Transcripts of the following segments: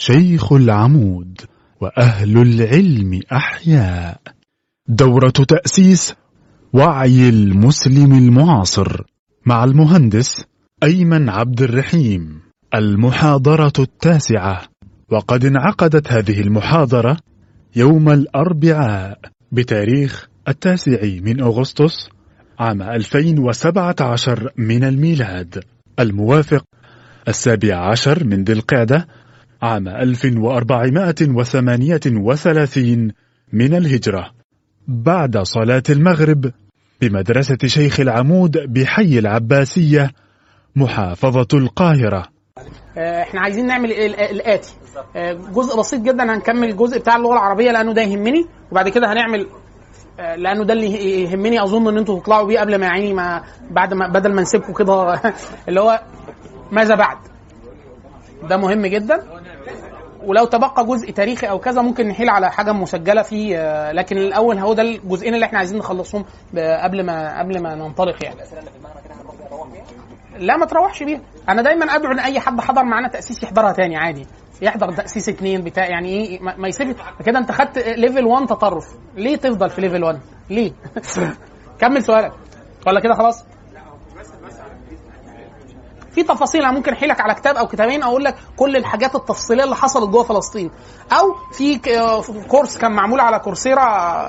شيخ العمود وأهل العلم أحياء. دورة تأسيس وعي المسلم المعاصر مع المهندس أيمن عبد الرحيم. المحاضرة التاسعة. وقد انعقدت هذه المحاضرة يوم الأربعاء بتاريخ التاسع من أغسطس عام 2017 من الميلاد. الموافق السابع عشر من ذي القعدة عام 1438 من الهجرة. بعد صلاة المغرب بمدرسة شيخ العمود بحي العباسية محافظة القاهرة. آه، إحنا عايزين نعمل ال- ال- الآتي. آه، جزء بسيط جدا هنكمل الجزء بتاع اللغة العربية لأنه ده يهمني وبعد كده هنعمل آه، لأنه ده اللي يهمني أظن إن أنتوا تطلعوا بيه قبل ما يعني ما بعد ما بدل ما نسيبكم كده. اللي هو ماذا بعد؟ ده مهم جدا. ولو تبقى جزء تاريخي أو كذا ممكن نحيل على حاجة مسجلة فيه آه، لكن الأول هو ده الجزئين اللي إحنا عايزين نخلصهم ب- قبل ما قبل ما ننطلق يعني. لا ما تروحش بيها. أنا دايما أدعو إن أي حد حضر معانا تأسيس يحضرها تاني عادي. يحضر تأسيس اتنين بتاع يعني إيه ما, ما يسيب كده أنت خدت ليفل 1 تطرف. ليه تفضل في level 1 ليه؟ كمل سؤالك. ولا كده خلاص؟ في تفاصيل أنا ممكن أحيلك على كتاب أو كتابين أقول لك كل الحاجات التفصيلية اللي حصلت جوه فلسطين. أو في course كان معمول على Coursera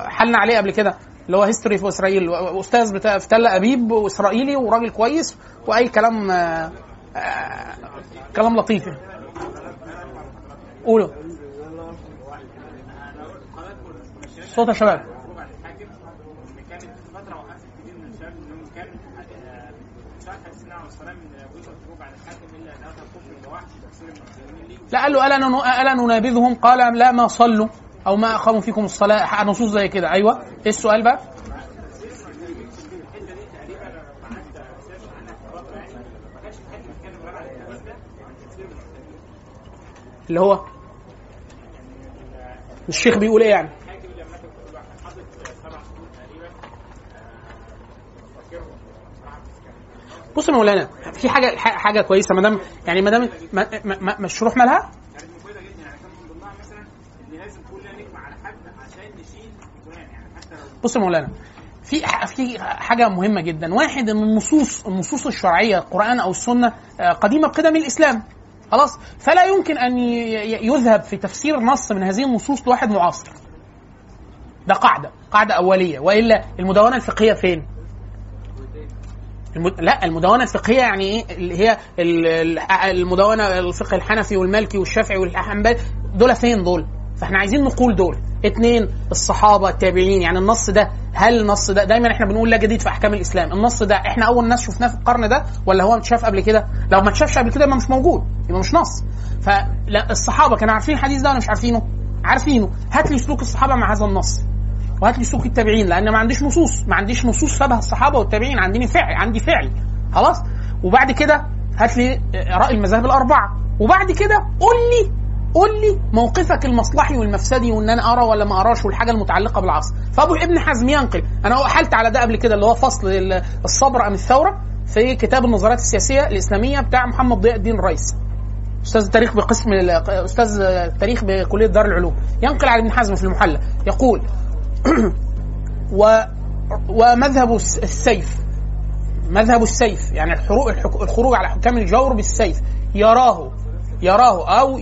حلنا عليه قبل كده اللي هو history of إسرائيل. أستاذ بتاع في تل أبيب واسرائيلي وراجل كويس وأي كلام آه، آه، كلام لطيف يعني. قولوا. صوت يا شباب. لا قال له ألا نن- ألا ننابذهم؟ قال لا ما صلوا. أو ما أقاموا فيكم الصلاة. نصوص زي كده. أيوه. إيه السؤال بقى؟ اللي هو الشيخ بيقول إيه يعني؟ بص يا مولانا في حاجة حاجة كويسة ما دام يعني ما دام ما- ما- ما- مشروح مالها؟ بص يا مولانا في في حاجة مهمة جدا. واحد ان النصوص النصوص الشرعية القرآن أو السنة آه، قديمة بقدم الإسلام. خلاص؟ فلا يمكن أن يذهب في تفسير نص من هذه النصوص لواحد معاصر. ده قاعدة قاعدة أولية وإلا المدونة الفقهية فين؟ المد... لا المدونة الفقهية يعني إيه؟ اللي هي ال- ال- المدونة الفقه الحنفي والمالكي والشافعي والحنبلي دول فين دول؟ فإحنا عايزين نقول دول. اتنين الصحابة التابعين. يعني النص ده هل النص ده دايما إحنا بنقول لا جديد في أحكام الإسلام. النص ده إحنا أول ناس شفناه في القرن ده ولا هو متشاف قبل كده؟ لو ما اتشافش قبل كده يبقى مش موجود يبقى مش نص. فالصحابه كانوا عارفين الحديث ده ولا مش عارفينه؟ عارفينه. هات لي سلوك الصحابة مع هذا النص. وهات لي سلوك التابعين لأن ما عنديش نصوص ما عنديش نصوص شبه الصحابة والتابعين عندي فعل عندي فعل خلاص؟ وبعد كده هات لي رأي المذاهب الأربعة. وبعد كده قول لي قول لي موقفك المصلحي والمفسدي وإن أنا أرى ولا ما أراش والحاجة المتعلقة بالعصر. فأبو ابن حزم ينقل أنا احلت على ده قبل كده اللي هو فصل ال- الصبر أم الثورة في كتاب النظريات السياسية الإسلامية بتاع محمد ضياء الدين الرئيس أستاذ التاريخ بقسم أستاذ التاريخ بكلية دار العلوم. ينقل على ابن حزم في المحلى يقول و ومذهب الس- السيف. مذهب السيف. يعني الخروج على حكام الجور بالسيف. يراه. يراه. أو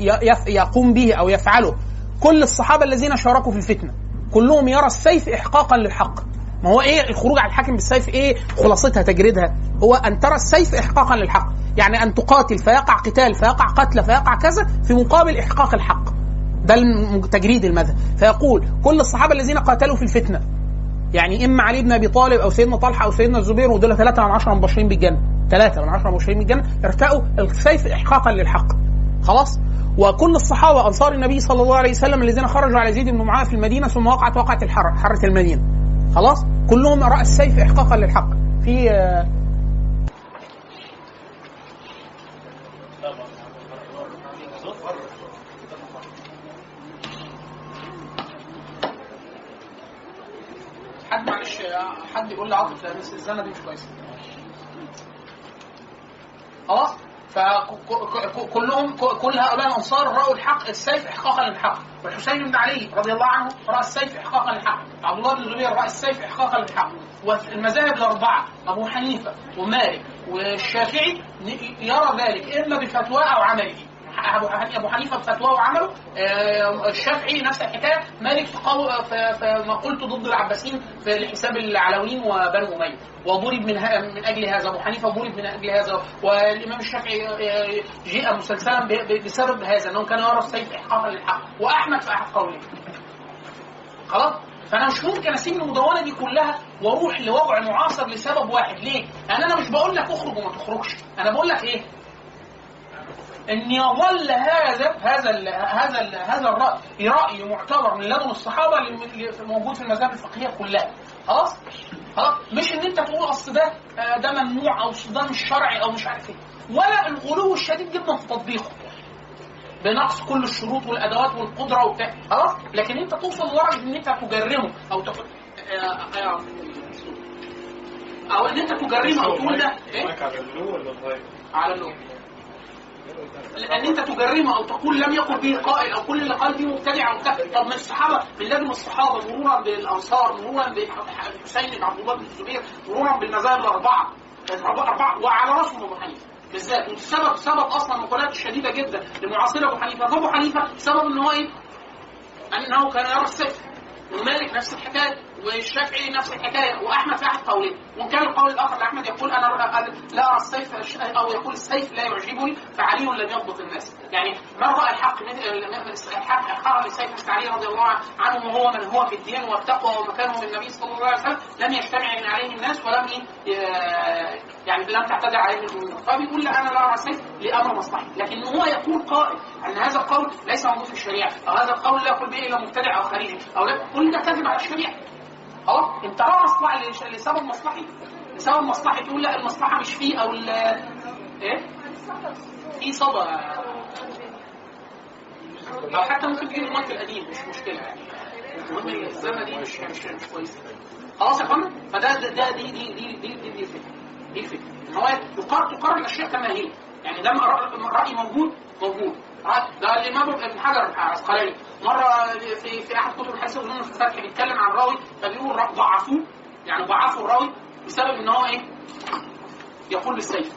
يقوم به أو يفعله. كل الصحابة الذين شاركوا في الفتنة. كلهم يرى السيف احقاقا للحق. ما هو إيه الخروج على الحاكم بالسيف؟ إيه خلاصتها تجريدها. هو أن ترى السيف احقاقا للحق. يعني أن تقاتل فيقع قتال فيقع قتل فيقع كذا في مقابل إحقاق الحق. ده تجريد المذهب. فيقول كل الصحابة الذين قاتلوا في الفتنة يعني إما علي بن أبي طالب أو سيدنا طلحة أو سيدنا الزبير ودول ثلاثة من عشرة مبشرين بالجنة. ثلاثة من عشرة مبشرين بالجنة ارتأوا السيف احقاقا للحق. خلاص؟ وكل الصحابة أنصار النبي صلى الله عليه وسلم الذين خرجوا على زيد بن معاويه في المدينة ثم وقعت وقعة الحر حرة المدينة. خلاص؟ كلهم راى السيف احقاقا للحق. في حد معلش حد يقول لي عاطف لا دي مش كويسه خلاص؟ فكلهم كل هؤلاء الأنصار رأوا الحق السيف احقاقا للحق. والحسين بن علي رضي الله عنه رأى السيف احقاقا للحق. عبد الله بن الزبير رأى السيف احقاقا للحق. والمذاهب الأربعة أبو حنيفة ومالك والشافعي يرى ذلك إما بفتواه أو عمله أبو حنيفة بفتواه وعمله. آه، الشافعي نفس الحكاية. مالك في مقولته ضد العباسيين في حساب العلويين وبنو أمية. وضرب من من أجل هذا. أبو حنيفة ضرب من أجل هذا. والإمام الشافعي آه، جاء مسلسلا بسبب هذا إنه كان يرى السيف احقاقا للحق. وأحمد في أحد قوله. خلاص؟ فأنا مش ممكن اسيب المدونه دي كلها وأروح لوضع معاصر لسبب واحد. ليه؟ لأن أنا مش بقول لك اخرج وما تخرجش. أنا بقول لك إيه؟ ان يظل هذا هذا ال هذا ال هذا الراي رأي معتبر من لدن الصحابة اللي موجود في المذاهب الفقهية كلها. خلاص؟ خلاص؟ مش إن أنت تقول أصل ده آه، ده ممنوع أو ده مش شرعي أو مش عارف إيه. ولا الغلو الشديد جدا في تطبيقه. بنقص كل الشروط والأدوات والقدرة وبتاع. خلاص؟ لكن أنت توصل لدرجة إن أنت تجرمه أو تقول آه، آه، أو إن أنت تجرمه أو تقول ده إيه؟ على اللو ولا على اللو. ان أنت تجرمه أو تقول لم يقل به قائل أو كل اللي قال به مبتدع أو طب من الصحابة من لازم الصحابة مرورا بالأنصار مرورا بالحسين بن عبد الله بن الزبير مرورا بالمذاهب الأربعة. الاربعه وعلى رأسهم أبو حنيفة. بالذات. والسبب سبب أصلا مقالات شديدة جدا لمعاصر أبو حنيفة. فابو حنيفة سبب إن هو إيه؟ انه كان يرى السيف ومالك نفس الحكاية. والشافعي نفس الحكاية وأحمد في احد قولين وان كان القول الآخر لأحمد يقول أنا لا ارى السيف أو يقول السيف لا يعجبني فعلي لم يضبط الناس. يعني من رأى الحق الحق حرم السيف علي رضي الله عنه وهو من هو في الدين والتقوى ومكانه من النبي صلى الله عليه وسلم لم يجتمع من عليه الناس ولم يعني لم تعتدى عليه الأمور. فبيقول لا أنا لا أرى السيف لأمر مصلحي. لكن هو يقول قائل أن هذا القول ليس موجود في الشريعة أو هذا القول لا يقول به إلا مبتدع أو خارجي أو لا كل ده كذب على الشريعة. خلاص؟ انت آه مصلحة لسبب مصلحي لسبب مصلحي تقول لا المصلحة مش فيه أو إيه؟ في صدى. أو حتى ممكن تجيب المنطق القديم مش مشكلة يعني. المهم دي مش مش كويسه خلاص يا فندم فده ده, ده دي دي دي دي دي, دي الفكرة. دي الفكرة. إن هو تقرر الأشياء كما هي. يعني ده رأي موجود موجود. ده الامام ابن حجر العسقلاني مرة في في أحد كتب الحديث اظن في الفتح بيتكلم عن راوي فبيقول ضعفوه يعني ضعفوا الراوي بسبب إن هو إيه؟ يقول بالسيف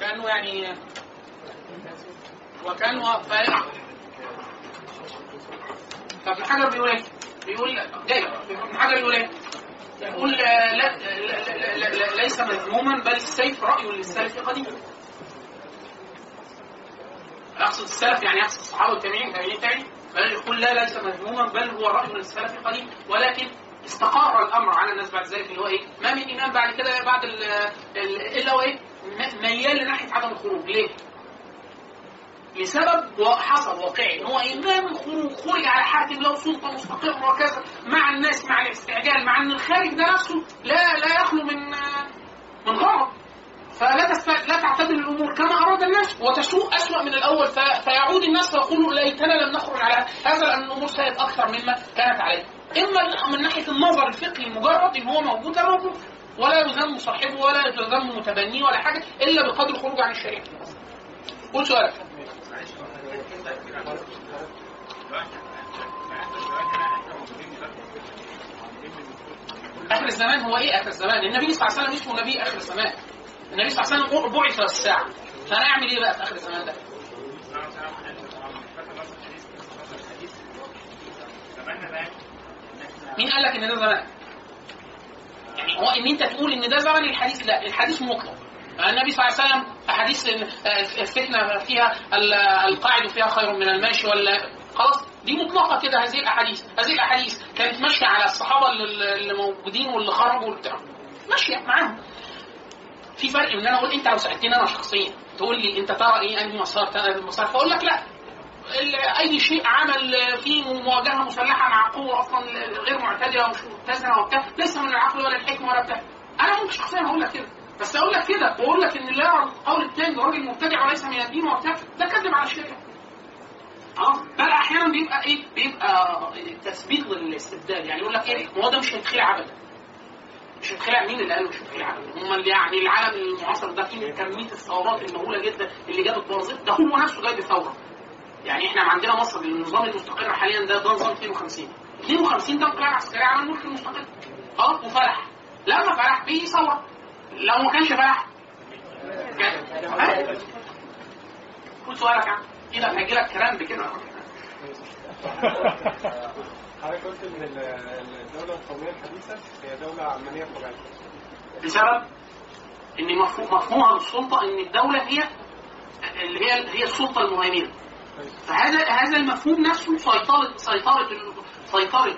كانه يعني وكانه فابن حجر بيقول إيه؟ بيقول ابن حجر بيقول إيه؟ يقول لا, لا, لا, لا, لا ليس مذموما بل السيف رأي للسلف قديم يقصد السلف يعني يقصد الصحابه والتابعين والتابعين التابعين بل يقول لا ليس مذموما بل هو رأي من السلف قديم ولكن استقر الأمر على الناس بعد ذلك اللي هو إيه؟ ما من إمام بعد كده بعد ال ال إلا هو إيه؟ ميال لناحية عدم الخروج ليه؟ لسبب حصل واقعي إن هو امام الخروج خرج على حاكم له سلطة مستقرة وكذا مع الناس مع الاستعجال مع إن الخارج ده نفسه لا لا يخلو من من غرض فلا تست... لا تعتبر الأمور كما أراد الناس وتسوء اسوء من الأول ف... فيعود الناس فيقولوا ليتنا لم نخرج على هذا لأن الأمور سيئت أكثر مما كانت عليه. إما من ناحية النظر الفقهي المجرد إن هو موجود موجود ولا يذم صاحبه ولا يذم متبنيه ولا حاجة إلا بقدر الخروج عن الشريعة. قول سؤالك. آخر الزمان هو إيه آخر الزمان؟ النبي صلى الله عليه وسلم اسمه نبي آخر الزمان. النبي صلى الله عليه وسلم بعث الساعة فأنا أعمل إيه بقى في آخر الزمان ده؟ مين قال لك إن ده زمان؟ يعني هو إن أنت تقول إن ده زمن الحديث لا الحديث مطلق النبي صلى الله عليه وسلم احاديث الفتنة فيها القاعد فيها خير من الماشي ولا خلاص دي مطلقة كده هذه الأحاديث هذه الأحاديث كانت ماشية على الصحابة اللي موجودين واللي خرجوا وبتاع ماشية معاهم في فرق ان أنا أقول انت لو سالتني أنا شخصيا. تقول لي انت ترى إيه انهي مسار المسار فاقول لك لا. اي شيء عمل فيه مواجهة مسلحة مع قوة أصلا غير معتدلة ومش متزنة وبتاع ليس من العقل ولا الحكمة ولا بتاع. أنا ممكن شخصيا أقول لك كده. بس أقول لك كده واقول لك ان يرى القول الثاني راجل مبتدع وليس من الدين وبتاع ده كذب على الشريعة. آه؟ بل أحيانا بيبقى إيه؟ بيبقى تثبيت للاستبدال. يعني يقول لك إيه؟ هو ده مش هيتخلع ابدا. مش هتخلع مين اللي قال مش هتخلع هم اللي يعني العالم المعاصر ده فيه كمية الثورات المهولة جدا اللي جابت بوظيفه ده هو نفسه جاي بثوره يعني إحنا عندنا مصر النظام المستقر حاليا ده ده نظام 52 52 ده انقلاب عسكري على الملك المستقر خلاص وفلح لما فلح في ثوره لو ما كانش فلح؟ قول سؤالك يا عم. كده هيجي لك كرامب كده حضرتك قلت إن ال- الدولة القومية الحديثة هي دولة علمانيه طبيعيه بسبب إن مفهوم مفهومها للسلطة إن الدولة هي اللي هي هي السلطة المهيمنة. فهذا هذا المفهوم نفسه سيطره سيطرة سيطرة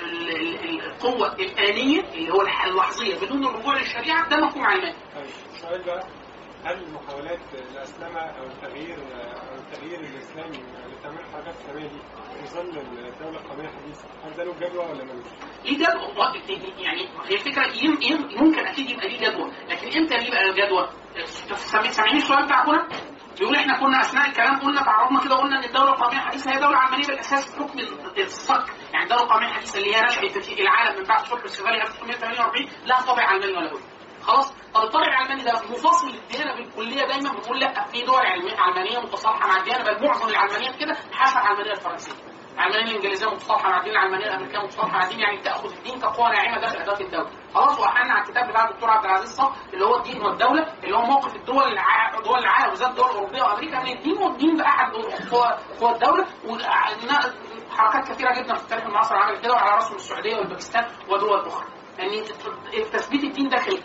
ال- ال- القوة الآنية اللي هو اللحظية بدون الرجوع للشريعة ده مفهوم علماني طيب السؤال بقى هل محاولات الأسلمة أو التغيير أو التغيير الإسلامي اللي بتعمله الحركات الإسلامية دي له جدوى ولا؟ ليه جدوى يعني هي الفكرة ممكن أكيد يبقى ليه جدوى لكن إمتى ليه بقى جدوى؟ سامعين السؤال بتاع هنا؟ بيقول إحنا كنا أثناء الكلام قلنا تعرضنا كده قلنا إن الدولة القومية الحديثة هي دولة علمانيه بالأساس بحكم الصك يعني الدولة القومية الحديثة اللي هي نشأت في العالم من بعد صلح السفالي 1948 لها طابع علماني ولا بد خلاص طب الطابع العلماني ده مفاصل الديانه بالكلية دايما بنقول لأ في دول علمانيه متصالحة مع الديانه بل معظم العلمانيات كده حاشا العلمانيه الفرنسية. العلمانيه الإنجليزية متصالحة مع الدين العلمانيه الأمريكية متصالحة مع الدين يعني تاخذ الدين كقوة ناعمة داخل اداه الدولة. خلاص وإحنا على الكتاب بتاع الدكتور عبد العزيز صح اللي هو الدين والدولة اللي هو موقف الدول الع... دول العالم بالذات الدول الاوروبيه وأمريكا من الدين والدين ده أحد قوى الدولة وعندنا حركات كثيرة جدا في التاريخ المعاصر عملت كده وعلى راسهم السعودية والباكستان ودول أخرى. يعني تثبيت الدين داخلي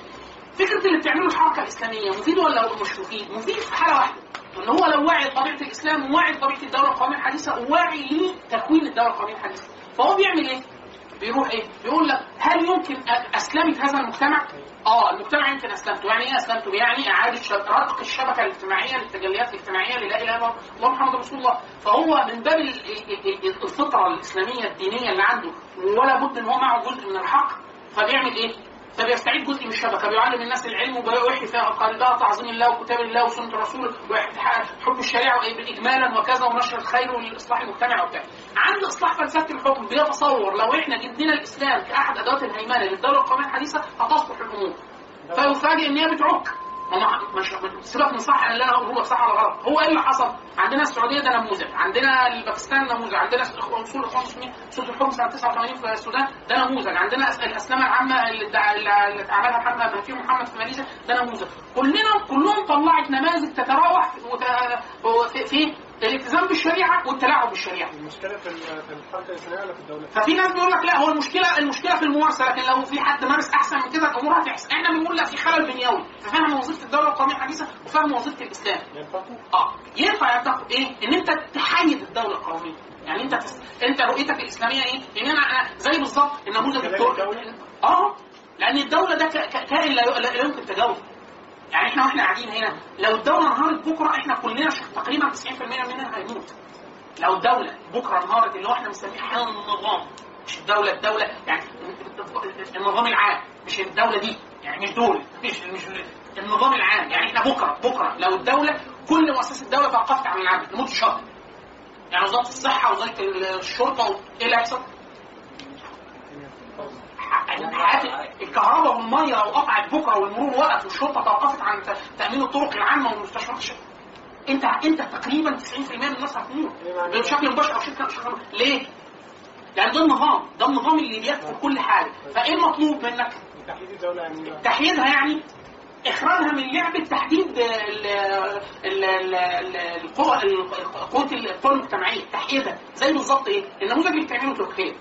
فكرة اللي بتعمله الحركة الإسلامية مفيد ولا مش مفيد؟ مفيد في حالة واحدة إن هو لو واعي لطبيعه الإسلام وواعي لطبيعه الدولة القومية الحديثة وواعي لتكوين الدولة القومية الحديثة فهو بيعمل إيه؟ بيروح إيه؟ بيقول لك هل يمكن أسلمت هذا المجتمع؟ آه المجتمع يمكن أسلمته، يعني إيه أسلمته؟ يعني إعادة رتق الشبكة الاجتماعية للتجليات الاجتماعية للا إله إلا الله محمد رسول الله، فهو من باب ال- ال- ال- الفطرة الإسلامية الدينية اللي عنده ولا بد إن هو معه جزء من الحق فبيعمل إيه؟ فبيستعيد جزء من الشبكة. بيعلم الناس العلم ويحيي فيها قلبها تعظيم الله وكتاب الله وسنة الرسول وحب الشريعة اجمالا وكذا ونشر الخير والإصلاح المجتمع وبتاع. عند إصلاح فلسفة الحكم. بيتصور لو إحنا جبنا الإسلام كأحد أدوات الهيمنة للدولة القومية الحديثة هتصلح الأمور. فيفاجئ إن هي بتعك. مش سيبك من صح هقوله لك صح ولا غلط. هو إيه اللي حصل؟ عندنا السعودية ده نموذج، عندنا الباكستان نموذج، عندنا أصول الاخوان المسلمين سوره الحكم سنة 89 في السودان ده نموذج، عندنا الاسلامه العامة اللي اللي عملها محمد مهدي محمد في ماليزيا ده نموذج، كلنا كلهم طلعت نماذج تتراوح في الالتزام بالشريعة والتلاعب بالشريعة. المشكلة في ال- في الحركة الاسلاميه ولا في الدولة؟ ففي ناس بيقول لك لا هو المشكلة المشكلة في الممارسة لكن لو في حد مارس أحسن من كده الأمور هتحسن إحنا بنقول لا في خلل بنيوي في فهم وظيفة الدولة القومية الحديثة وفهم وظيفة الإسلام. ينفقوا؟ آه. ينفع يعتقد إيه؟ إن أنت تحيد الدولة القومية. يعني أنت تس... أنت رؤيتك الإسلامية إيه؟ إن أنا زي بالظبط النموذج كلام الدول الدولة؟ آه. لأن الدولة ده كائن لا يمكن تجاوزه. يعني إحنا وإحنا قاعدين هنا لو الدولة انهارت بكرة إحنا كلنا تقريبا 90% مننا هيموت. لو الدولة بكرة انهارت اللي هو إحنا بنسميه أحيانا النظام مش الدولة الدولة يعني النظام العام مش الدولة دي يعني مش دول مش مش النظام العام. يعني إحنا بكرة بكرة لو الدولة كل مؤسسات الدولة توقفت عن العمل لمدة شهر. يعني وزارة الصحة وزارة الشرطة إيه اللي هيحصل؟ الكهرباء والميه لو قطعت بكرة والمرور وقف والشرطة توقفت عن تأمين الطرق العامة والمستشفيات انت انت تقريبا 90% من الناس هتموت بشكل مباشر أو شكل ليه؟ لأن ده النظام ده النظام اللي بيكفر كل حاجة فإيه المطلوب منك؟ الدولة يعني إيه؟ تحييدها يعني إخراجها من لعبة تحديد ال- ال- ال- ال- القوى قوه القوى المجتمعية تحييدها زي بالظبط إيه؟ النموذج اللي بتعمله تركيا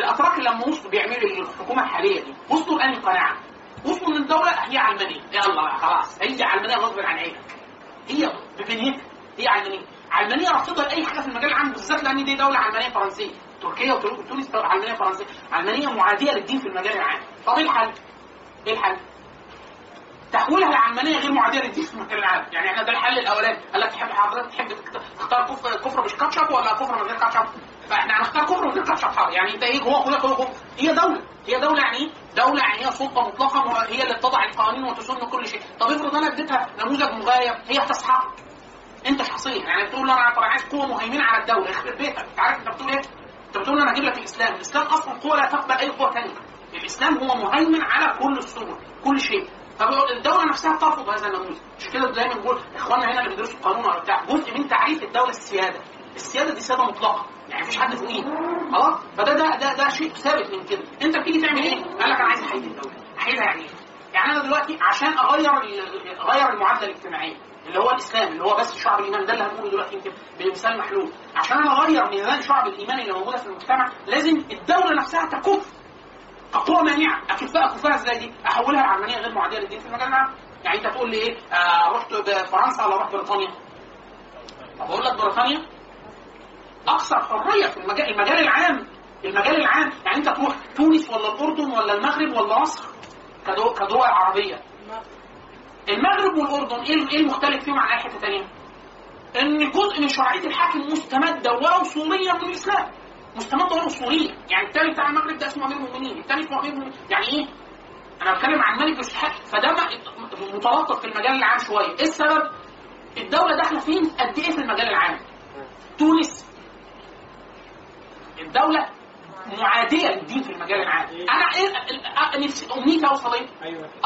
الأتراك لما وصلوا بيعملوا الحكومة الحالية دي وصلوا لأنهي قناعة؟ وصلوا ان الدولة هي علمانية. يلا خلاص. هي علمانية غصب عن عينك. هي ببنيتها هي علمانية. علمانية رافضه لاي حاجة في المجال العام بالذات لأن دي دولة علمانية فرنسية. تركيا وتونس علمانية فرنسية. علمانية معادية للدين في المجال العام. طب إيه الحل؟ إيه الحل؟ تحويلها لعلمانية غير معادية للدين في المجال العام، يعني إحنا ده الحل الأولاني، قال لك تحب حضرتك تحب تختار كفر كفر مش كاتشب ولا كفر من غير كاتشب؟ فاحنا من غير كاتشب حاضر، يعني انت إيه هو هو هي دولة، هي دولة يعني إيه؟ دولة يعني هي سلطة مطلقة هي اللي تضع القوانين وتسن كل شيء، طب افرض أنا اديتها نموذج مغاير هي هتسحق انت شخصيا يعني بتقول له أنا طبعا عايز قوة مهيمنة على الدولة. يخرب بيتك. عارف انت بتقول إيه؟ انت بتقول أنا أجيب لك الإسلام، الإسلام أصلا قوة لا تقبل أي قوة ثانية الإسلام هو مهيمن على كل الصور كل شيء. طب الدولة نفسها ترفض هذا النموذج. مش كده دايما بنقول إخواننا هنا اللي بيدرسوا القانون ولا بتاع جزء من تعريف الدولة السيادة. السيادة دي سيادة مطلقة. يعني مفيش حد فوقيه خلاص فده ده ده ده شيء ثابت من كده انت بتيجي تعمل إيه؟ قال لك أنا عايز احيد الدولة احيدها يعني إيه؟ يعني أنا دلوقتي عشان أغير أغير المعادلة الاجتماعية اللي هو الإسلام اللي هو بس شعب الإيمان ده اللي هنقوله دلوقتي يمكن بمثال محلول عشان أنا أغير ميزان شعب الإيمان اللي موجودة في المجتمع لازم الدولة نفسها تكف كقوة مانعة أكفها أكفها إزاي دي؟ أحولها لعلمانية غير معادية للدين في المجال العام يعني أنت تقول لي إيه؟ آه رحت فرنسا ولا رحت بريطانيا؟ طب أقول لك بريطانيا أكثر حرية في المجال المجال العام المجال العام. يعني أنت تروح تونس ولا الأردن ولا المغرب ولا مصر كدول, عربية. المغرب والأردن إيه إيه المختلف فيهم عن أي حتة تانية؟ إن جزء من شرعية الحاكم مستمدة ولو صوريا من الإسلام. مستمد ولو صوريا يعني الثاني بتاع المغرب ده اسمه أمير المؤمنين. الثاني اسمه أمير المؤمنين. يعني إيه؟ أنا بتكلم عن ملك الحاكم فده متلطف في المجال العام شوية. إيه السبب؟ الدولة داخلة فين؟ قد إيه في المجال العام؟ تونس. الدولة معادية للدين في المجال العام أنا إيه امنيتي اوصل إيه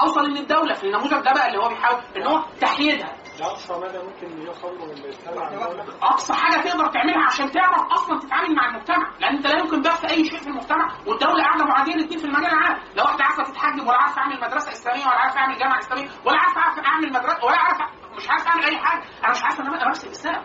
أوصل إن الدولة في النموذج ده بقى اللي هو بيحاول إن هو تحييدها ده أقصى مدى ممكن يوصل له أقصى حاجة تقدر تعملها عشان تعرف أصلا تتعامل مع المجتمع. لأن أنت لا يمكن بث أي شيء في المجتمع والدولة قاعدة معادية للدين في المجال العام لو واحدة عارفة تتحجب ولا عارفة أعمل مدرسة إسلامية ولا عارفة أعمل جامعة إسلامية ولا عارفة أعمل مدرسة ولا عارفه مش عارفة أعمل أي حاجة. أنا مش عارفة إن أنا أمارس الإسلام.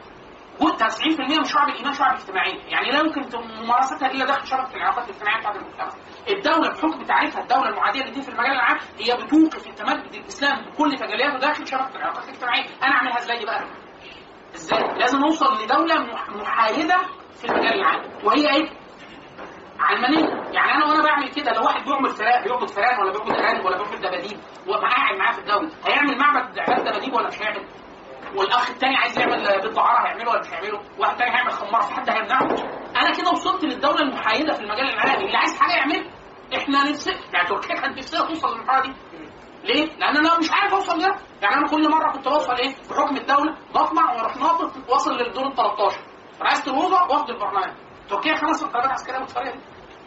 وانت 90% من شعب الإيمان شعب اجتماعي. يعني لا يمكن ممارستها إلا داخل شبكه العلاقات الاجتماعية بتاعت المجتمع. الدولة بحكم تعريفها الدولة المعادية للدين في المجال العام هي بتوقف التمدد الإسلام بكل تجلياته داخل شبكه العلاقات الاجتماعية. أنا أعملها إزاي بقى؟ إزاي؟ لازم نوصل لدولة مح- محايدة في المجال العام. وهي إيه؟ علمانية. يعني أنا وأنا بعمل كده لو واحد بيعمل فراخ بيعبد فئران ولا بيعبد أرانب ولا بيعبد دباديب وقاعد معاه في الدولة هيعمل معبد عباد دباديب ولا مش هيعمل؟ والأخ الثاني عايز يعمل بيت دعاره هيعمله ولا مش هيعمله؟ واحد ثاني هيعمل خماره في حد هيمنعه؟ أنا كده وصلت للدولة المحايدة في المجال العالمي اللي عايز حاجة يعملها. إحنا نفسنا يعني تركيا كانت نفسها توصل للمرحلة دي. ليه؟ لأن أنا مش عارف أوصل ده يعني أنا كل مرة كنت بوصل إيه؟ بحكم الدولة بطمع وأروح ناطط واصل للدور ال 13 رئاسه الوزراء وأخد البرلمان. تركيا خمس انقلابات عسكريه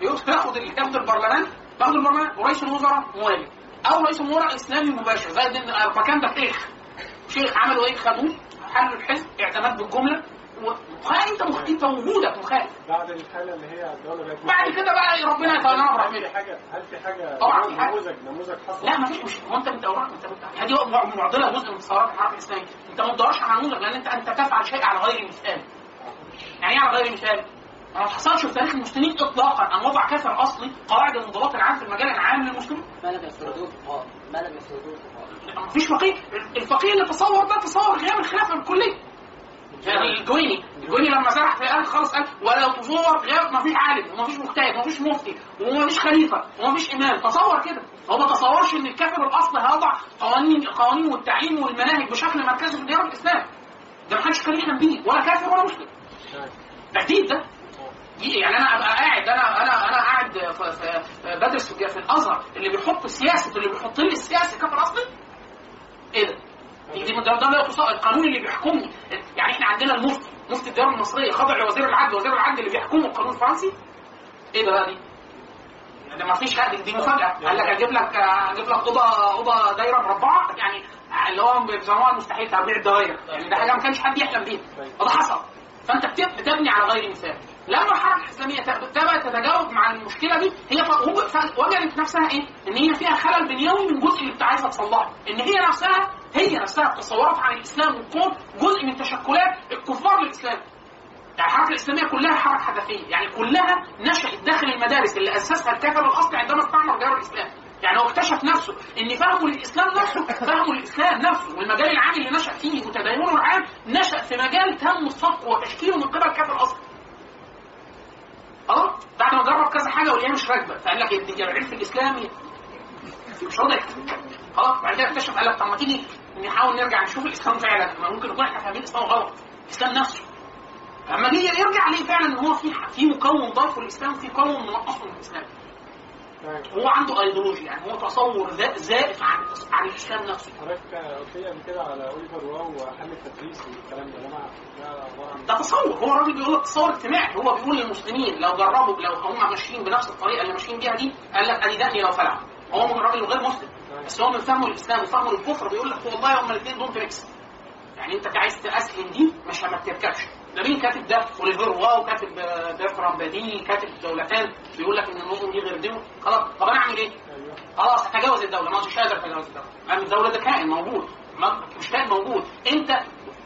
دي ياخد ياخد ال- ياخد البرلمان باخد البرلمان ورئيس الوزراء موالي أو رئيس الوزراء إسلامي مباشر زي الدين المكان ده شيخ عملوا إيه خدوه؟ حلوا الحزب اعتماد بالجملة. وخالد انت مخ... انت وجودك مخالف بعد الحالة اللي هي الدولة بعد كده بقى ربنا يتولى هل برحمته في حاجة هل في حاجة طبعا في حاجة. نموذج نموذج حصل؟ لا ما فيش مش هو انت انت هذه مع- معضلة جزء من ثورات الحركه الإسلامية. انت ما تدورش على نموذج لأن انت انت تفعل شيء على غير مثال يعني إيه على غير مثال ما حصلش في تاريخ المسلمين اطلاقا. أن وضع كافر أصلي قواعد الانضباط العام في المجال العام للمسلمين. ما لم يفرضوه الفقهاء ما لم يفرضوه الفقهاء ما فيش فقيه. الفقيه اللي تصور ده تصور غياب الخلافه بالكليه يعني الجويني. الجويني لما زرع في قال خالص قال ولو تصور غياب ما فيش عالم وما فيش مجتهد وما فيش مفتي وما فيش خليفة وما فيش إمام. تصور كده. هو ما تصورش إن الكافر الأصل هيضع قوانين القوانين والتعليم والمناهج بشكل مركزي في ديار الإسلام. ده ما حدش كان يحلم بيه ولا كافر ولا مسلم. ده جديد ده. يعني أنا أبقى قاعد أنا أنا أنا قاعد بدرس في الأزهر اللي بيحط سياسة اللي بيحط لي السياسة كافر أصلي. إيه ده؟ دي ده, ده لا القانون اللي بيحكمني يعني إحنا عندنا المفتي مفتي الديار المصرية خاضع لوزير العدل. وزير العدل اللي بيحكمه القانون الفرنسي؟ إيه ده؟ بقى دي؟ ده ما فيش حاجة. دي مفاجأة. قال لك أجيب لك أجيب لك اوضه أوضة دايرة مربعة. يعني اللي هو بيسموها المستحيل تربيع الدوائر. يعني ده حاجة ما كانش حد يحلم بيها. وده حصل. فأنت بت- بتبني على غير مثال. لما الحركه الاسلاميه تبقى تتجاوب مع المشكلة دي هي وجدت نفسها إيه؟ إن هي فيها خلل بنيوي من جزء اللي عايزه تصلحه، إن هي نفسها هي نفسها التصورات عن الإسلام والكون جزء من تشكلات الكفار للإسلام. يعني الحركة الإسلامية كلها حركة حدثية، يعني كلها نشأت داخل المدارس اللي أسسها الكافر الاصلي عندما استعمر ديار الإسلام. يعني هو اكتشف نفسه إن فهمه للإسلام نفسه فهمه للإسلام نفسه والمجال العام اللي نشأ فيه وتدينه العام نشأ في مجال تم صفقه وتشكيله من قبل الكافر الاصلي. خلاص بعد ما جرب كذا حاجة واللي مش راكبة. فقال لك دي العلم الاسلامي مش راضي خلاص بعد كده اكتشف قال لك طب ما تيجي نحاول نرجع نشوف الإسلام فعلا. ما ممكن نكون إحنا فاهمين الإسلام غلط. الإسلام نفسه. اما جه يرجع ليه فعلا إن هو في في مكون ضاف للاسلام في مكون منقص من الإسلام. هو عنده ايديولوجي يعني هو تصور زائف عن عن الإسلام نفسه. حضرتك قلت لي قبل كده على اوليفيه روا وحل التدريس والكلام ده ده ده تصور هو الراجل بيقول لك تصور اجتماعي. هو بيقول للمسلمين لو جربوا لو هم ماشيين بنفس الطريقة اللي ماشيين بيها دي قال لك أدي دقني لو فلع هو من راجل غير مسلم. بس هو من فهمه الإسلام وفهمه للكفر بيقول لك والله هما الاثنين don't mix يعني أنت عايز تأسلم دي مش ما تركبش. ده مين كاتب ده؟ اوليفيه روا كاتب آه، برتران بادي كاتب دولتان بيقول لك إن النظم دي غير دي خلاص طب أنا أعمل إيه؟ خلاص اتجاوز الدولة ما مش قادر اتجاوز الدولة. لأن الدولة ده كائن موجود مش كائن موجود. أنت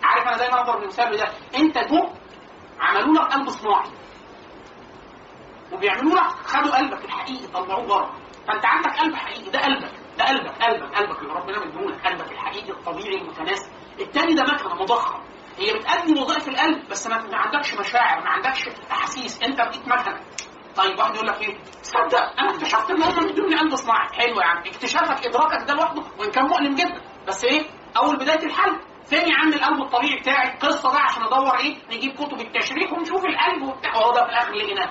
عارف أنا دايما اضرب المثال ده أنت جو عملوا لك قلب صناعي. وبيعملوا لك خدوا قلبك الحقيقي طلعوه بره. فأنت عندك قلب حقيقي ده قلبك ده قلبك قلبك قلبك اللي ربنا مديهولك قلبك الحقيقي الطبيعي المتناسب. التاني ده مكنة مضخم هي بتأدي وظائف القلب بس ما عندكش مشاعر ما عندكش أحاسيس. أنت بقيت مكنه طيب واحد يقول لك إيه؟ تصدق أنا اكتشفت إن هم مدوني قلب صناعي. حلو يا عم. اكتشافك إدراكك ده لوحده وإن كان مؤلم جدا. بس إيه؟ أول بداية الحل. فين يا عم القلب الطبيعي بتاعي؟ القصة بقى عشان أدور إيه؟ نجيب كتب التشريح ونشوف القلب وبتاع. وهو ده في الآخر لقيناه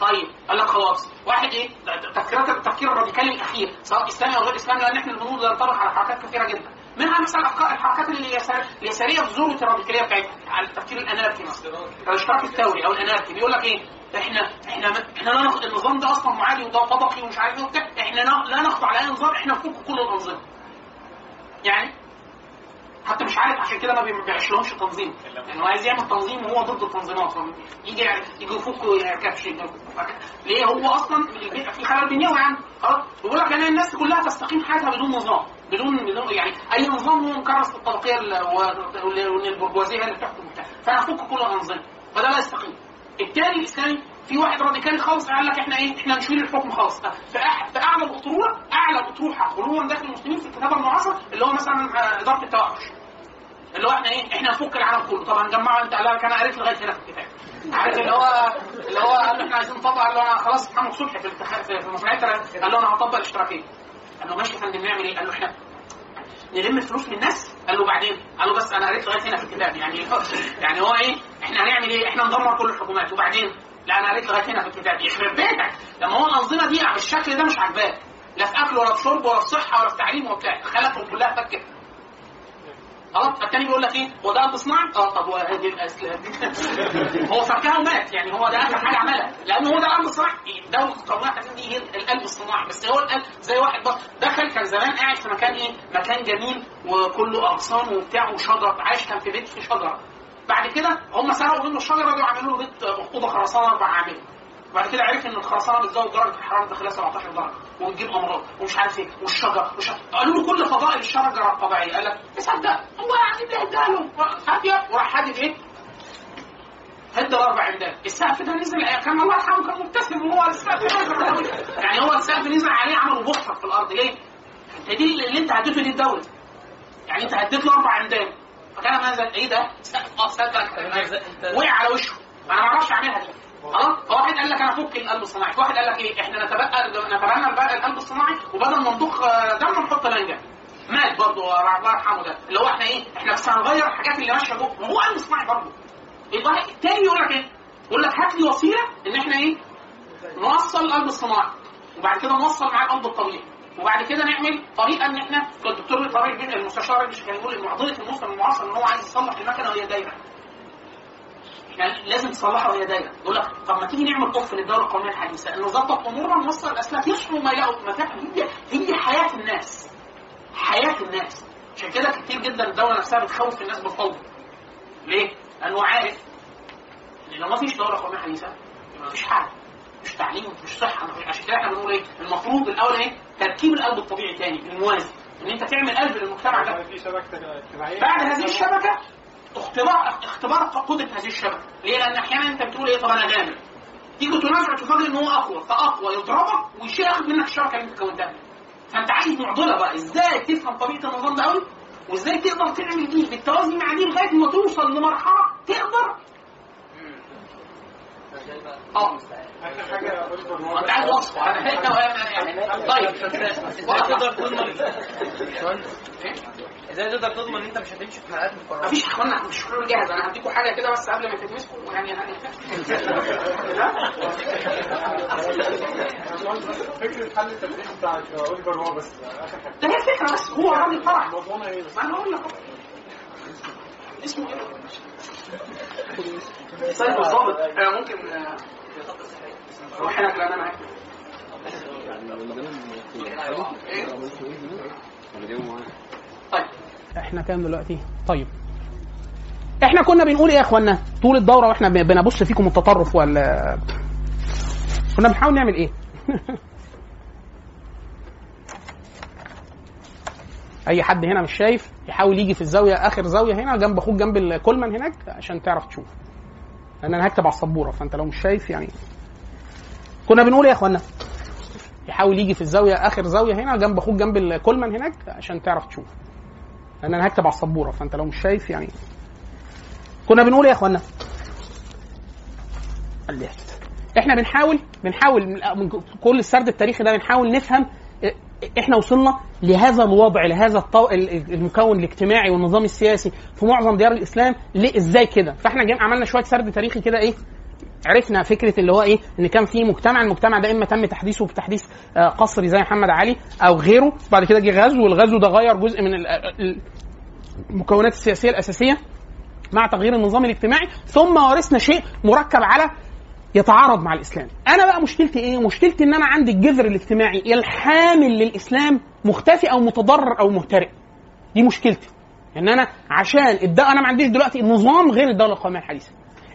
طيب قال لك خلاص. واحد إيه؟ ده- ده تفكيرات التفكير الراديكالي الأخير. سواء إسلامي أو غير إسلامي لأن إحنا البنود ده ينطبق على حركات كثيرة جدا. منها مثلا الحركات اليسار- اليساريه ذروه الراديكاليه بتاعتها على التفكير الأناركي مثلا. الاشتراك الثوري أو الأناركي. بيقول لك إيه؟ إحنا إحنا إحنا. النظام ده أصلا معادي وده طبقي ومش عارف إيه وبتاع. إحنا لا- نخضع لاي نظام. إحنا نفك كل الأنظمة. يعني؟ حتى مش عارف عشان كده ما بي- ما بيعيشلهمش تنظيم. يعني هو عايز يعمل تنظيم وهو ضد التنظيمات. يجي يجي يفكوا كبش ليه؟ هو أصلا في خلل بنيوي عنده خلاص؟ بيقول لك يعني الناس كلها تستقيم حياتها بدون نظام. بدون بدون يعني أي نظام هو مكرس للطبقيه ال- و- وال- والبرجوازيه هي اللي بتحكم وبتاع افك كل الانظمه فده لا يستقيم. التاني الاسلامي في واحد راديكالي خالص قال لك إحنا إيه؟ إحنا نشيل الحكم خالص. في اعلى الاطروحه أعلى الاطروحه غلوا داخل المسلمين في الكتابه المعاصره اللي هو مثلا آه، إدارة التوحش. اللي هو إحنا إيه؟ إحنا نفك العالم كله. طبعا جمعوا أنت قال لك أنا قريت لغاية هنا في الكتاب. عارف اللي هو اللي هو قال إحنا عايزين نطبق قال له أنا خلاص محمد صبحي في في مصنعيه قال له أنا هطبق الاشتراكية. قال له ماشي يا فندم نعمل إيه؟ قال له إحنا نلم الفلوس من الناس. قال له بعدين؟ قال له بس أنا قريت لغاية هنا في الكتاب. يعني يعني هو إيه؟ إحنا هنعمل إيه؟ إحنا ندمر كل الحكومات. وبعدين؟ لا أنا قريت لغاية هنا في الكتاب. يخرب بيتك. لما هو الأنظمة دي بالشكل ده مش عاجباك لا في أكل ولا في شرب ولا في صحة ولا في تعليم ولا بتاع. كلها فكت خلاص التاني بيقول لك إيه؟ هو ده قلب صناعي؟ آه طب وهذه الاسلام هو فكها ومات يعني هو ده آخر حاجة عملها. لأنه هو ده الصناعي دوله القوميه الحديثه دي هي القلب الصناعي بس هو القلب زي واحد بس دخل كان زمان قاعد في مكان إيه؟ مكان جميل وكله أغصان وبتاع وشجر. عايش كان في بيت فيه شجرة. بعد كده هم سرقوا منه الشجرة دي وعملوا له بيت اوضه خرسانة أربع عامل. بعد كده عرف إن الخرسانة بتزود درجة الحرارة الداخليه 17 درجة. وبتجيب امراض ومش عارف إيه والشجر وش... قالوا له كل فضائل الشجره الطبيعيه قال لك تصدق؟ هو يعني بيهدها له. هاديه وراح هادي إيه؟ هد الاربع عمدات السقف ده نزل كان الله يرحمه كان مبتسم وهو السقف يعني هو السقف نزل عليه عملوا بحفر في الأرض. ليه؟ انت دي اللي أنت هديته دي الدولة. يعني أنت هديت له أربع عمدان فكان ماذا إيه ده؟ سقف آه سقف وقع على وشه. أنا ما أعرفش أعملها دي خلاص؟ فواحد قال لك أنا فك القلب الصناعي. واحد قال لك إيه؟ إحنا نتبقى نتبنى بقى القلب الصناعي وبدل ما نضخ آه، دم نحط لنجه مات برضه الله يرحمه ده. اللي هو إحنا إيه؟ إحنا بس هنغير الحاجات اللي ماشية جوه. ما هو قلب صناعي برضه. يبقى التاني يقول لك إيه؟ يقول لك هات لي وسيلة إن إحنا إيه؟ نوصل القلب الصناعي. وبعد كده نوصل معاه القلب الطبيعي. وبعد كده نعمل طريقة إن إحنا الدكتور طارق المستشار مش كان يقول إن معضله المسلم المعاصر إن هو عايز يصلح المكنة وهي دايرة. يعني لازم تصلحها وهي دايره يقول لك طب ما تيجي نعمل طف للدولة القومية الحديثة؟ انه ظبط امورنا نوصل الاسلاك يصحوا ما يلاقوا هي هي حياة الناس. حياة الناس. عشان كده كتير جدا الدولة نفسها بتخوف الناس بالفوضى. ليه؟ لأنه عارف إن لو ما فيش دولة قومية حديثة يبقى ما فيش حاجة مش تعليم مش صحة عشان كده إحنا بنقول إيه؟ المفروض الأول إيه؟ تركيب القلب الطبيعي تاني الموازي. إن أنت تعمل قلب للمجتمع ده. بعد هذه الشبكة اختبار اختبار قدره هذه الشبكة. ليه؟ لأن أحيانا أنت بتقول إيه طب أنا جامد تيجي تنازع تفاجئ ان هو أقوى فأقوى يضربك ويشيل ياخد منك الشبكة اللي أنت كونتها. فأنت عايز معضلة بقى. إزاي تفهم طبيعه النظام ده قوي وإزاي تقدر تعمل دي بالتوازي مع دي لغاية ما توصل لمرحلة تقدر؟ آه. أنت عايز وصفه أنا يعني طيب. تقدر تضمن إزاي تقدر تضمن إن أنت مش هتمشي في حلقات مكرره مفيش إخوانا مش حلول جاهزه أنا هديكم حاجة كده بس قبل ما تتمسكوا يعني فكره حل التدريب بتاع اوليفر هو بس اخر حاجة ده هي الفكرة بس هو الراجل فرح. موضوعنا إيه بس أنا لك. اسمه إيه؟ سيد الضابط أنا ممكن أروح هناك لأن أنا طيب. إحنا كام دلوقتي؟ طيب. إحنا كنا بنقول إيه يا إخوانا؟ طول الدورة وإحنا بنبص فيكم التطرف ولا كنا بنحاول نعمل إيه؟ أي حد هنا مش شايف؟ يحاول يجي في الزاوية آخر زاوية هنا جنب أخوك جنب الكولمان هناك عشان تعرف تشوف. لأن أنا هكتب على السبورة فأنت لو مش شايف يعني. كنا بنقول إيه يا إخوانا؟ يحاول يجي في الزاوية آخر زاوية هنا جنب أخوك جنب الكولمان هناك عشان تعرف تشوف. لأن أنا هكتب على السبورة فأنت لو مش شايف يعني. كنا بنقول إيه يا اخوانا إحنا بنحاول بنحاول من- كل السرد التاريخي ده بنحاول نفهم إحنا وصلنا لهذا الوضع لهذا الطو... ال- المكون الاجتماعي والنظام السياسي في معظم ديار الإسلام ليه إزاي كده؟ فإحنا. عملنا شوية سرد تاريخي كده إيه؟ عرفنا فكرة اللي هو إيه؟ إن كان في مجتمع المجتمع ده إما تم تحديثه بتحديث آه، قصري زي محمد علي أو غيره بعد كده جه غزو والغزو ده غير جزء من ال- ال- المكونات السياسية الأساسية مع تغيير النظام الاجتماعي ثم ورثنا شيء مركب على يتعارض مع الإسلام. أنا بقى مشكلتي إيه؟ مشكلتي إن أنا عندي الجذر الاجتماعي الحامل للإسلام مختفي أو متضرر أو مهترئ. دي مشكلتي. إن أنا عشان الد... أنا ما عنديش دلوقتي نظام غير الدولة القومية الحديثة.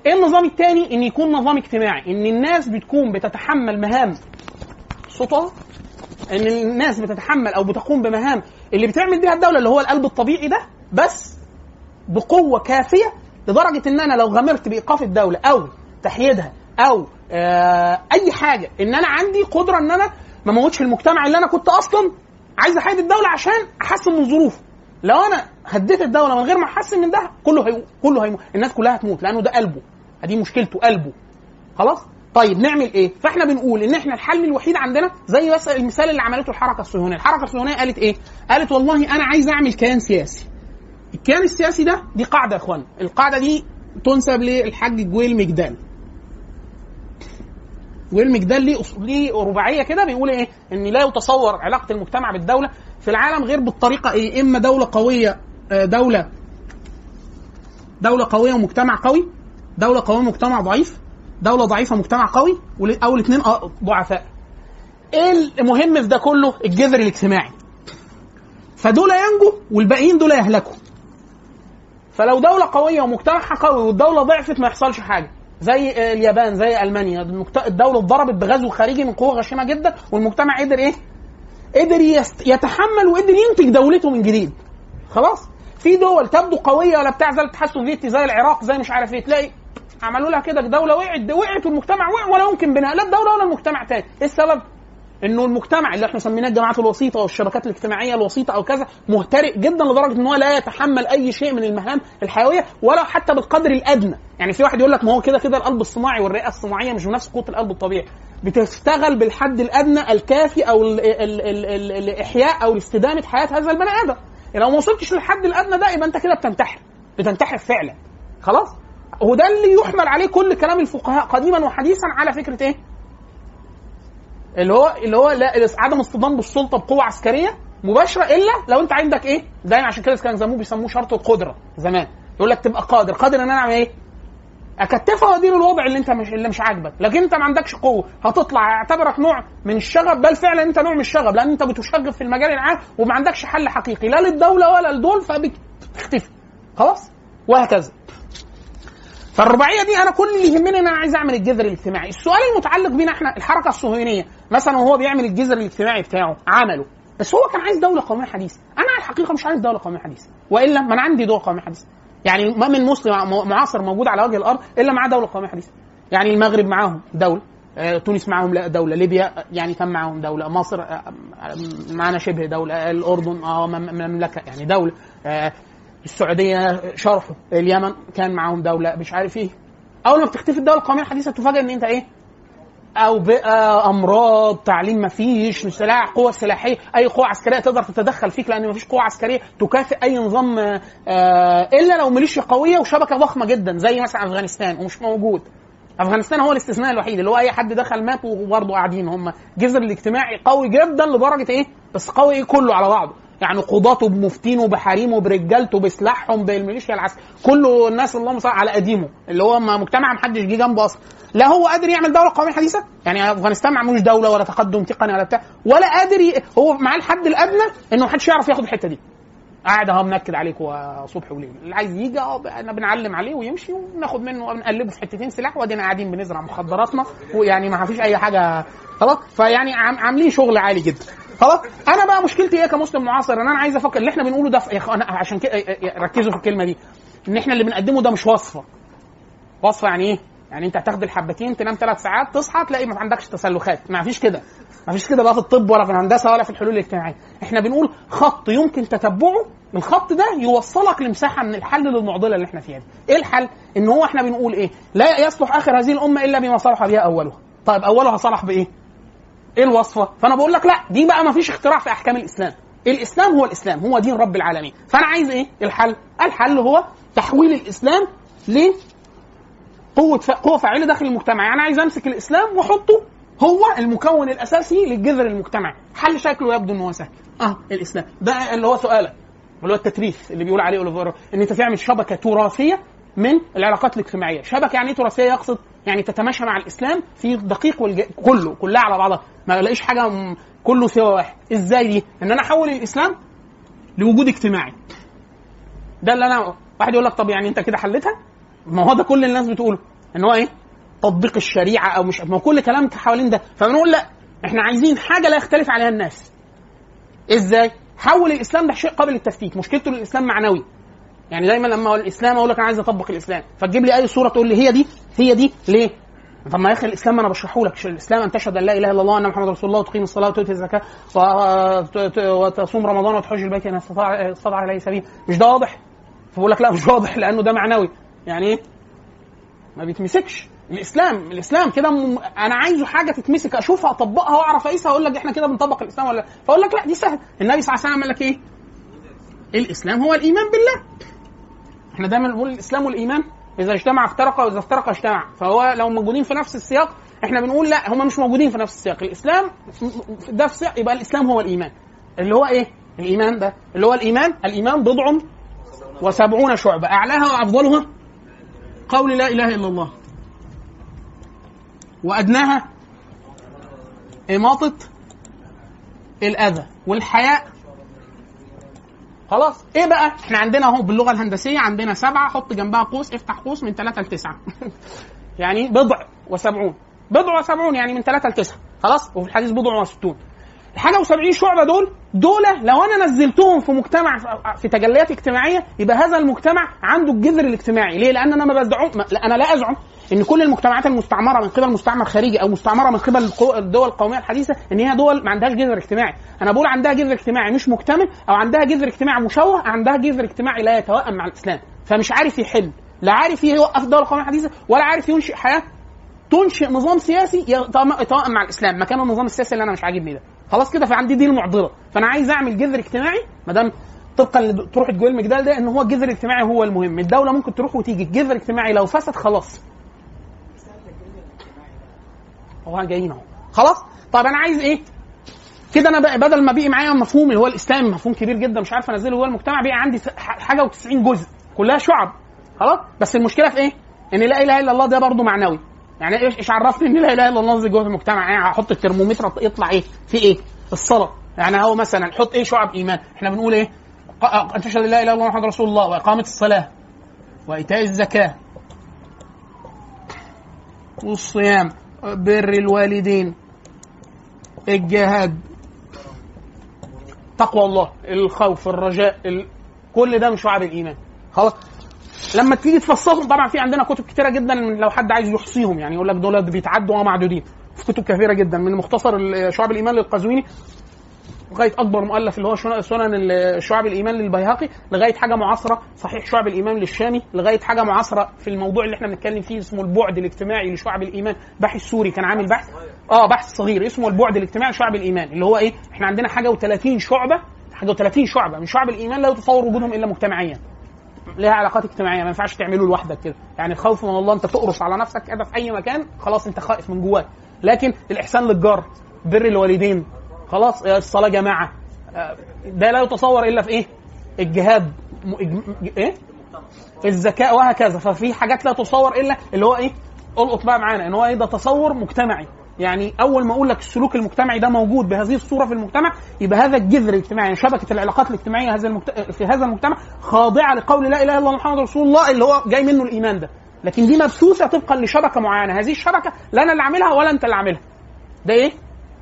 النظام الثاني إن يكون نظام اجتماعي. إن الناس بتكون بتتحمل مهام صوتها إن الناس بتتحمل أو بتقوم بمهام اللي بتعمل بيها الدولة اللي هو القلب الطبيعي ده بس بقوة كافية لدرجة إن أنا لو غامرت بإيقاف الدولة أو تحييدها أو آه أي حاجة إن أنا عندي قدرة إن أنا ما اموتش المجتمع اللي أنا كنت أصلا عايز أحيد الدولة عشان أحسن من ظروفه. لو أنا هديت الدولة من غير ما احسن من ده كله هي... كله هيموت. الناس كلها هتموت لأنه ده قلبه. دي مشكلته قلبه. خلاص؟ طيب نعمل إيه؟ فإحنا بنقول إن إحنا الحل الوحيد عندنا زي بس المثال اللي عملته الحركة الصهيونية. الحركة الصهيونية قالت إيه؟ قالت والله أنا عايز أعمل كيان سياسي. الكيان السياسي ده دي قاعدة يا اخوان القاعدة دي تنسب للحاج جويل مجدال جويل مجدال ليه ليه رباعية كده؟ بيقول إيه؟ إن لا يتصور علاقة المجتمع بالدولة في العالم غير بالطريقة إيه؟ إما دولة قوية آه، دولة دولة قوية ومجتمع قوي دولة قوية ومجتمع ضعيف دولة ضعيفة مجتمع قوي أو الاثنين ضعفاء. إيه المهم في ده كله؟ الجذر الاجتماعي. فدول ينجوا والباقيين دول يهلكوا. فلو دولة قوية ومجتمعها قوي والدولة ضعفت ما يحصلش حاجة. زي اليابان زي ألمانيا الدولة اتضربت بغزو خارجي من قوة غشيمة جدا والمجتمع قدر إيه؟ قدر. يتحمل وقدر ينتج دولته من جديد. خلاص؟ في دول تبدو قوية ولا بتاع زي الاتحاد السوفيتي زي العراق زي مش عارف إيه تلاقي عملوا لها كده دولة وقعت وقعت والمجتمع وقع ولا يمكن بناء لا الدولة ولا المجتمع تاني، إيه السبب؟ انه المجتمع اللي إحنا سميناه الجماعات الوسيطة والشبكات الاجتماعية الوسيطة أو كذا مهترئ جدا لدرجة إن هو لا يتحمل أي شيء من المهام الحيوية ولا حتى بالقدر الأدنى، يعني في واحد يقول لك ما هو كده كده القلب الصناعي والرئة الصناعية مش بنفس قوة القلب الطبيعي، بتشتغل بالحد الأدنى الكافي أو ال الإحياء أو استدامه حياة هذا البني آدم، يعني لو ما وصلتش للحد الأدنى ده يبقى أنت كده بتنتحر، بتنتحر فعلا، خلاص؟ وده اللي يحمل عليه كل كلام الفقهاء قديما وحديثا على فكرة إيه؟ اللي هو اللي هو لا عدم اصطدام بالسلطة بقوة عسكرية مباشرة إلا لو أنت عندك إيه؟ دايما عشان كده كان زموه بيسموه شرط القدرة زمان. يقول لك تبقى قادر. قادر إن أنا أعمل إيه؟ أكتفها وأدير الوضع اللي أنت مش اللي مش عاجبك. لكن أنت ما عندكش قوة. هتطلع اعتبرك نوع من الشغب. بل فعلا أنت نوع من الشغب لأن أنت بتشغب في المجال العام وما عندكش حل حقيقي. لا للدولة ولا لدول فبتختفي. خلاص؟ وهكذا. فالرباعية دي أنا كل اللي يهمني إن أنا عايز أعمل الجذر الاجتماعي. السؤال المتعلق بينا إحنا الحركة الصهيونية مثلا وهو بيعمل الجذر الاجتماعي بتاعه عمله. بس هو كان عايز دولة قومية حديثة. أنا على الحقيقة مش عايز دولة قومية حديثة. وإلا ما أنا عندي دوله قومية حديثة. يعني ما من مسلم معاصر موجود على وجه الأرض إلا معاه دولة قومية حديثة. يعني المغرب معاهم دولة آه، تونس معاهم لا دولة ليبيا يعني كان معاهم دولة مصر آه، آه، معانا شبه دولة الأردن آه مم- مملكة يعني دولة آه، السعودية شرحه. اليمن كان معاهم دولة مش عارف إيه. أول ما بتختفي الدولة القومية الحديثة تفاجئ إن أنت إيه؟ أو بقى أمراض تعليم مفيش سلاح قوة سلاحية. أي قوة عسكرية تقدر تتدخل فيك لأن مفيش قوة عسكرية تكافئ أي نظام آه، إلا لو ميليشيا قوية وشبكة ضخمة جدا زي مثلا أفغانستان ومش موجود. أفغانستان هو الاستثناء الوحيد اللي هو أي حد دخل مات وبرضه قاعدين هم. الجذر الاجتماعي قوي جدا لدرجة إيه؟ بس قوي إيه كله على بعضه. يعني قضاته بمفتينه بحريمه برجالته بسلاحهم بالميليشيا العسكرية. كله الناس اللهم صل على قديمه اللي هو مجتمع محدش جه جنبه أصلا. لا هو قادر يعمل دولة قوميه حديثه يعني أفغانستان ما دولة ولا تقدم تقني ولا بتاع. ولا قادر ي... هو معاه الحد الأدنى إنه محدش يعرف ياخد الحتة دي. قاعد أهو منكد عليك وصبح وليل. اللي عايز يجي آه إحنا بنعلم عليه ويمشي وناخد منه ونقلبه في حتتين سلاح وأدينا قاعدين بنزرع مخدراتنا. ويعني ما فيش أي حاجة. خلاص؟ فيعني عاملين شغل عالي جدا. خلاص؟ أنا بقى مشكلتي إيه كمسلم معاصر؟ إن أنا عايز أفكر. اللي إحنا بنقوله ده يا اخوانا عشان كده ركزوا في الكلمة دي. إن إحنا اللي بنقدمه ده مش وصفة. وصفة يعني إيه؟ يعني أنت هتاخد الحبتين تنام ثلاث ساعات تصحى تلاقي ما عندكش تسلخات. ما فيش كده. ما فيش كده بقى في الطب ولا في الهندسة ولا في الحلول الاجتماعية. إحنا بنقول خط يمكن تتبعه. الخط ده يوصلك لمساحة من الحل للمعضلة اللي إحنا فيها دي. إيه الحل؟ إن هو إحنا بنقول إيه؟ لا يصلح آخر هذه الأمة إلا بما صلح بها اولها طيب اولها صلح بإيه؟ إيه الوصفة؟ فأنا بقول لك لا دي بقى ما فيش اختراع في أحكام الإسلام. الإسلام هو الإسلام هو دين رب العالمين. فأنا عايز إيه؟ الحل. الحل هو تحويل الإسلام ل قوة ف... قوة فاعلة داخل المجتمع. يعني عايز أمسك الإسلام وأحطه هو المكون الأساسي للجذر المجتمعي حل شكله يبدو ان هو سهل. آه الإسلام. ده اللي هو سؤالك. اللي هو التتريث اللي بيقول عليه أوليفر. إن أنت تعمل شبكة تراثية من العلاقات الاجتماعية. شبكة يعني إيه تراثية؟ يقصد يعني تتماشى مع الإسلام في الدقيق والج... كله كلها على بعضها. ما الاقيش حاجة م... كله سوى واحد. إزاي دي؟ إن أنا أحول الإسلام لوجود اجتماعي. ده اللي أنا واحد يقول لك طب يعني أنت كده حلتها؟ ما هو ده كل الناس بتقوله. إن هو إيه؟ تطبيق الشريعة أو مش ما هو كل كلام حوالين ده. فبنقول لأ إحنا عايزين حاجة لا يختلف عليها الناس. إزاي؟ حول الإسلام ده شيء قابل للتفكيك مشكلته الإسلام معنوي. يعني دايما لما أقول الإسلام أقول لك أنا عايز أطبق الإسلام. فتجيب لي أي صوره تقول لي هي دي هي دي ليه؟ طب ما يا أخي الإسلام أنا بشرحه لك. الإسلام أن تشهد أن لا إله إلا الله وأن محمد رسول الله وتقيم الصلاة وتؤتي الزكاة وت- وتصوم رمضان وتحج البيت إن استطاع استطاع إليه سبيل. مش ده واضح؟ فبقول لك لا مش واضح لأنه ده معنوي. يعني إيه؟ ما بيتمسكش. الإسلام الإسلام كده م... أنا عايزه حاجة تتمسك أشوفها أطبقها وأعرف أقيسها أقول لك إحنا كده بنطبق الإسلام ولا لأ؟ فأقول لك لا دي سهل. النبي صلى الله عليه وسلم قال لك إيه؟ الإسلام هو الإيمان بالله. إحنا دايما بنقول الإسلام والإيمان إذا اجتمع افترق وإذا افترق اجتمع. فهو لو موجودين في نفس السياق إحنا بنقول لا هم مش موجودين في نفس السياق. الإسلام ده في سياق يبقى الإسلام هو الإيمان. اللي هو إيه؟ الإيمان ده. اللي هو الإيمان الإيمان بضع وسبعون شعبة. أعلاها وأفضلها قول لا إله إلا الله. وأدناها إماطة الأذى والحياء خلاص. إيه بقى؟ إحنا عندنا اهو باللغة الهندسية عندنا سبعة حط جنبها قوس افتح قوس من ثلاثة لتسعه يعني بضع وسبعون. بضع وسبعون يعني من ثلاثة لتسعه خلاص؟ وفي الحديث بضع وستون. الحاجة و70 شعبة دول دول لو أنا نزلتهم في مجتمع في تجليات اجتماعية يبقى هذا المجتمع عنده الجذر الاجتماعي. ليه؟ لأن أنا ما بزعم أنا لا أزعم. إن كل المجتمعات المستعمرة من قبل مستعمر خارجي أو مستعمرة من قبل الدول القومية الحديثة إن هي دول ما عندهاش جذر اجتماعي. أنا بقول عندها جذر اجتماعي مش مكتمل أو عندها جذر اجتماعي مشوه عندها جذر اجتماعي لا يتوائم مع الإسلام. فمش عارف يحل. لا عارف يوقف الدولة القومية الحديثة ولا عارف ينشئ حياة. تنشئ نظام سياسي يتوائم مع الإسلام. مكان النظام السياسي اللي أنا مش عاجبني ده. خلاص كده فعندي دي المعضلة. فأنا عايز أعمل جذر اجتماعي ما دام طبقا لطروحه جويل مجدال ده إن هو الجذر الاجتماعي هو المهم. الدولة ممكن تروح وتيجي. الجذر الاجتماعي لو فسد خلاص. هو جايين اهو خلاص طب أنا عايز إيه كده أنا بدل ما بقي معايا مفهوم اللي هو الإسلام مفهوم كبير جدا مش عارف انزله جوه المجتمع بقى عندي حاجة و90 جزء كلها شعب خلاص بس المشكلة في إيه؟ ان لا إله إلا الله ده برضه معنوي يعني إيش إيش عرفني إن لا إله إلا الله جوه المجتمع يعني هحط الترمومتر يطلع إيه؟ في إيه؟ الصلاة يعني هو مثلا حط إيه شعب إيمان؟ إحنا بنقول إيه؟ أن تشهد لا إله إلا الله محمد رسول الله وإقامة الصلاة وإيتاء الزكاة والصيام بر الوالدين. الجهاد تقوى الله الخوف الرجاء ال... كل ده من شعب الإيمان. خلاص؟ لما تيجي تفصلهم طبعا في عندنا كتب كتيرة جدا لو حد عايز يحصيهم. يعني يقول لك دول بيتعدوا ومعدودين في كتب كثيرة جدا. من مختصر شعب الإيمان للقزويني لغاية أكبر مؤلف اللي هو سنن شعب الإيمان للبيهقي لغاية حاجة معاصرة صحيح شعب الإيمان للشامي لغاية حاجة معاصرة في الموضوع اللي إحنا بنتكلم فيه اسمه البعد الاجتماعي لشعب الإيمان. باحث سوري كان عامل بحث؟ آه بحث صغير اسمه البعد الاجتماعي لشعب الإيمان اللي هو إيه؟ إحنا عندنا حاجة و30 شعبة حاجة و30 شعبة من شعب الإيمان لا يتصور وجودهم إلا مجتمعيا. ليها علاقات اجتماعية ما ينفعش تعمله لوحدك كده. يعني الخوف من الله أنت تقرص على نفسك كده في أي مكان خلاص أنت خائف من جواك. لكن الإحسان للجار بر الوالدين خلاص الصلاة جماعة. ده لا يتصور إلا في إيه؟ الجهاد إيه؟ الذكاء وهكذا. ففي حاجات لا تصور إلا اللي هو إيه؟ ألقط بقى معانا. إن هو إيه؟ ده تصور مجتمعي. يعني أول ما أقول لك السلوك المجتمعي ده موجود بهذه الصورة في المجتمع يبقى هذا الجذر الاجتماعي. يعني شبكة العلاقات الاجتماعية هذا المجت... في هذا المجتمع خاضعة لقول لا إله إلا الله محمد رسول الله اللي هو جاي منه الإيمان ده. لكن دي مبثوثة طبقا لشبكة معينة. هذه الشبكة لا أنا اللي عاملها ولا أنت اللي عاملها. ده إيه؟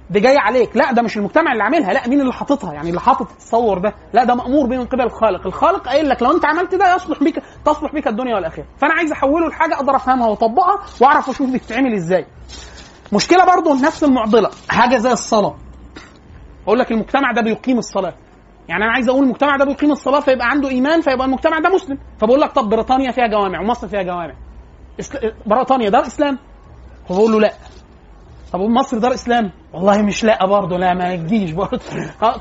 ده جاي عليك. لا ده مش المجتمع اللي عاملها لا مين اللي حاططها؟ يعني اللي حاطط التصور ده. لا ده مأمور به من قبل الخالق. الخالق قايل لك لو انت عملت ده يصلح بيك تصلح بيك الدنيا والآخرة. فأنا عايز أحوله لحاجة أقدر أفهمها وأطبقها وأعرف أشوف بتتعمل إزاي. مشكلة برضو نفس المعضلة حاجة زي الصلاة. أقول لك المجتمع ده بيقيم الصلاة. يعني أنا عايز أقول المجتمع ده بيقيم الصلاة فيبقى عنده إيمان فيبقى المجتمع ده مسلم. فبقول لك طب بريطانيا فيها جوامع ومصر فيها جوامع. بريطانيا دار اسلام فبقول له لا. طب مصر دار إسلام؟ والله مش لا برضه لا ما تجيش برضه.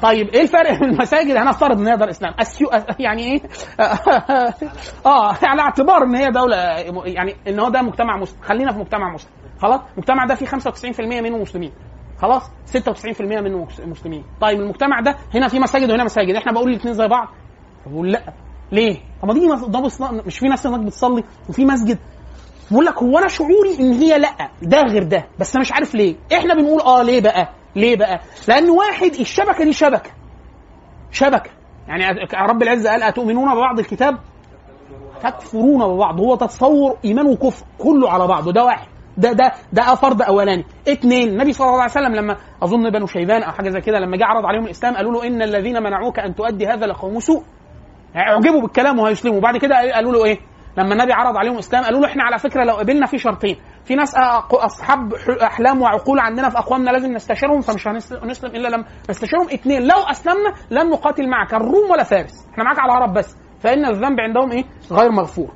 طيب إيه الفرق بين المساجد؟ هنفترض إن هي دار إسلام. أسيو... يعني إيه؟ آه على اعتبار إن هي دولة يعني إن هو ده مجتمع مسلم. خلينا في مجتمع مسلم. خلاص؟ المجتمع ده فيه 95% منه مسلمين. خلاص؟ 96% منه مس- مسلمين. طيب المجتمع ده هنا في مساجد وهنا مساجد. إحنا بقول الاثنين زي بعض. بقول لا ليه؟ طب ما دي مش في ناس هناك بتصلي وفي مسجد. بقول لك هو أنا شعوري إن هي لأ ده غير ده. بس أنا مش عارف ليه. إحنا بنقول آه ليه بقى؟ ليه بقى؟ لأن واحد الشبكة دي شبكة. شبكة. يعني رب العزة قال أتؤمنون ببعض الكتاب؟ تكفرون ببعض. هو تصور إيمان وكفر كله على بعضه ده واحد. ده ده ده فرض أولاني. اثنين النبي صلى الله عليه وسلم لما أظن بنو شيبان أو حاجة زي كده لما جه عرض عليهم الإسلام قالوا له إن الذين منعوك أن تؤدي هذا لقوم سوء. أعجبوا بالكلام وهيسلموا. بعد كده قالوا له إيه؟ لما النبي عرض عليهم الإسلام قالوا له إحنا على فكرة لو قبلنا في شرطين. في ناس أصحاب أحلام وعقول عندنا في اقوامنا لازم نستشيرهم فمش هنس- هنسلم إلا لما نستشيرهم. اثنين لو أسلمنا لن نقاتل معك الروم ولا فارس. إحنا معاك على العرب بس. فإن الذنب عندهم إيه؟ غير مغفور.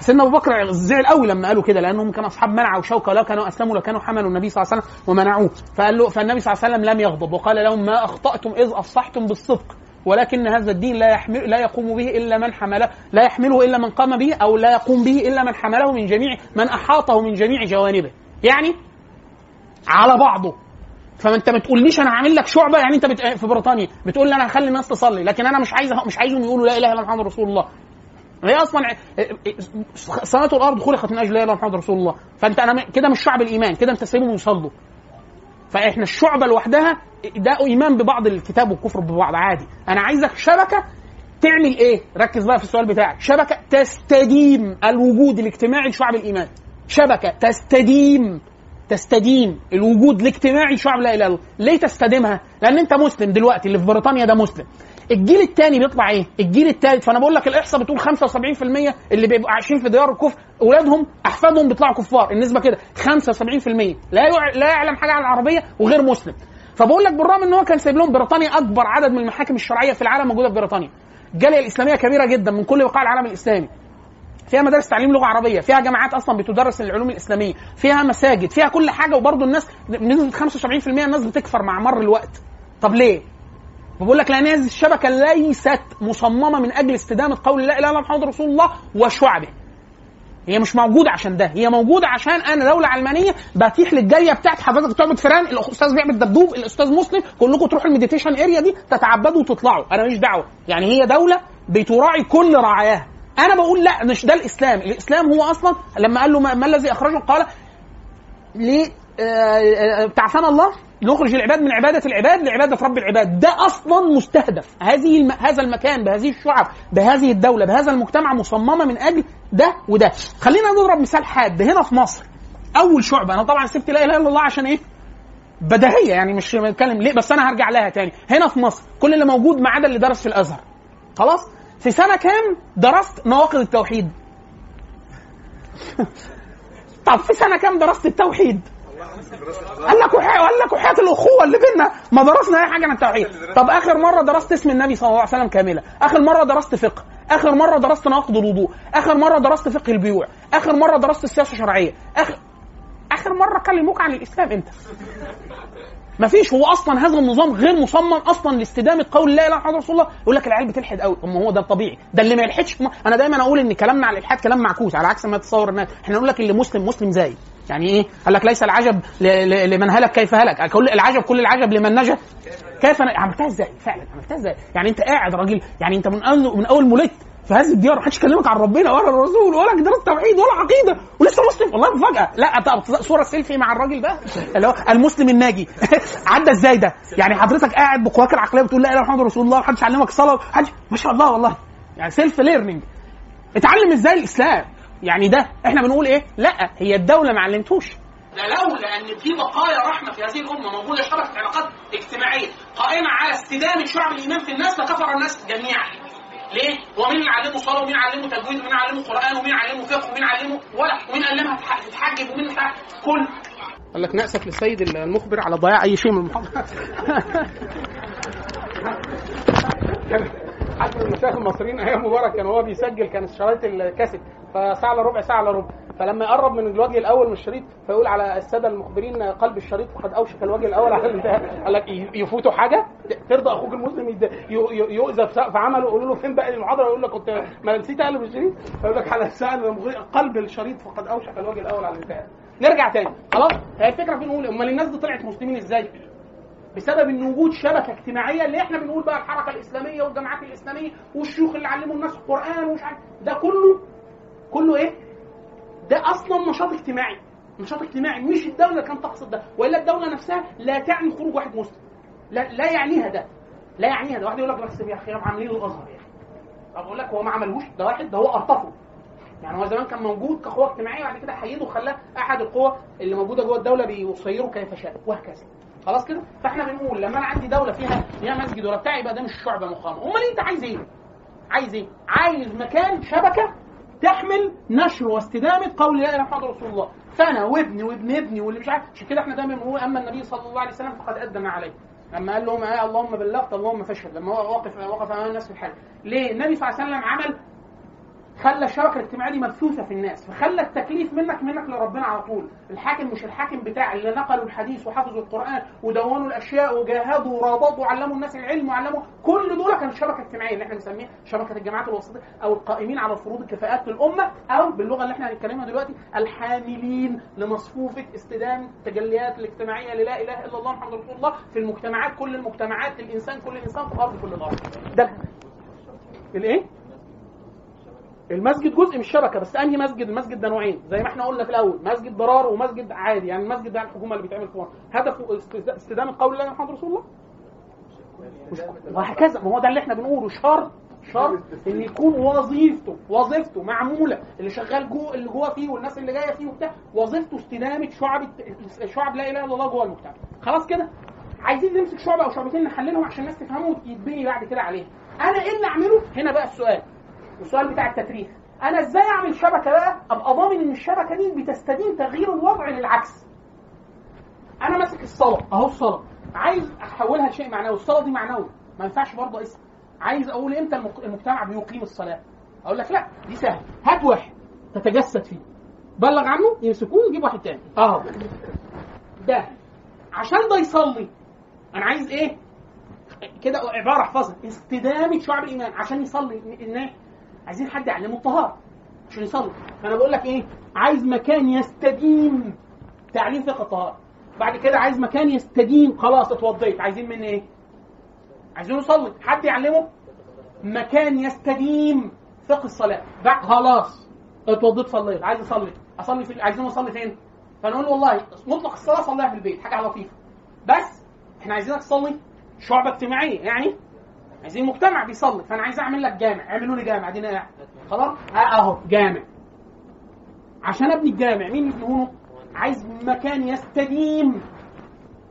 سيدنا أبو بكر زعل قوي لما قالوا كده لأنهم كانوا أصحاب منع وشوكة لو كانوا أسلموا لكانوا حملوا النبي صلى الله عليه وسلم ومنعوه. فقال له فالنبي صلى الله عليه وسلم لم يغضب وقال لهم ما أخطأتم إذ أفصحتم بالصدق. ولكن هذا الدين لا يحمل لا يقوم به إلا من حمله لا يحمله إلا من قام به أو لا يقوم به إلا من حمله من جميع من أحاطه من جميع جوانبه. يعني على بعضه. فما أنت ما تقوليش أنا هعمل لك شعبة يعني أنت بت... في بريطانيا بتقول لي أنا هخلي الناس تصلي لكن أنا مش عايز مش عايزهم يقولوا لا إله إلا محمد رسول الله. هي أصلا سماوات الأرض خلقت من أجل لا إله إلا محمد رسول الله. فأنت أنا كده مش شعب الإيمان كده أنت سايبهم يصلوا. فإحنا الشعبه لوحدها ده إيمان ببعض الكتاب والكفر ببعض عادي. أنا عايزك شبكة تعمل إيه؟ ركز بقى في السؤال بتاعك. شبكة تستديم الوجود الاجتماعي لشعب الإيمان. شبكة تستديم تستديم الوجود الاجتماعي لشعب لا إله إلا الله. ليه تستديمها؟ لأن أنت مسلم دلوقتي اللي في بريطانيا ده مسلم. الجيل الثاني بيطلع إيه؟ الجيل الثالث فانا بقول لك الاحصاء بتقول 75% اللي بيبقوا عايشين في ديار الكفر اولادهم احفادهم بيطلعوا كفار. النسبة كده 75% لا يع... لا يعلم حاجة عن العربية وغير مسلم. فبقول لك بالرغم إن هو كان سايب لهم بريطانيا أكبر عدد من المحاكم الشرعية في العالم موجودة في بريطانيا. الجالية الإسلامية كبيرة جدا من كل بقاع العالم الإسلامي. فيها مدارس تعليم لغة عربية فيها جامعات أصلا بتدرس العلوم الإسلامية فيها مساجد فيها كل حاجة. وبرضه الناس بنسبه 75% الناس بتكفر مع مر الوقت. طب ليه؟ بقول لك لأن هذه الشبكة ليست مصممة من أجل استدامة قول لا إله إلا الله محمد رسول الله وشعبه. هي مش موجودة عشان ده. هي موجودة عشان أنا دولة علمانية بتيح للجاليه بتاعت حضرتك بتعبد فيران الأستاذ بيعبد دبدوب الأستاذ مسلم كلكم تروحوا ال meditation area دي تتعبدوا وتطلعوا. أنا ماليش دعوة. يعني هي دولة بتراعي كل رعاياها أنا بقول لا مش ده الإسلام. الإسلام هو أصلا لما قال له ما, ما الذي أخرجه قال ليه ابتعثنا الله نخرج العباد من عبادة العباد لعبادة رب العباد. ده أصلا مستهدف. هذه الم... هذا المكان بهذه الشعب بهذه الدولة بهذا المجتمع مصممة من أجل ده وده. خلينا نضرب مثال حاد هنا في مصر. أول شعبة أنا طبعا سبت لا إله إلا الله عشان إيه؟ بديهية يعني مش بتكلم ليه؟ بس أنا هرجع لها تاني. هنا في مصر كل اللي موجود ما عدا اللي درس في الأزهر. خلاص؟ في سنة كام درست نواقض التوحيد؟ طب في سنة كام درست التوحيد؟ قال لك. قال لك وحياة الأخوة اللي بينا ما درسنا أي حاجة عن التوحيد. طب آخر مرة درست اسم النبي صلى الله عليه وسلم كاملة. آخر مرة درست فقه. آخر مرة درست نواقض الوضوء. آخر مرة درست فقه البيوع. آخر مرة درست السياسة الشرعية. اخر آخر مرة كلموك عن الإسلام إمتى ما فيش هو أصلا هذا النظام غير مصمم أصلا لاستدامة قول لا إله إلا رسول الله. يقول لك العيال بتلحد قوي. طب ما هو ده الطبيعي ده اللي ما يلحدش. أنا دايما أقول إن كلامنا على الإلحاد كلام معكوس. على عكس ما تتصور الناس. إحنا نقول لك اللي مسلم مسلم زي يعني إيه؟ قال لك ليس العجب لمن هلك كيف هلك، كل العجب كل العجب لمن نجا. كيف عملتها إزاي؟ فعلا عملتها إزاي؟ يعني أنت قاعد راجل. يعني أنت من اول من أول ما ولدت في هذه الديار محدش كلمك عن ربنا ولا الرسول ولا دراسه توحيد ولا عقيدة ولسه مسلم. والله مفاجاه لا صوره سيلفي مع الراجل ده؟ اللي هو المسلم الناجي. عدى إزاي ده؟ يعني حضرتك قاعد بقواك العقليه بتقول لا إله إلا محمد رسول الله محدش علمك الصلاة محدش ما شاء الله والله. يعني self learning. اتعلم إزاي الإسلام؟ يعني ده إحنا بنقول إيه؟ لا هي الدولة ما علمتوش. ده لولا أن في بقايا رحمة في هذه الأمة موجودة شبكة علاقات اجتماعية قائمة على استدامة شعب الإيمان في الناس لكفر الناس جميعا. ليه؟ هو مين اللي علمه صلاه ومين علمه تجويد ومين علمه قرآن؟ ومين علمه فقه؟ ومين علمه ولا؟ ومين علمها تح- تتحجب ومين كل قال لك نأسف للسيد المخبر على ضياع أي شيء من المحاضرة. حد من المشايخ المصريين أيام مبارك كان هو بيسجل كان شرايط الكاسيت فساعة إلا ربع ساعة إلا ربع. فلما يقرب من الوجه الأول من الشريط فيقول على السادة المخبرين قلب الشريط وقد أوشك الوجه الأول على الانتهاء قال لك يفوتوا حاجة؟ ترضى أخوك المسلم يؤذى في عمله يقولوا له فين بقى المحاضرة؟ يقول لك كنت ما نسيت أقلب الشريط. فيقول لك على المخبرين قلب الشريط فقد أوشك الوجه الأول على الانتهاء نرجع تاني. خلاص؟ هي الفكرة في نقول أمال الناس دي طلعت مسلمين إزاي؟ بسبب إن وجود شبكة اجتماعية اللي إحنا بنقول بقى الحركة الإسلامية والجماعات الإسلامية والشيوخ اللي علموا الناس القرآن ومش عارف ده كله كله إيه؟ ده أصلا نشاط اجتماعي. نشاط اجتماعي. مش الدولة اللي كانت تقصد ده. وإلا الدولة نفسها لا تعني خروج واحد مسلم. لا لا يعنيها ده. لا يعنيها ده. واحد يقول لك بس يا أخي عاملين الأزهر يعني. أقول لك هو ما عملهوش. ده واحد ده هو ارطفه يعني هو زمان كان موجود كقوة اجتماعية بعد كده حيده وخلاه أحد القوى اللي موجودة جوه الدولة بيصيره كيف شاء وهكذا. خلاص كده؟ فإحنا بنقول لما أنا عندي دولة فيها فيها مسجد ولا بتاع يبقى ده مش شعبة مقامة. أمال أنت عايز إيه؟ عايز إيه؟ عايز مكان شبكة؟ تحمل نشر واستدامة قول لا إله إلا رسول الله. فأنا وابني وابن ابني واللي مش عارف عشان كده إحنا دايما بنقول أما النبي صلى الله عليه وسلم فقد ادى ما عليه. لما قال لهم آه اللهم بلغت اللهم فاشهد لما هو واقف وقف أمام الناس في الحج ليه؟ النبي صلى الله عليه وسلم عمل خلى الشبكة الاجتماعية دي مبثوثة في الناس فخلى التكليف منك منك لربنا على طول الحاكم مش الحاكم بتاع اللي نقلوا الحديث وحفظوا القرآن ودونوا الأشياء وجاهدوا ورابطوا وعلموا الناس العلم وعلموا كل دول كانت شبكة اجتماعية اللي إحنا بنسميها شبكة الجماعات الوسطية أو القائمين على فروض الكفاءات للامه أو باللغة اللي إحنا هنتكلمها دلوقتي الحاملين لمصفوفة استدامه التجليات الاجتماعية للا إله إلا الله محمد رسول الله في المجتمعات كل المجتمعات الإنسان كل إنسان في الأرض كل الأرض ده الإيه؟ المسجد جزء من الشبكة بس أنهي مسجد؟ المسجد ده نوعين زي ما إحنا قلنا في الأول مسجد ضرار ومسجد عادي يعني المسجد ده الحكومة اللي بيتعمل في مصر هدفه است- استدامة قول الله محمد رسول الله؟ وهكذا. ما هو ده اللي إحنا بنقوله. شرط شرط إن يكون وظيفته وظيفته معمولة اللي شغال جوه اللي جوه فيه والناس اللي جاية فيه وبتاع وظيفته استدامة شعب شعب لا إله إلا الله جوه المجتمع. خلاص كده؟ عايزين نمسك شعبه أو شعبتين نحللهم عشان الناس تفهمه ويتبني بعد كده عليها. أنا إيه اللي أعمله؟ هنا بقى السؤال. السؤال بتاع التفريغ أنا إزاي أعمل شبكة بقى؟ أبقى ضامن إن الشبكة دي بتستدين تغيير الوضع للعكس. أنا ماسك الصلاة. أهو الصلاة. عايز أحولها لشيء معنوي. الصلاة دي معنوي ما ينفعش برضه اسم. عايز أقول إمتى المجتمع بيقيم الصلاة؟ أقول لك لا دي سهل هات واحد تتجسد فيه. بلغ عنه؟ يمسكوه ويجيب واحد تاني. أهو. ده. عشان ده يصلي. أنا عايز إيه؟ كده عبارة احفظها استدامة شعب الإيمان. عشان يصلي الناس. عايزين حد يعلمه الطهارة عشان يصلي فأنا بقول لك إيه؟ عايز مكان يستديم تعليم فقه الطهارة. بعد كده عايز مكان يستديم خلاص اتوضيت. عايزين مني إيه؟ عايزين يصلي. حد يعلمه؟ مكان يستديم فقه الصلاة. بعد خلاص اتوضيت صليت. عايز أصلي. أصلي في عايزين اصلي فين؟ فنقول له والله مطلق الصلاة صليها في البيت حاجة لطيفه بس إحنا عايزينك تصلي شعبة اجتماعية يعني عايزين مجتمع بيصلي فأنا عايز أعمل لك جامع. اعملوا لي جامع. ادينا قاعد خلاص؟ آه أهو جامع. عشان أبني الجامع مين يبنونه عايز مكان يستديم